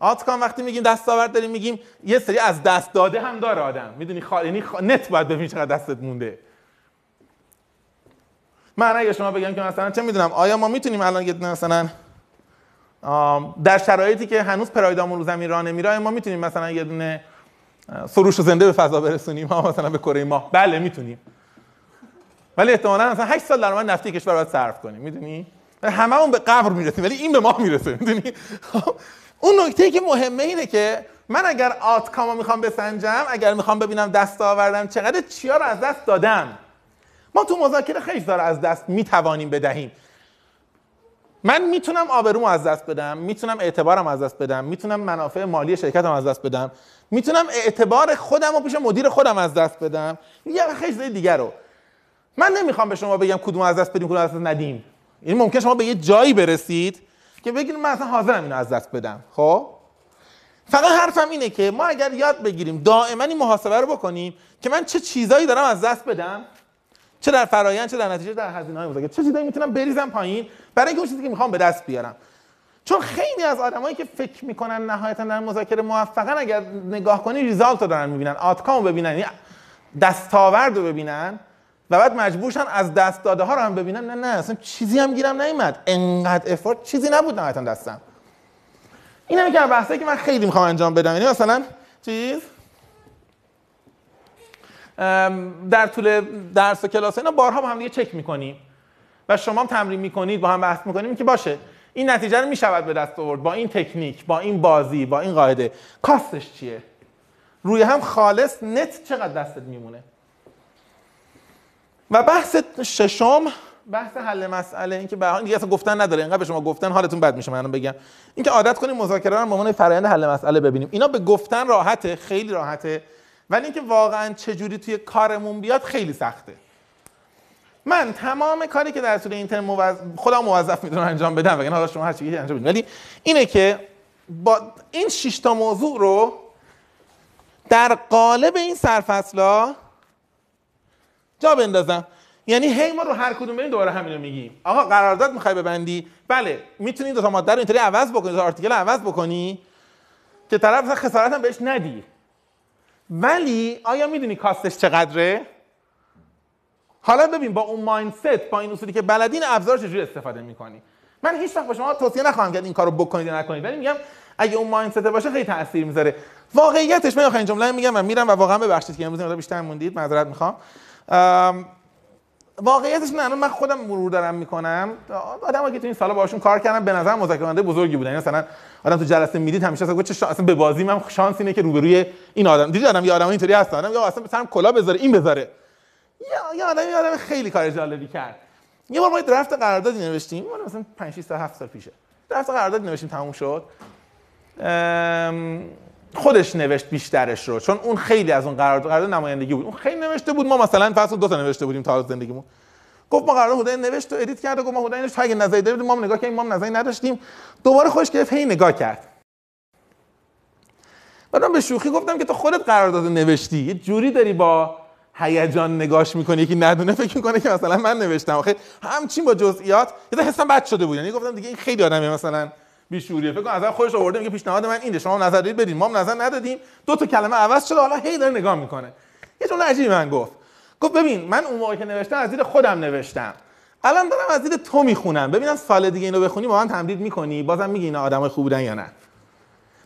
آتکام وقتی میگیم دستاورد داریم میگیم یه سری از دست داده هم داره آدم. می‌دونی خال... یعنی خ... نت باید ببینی چقدر دستت مونده. من اگه شما بگم که مثلا چه می‌دونم آیا ما می‌تونیم الان یه مثلا در شرایطی که هنوز پرایدامون رو زمین راه نمیره ما می‌تونیم مثلا یه دونه سروش زنده به فضا برسونیم ها مثلا به کره ماه. بله می‌تونیم. ولی احتمالاً مثلا 8 سال درآمد نفتی کشور باید صرف کنیم می‌دونی؟ همه اون به قبر می‌رسیم ولی این به ما می‌رسه می‌دونی؟ خب، اون نکته که مهمه اینه که من اگر آتکامو می‌خوام بسنجم اگر می‌خوام ببینم دست آوردم چقدر چیا رو از دست دادم؟ ما تو مذاکره خیلی داره از دست می‌توانیم بدهیم. من می‌تونم آبرومو از دست بدم می‌تونم اعتبارم از دست بدم می‌تونم منافع مالی شرکتم از دست بدم می‌تونم اعتبار خودم و پیش مدیر خودم از دست بدم. یه خیلی دیگر رو. من نمی‌خوام به شما بگم کدوم از دست بدیم کدوم از دست ندیم. این ممکن شما به یه جایی برسید که بگید من اصلا حاضرم اینو از دست بدم. خب؟ فقط حرفم اینه که ما اگر یاد بگیریم دائما این محاسبه رو بکنیم که من چه چیزایی دارم از دست بدم چه در فرایند چه در نتیجه در هزینه های مذاکره. چه چیزایی می‌تونم بریزم پایین برای اینکه اون چیزی که می‌خوام به دست بیارم. چون خیلی از آدمایی که فکر می‌کنن نهایتا در مذاکره موفقن اگر نگاه کنی ریزالت رو دارن می‌بینن آتکام ببینن یعنی دستاورد رو ببینن و بعد مجبورشن از دست داده ها رو هم ببینن. نه نه اصلا چیزی هم گیرم نیومد. انقدر افورت چیزی نبود نهایتا دستم. این هم که بحثایی که من خیلی می‌خوام انجام بدم. یعنی مثلا چیز؟ در طول درس و کلاس اینا بارها با هم دیگه چک می‌کنیم. و شما هم تمرین می‌کنید با هم بحث می‌کنیم که باشه. این نتیجه رو می‌شود به دست آورد با این تکنیک با این بازی با این قاعده. کاستش چیه؟ روی هم خالص نت چقدر دستت میمونه؟ و بحث ششم بحث حل مسئله اینکه به دیگه اصلا گفتن نداره. اینقدر به شما گفتن حالتون بد میشه منم بگم. اینکه عادت کنیم مذاکره رو به عنوان فرآیند حل مسئله ببینیم. اینا به گفتن راحته خیلی راحته. ولی اینکه واقعا چجوری توی کارمون بیاد خیلی سخته. من تمام کاری که در طول این ترم موظف خودم موظف می‌دونم انجام بدم وگرنه حالا شما هر چیزی انجام بدید. ولی اینه که با این شش تا موضوع رو در قالب این سرفصلا جا بندازم. یعنی هی ما رو هر کدوم بریم دوباره همینو میگیم. آقا قرارداد می‌خوای ببندی؟ بله. می‌تونی دو تا ماده رو اینطوری عوض بکنی دو تا عوض بکنی که طرف خسارت هم بهش ندی. ولی آیا می‌دونی کاستش چقدره؟ حالا ببین با اون مایندست با این اصولی که بلدین ابزار چجوری استفاده می‌کنی؟ من هیچ وقت به شما توصیه نخواهم کرد این کارو بکنید یا نکنید ولی میگم اگه اون مایندست باشه خیلی تاثیر می‌ذاره. واقعیتش من آخرین جمله میگم و میرم و واقعا ببخشید که امروز بیشتر موندید معذرت می‌خوام. واقعیتش نه من خودم مرور دارم می‌کنم. آدمایی که تو این سالا باشون کار کردم به نظر مذاکره بزرگی بودن. یعنی مثلا آدم تو جلسه می‌دید همیشه اصلا چه. اصلا به بازی من شانس اینه که روبروی این آدم دیدی آدم یه آدم اینطوری هست؟ آدم یا اصلا سرم کلا بذاره این بذاره. یا یا آدم یه آدم خیلی کار جالبی کرد. یه بار ما درفت قراردادی نوشتیم. مال مثلا 5 6 تا 7 سال پیشه. درفت قراردادی نوشتیم تموم شد. خودش نوشت بیشترش رو چون اون خیلی از اون قرارداد قرارداد نمایندگی بود. اون خیلی نوشته بود ما مثلا فصل دو تا نوشته بودیم تا زندگیمون. گفت ما قرارداد هدای نوشت و ادیت کرد و گفت ما هدای نوشت. اگه نظری دارید ما نگاه کردیم ما نظری نداشتیم. دوباره خوش گرفت هی نگاه کرد. بعدم به شوخی گفتم که تو خودت قرارداد نوشتی. یه جوری داری با هیجان نگاش می‌کنی. یکی ندونه فکر می‌کنه که مثلا من نوشتم. آخه همچین با جزئیات یه حسم بد شده بود. یعنی گفتم دیگه این خیلی آدمه مثلا. بیشوریه. فکر کنم از خودش آورده میگه پیشنهاد من اینه شما نظر دارید بدین. ما هم نظر ندادیم. دو تا کلمه عوض شده. حالا هی داره نگاه می‌کنه. یه جمله عجیبی من گفت. گفت ببین من اون موقع که نوشتم از دید خودم نوشتم. الان دارم از دید تو می‌خونم. ببینم سال دیگه اینو بخونی با من تمدید می‌کنی؟ بازم میگی اینا آدمای خوب بودن یا نه؟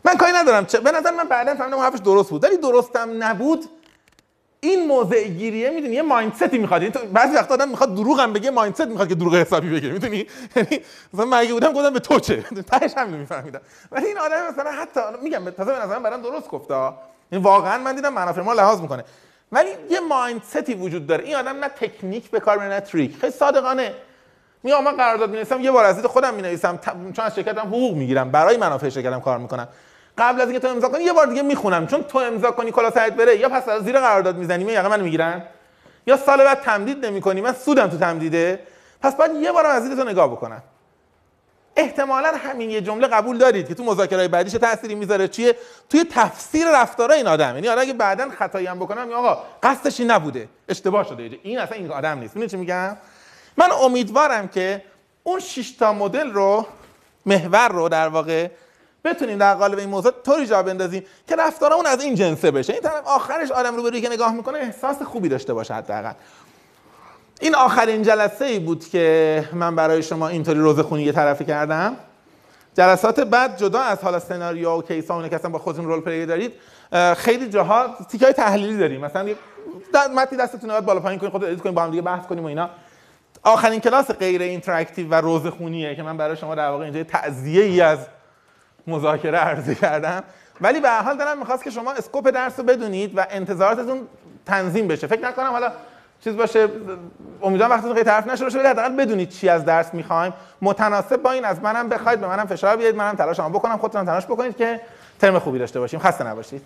من کاری ندارم. چه به نظر من بعدا فهمیدم حرفش درست بود. ولی درستم نبود. این موضع گیریه می‌دونی؟ یه مایندستی می‌خواد. یعنی بعضی وقتا آدم می‌خواد دروغ هم بگه مایندست می‌خواد که دروغ حسابی بگه. می‌دونی؟ یعنی مثلا من اگه بودم گفتم به تو چه؟ تهش هم نمیفهمیدم ولی این آدم مثلا حتی میگم تازه به نظر من برام درست گفته. این واقعا من دیدم منافع ما لحاظ می‌کنه. ولی یه مایندستی وجود داره. این آدم نه تکنیک به کار نه تریک خیلی صادقانه. میگم من قرارداد می‌نویسم یه بار از خودم می‌نویسم. چون از شرکتم حقوق می‌گیرم. برای منافع شرکتم کار می‌کنم. قبل از اینکه تو امضا کنی یه بار دیگه می‌خونم. چون تو امضا کنی کلا سرت بره یا پس از زیر قرارداد می‌زنی یا من می‌گیرن یا سال بعد تمدید نمی‌کنی من سودم تو تمدیده. پس بعد یه بار از تو نگاه بکنم. احتمالا همین یه جمله قبول دارید که تو مذاکرات بعدیش تأثیری می‌ذاره. چیه؟ توی تفسیر رفتارای این آدم. یعنی اگه بعدا خطایی هم بکنم آقا قصدش نبوده. اشتباه شده. این اصلا این آدم نیست. چی میگم؟ من امیدوارم که اون 6 تا مدل رو محور رو در واقع بتونیم در قالب این موضوع طوری جا بندازیم که رفتارمون از این جنسه بشه. این طرف آخرش آدم رو بروی که نگاه می‌کنه احساس خوبی داشته باشه حداقل. این آخرین جلسه ای بود که من برای شما اینطوری روزه خونی یه طرفی کردم. جلسات بعد جدا از حالا سناریو و case ا اون که اصلا با خودتون role play دارید خیلی جاها تیکای تحلیلی داریم. مثلا متن دستتون رو بالا پایین کنید خودت edit کنید با هم دیگه بحث کنیم و اینا. آخرین کلاس غیر interactive و روضه خونیه که من برای شما در واقع اینجا تعزیه ای از مذاکره عرضه کردم. ولی به هر حال دلم می‌خواست که شما scope درس رو بدونید و انتظاراتتون تنظیم بشه. فکر نکنم حالا چیز باشه امیدوارم وقتتون خیلی تلف نشه باشه ولی حداقل بدونید چی از درس می‌خوایم. متناسب با این از منم بخواید به منم فشار بیارید منم تلاشمو بکنم خودتون تلاش بکنید که ترم خوبی داشته باشیم. خسته نباشید.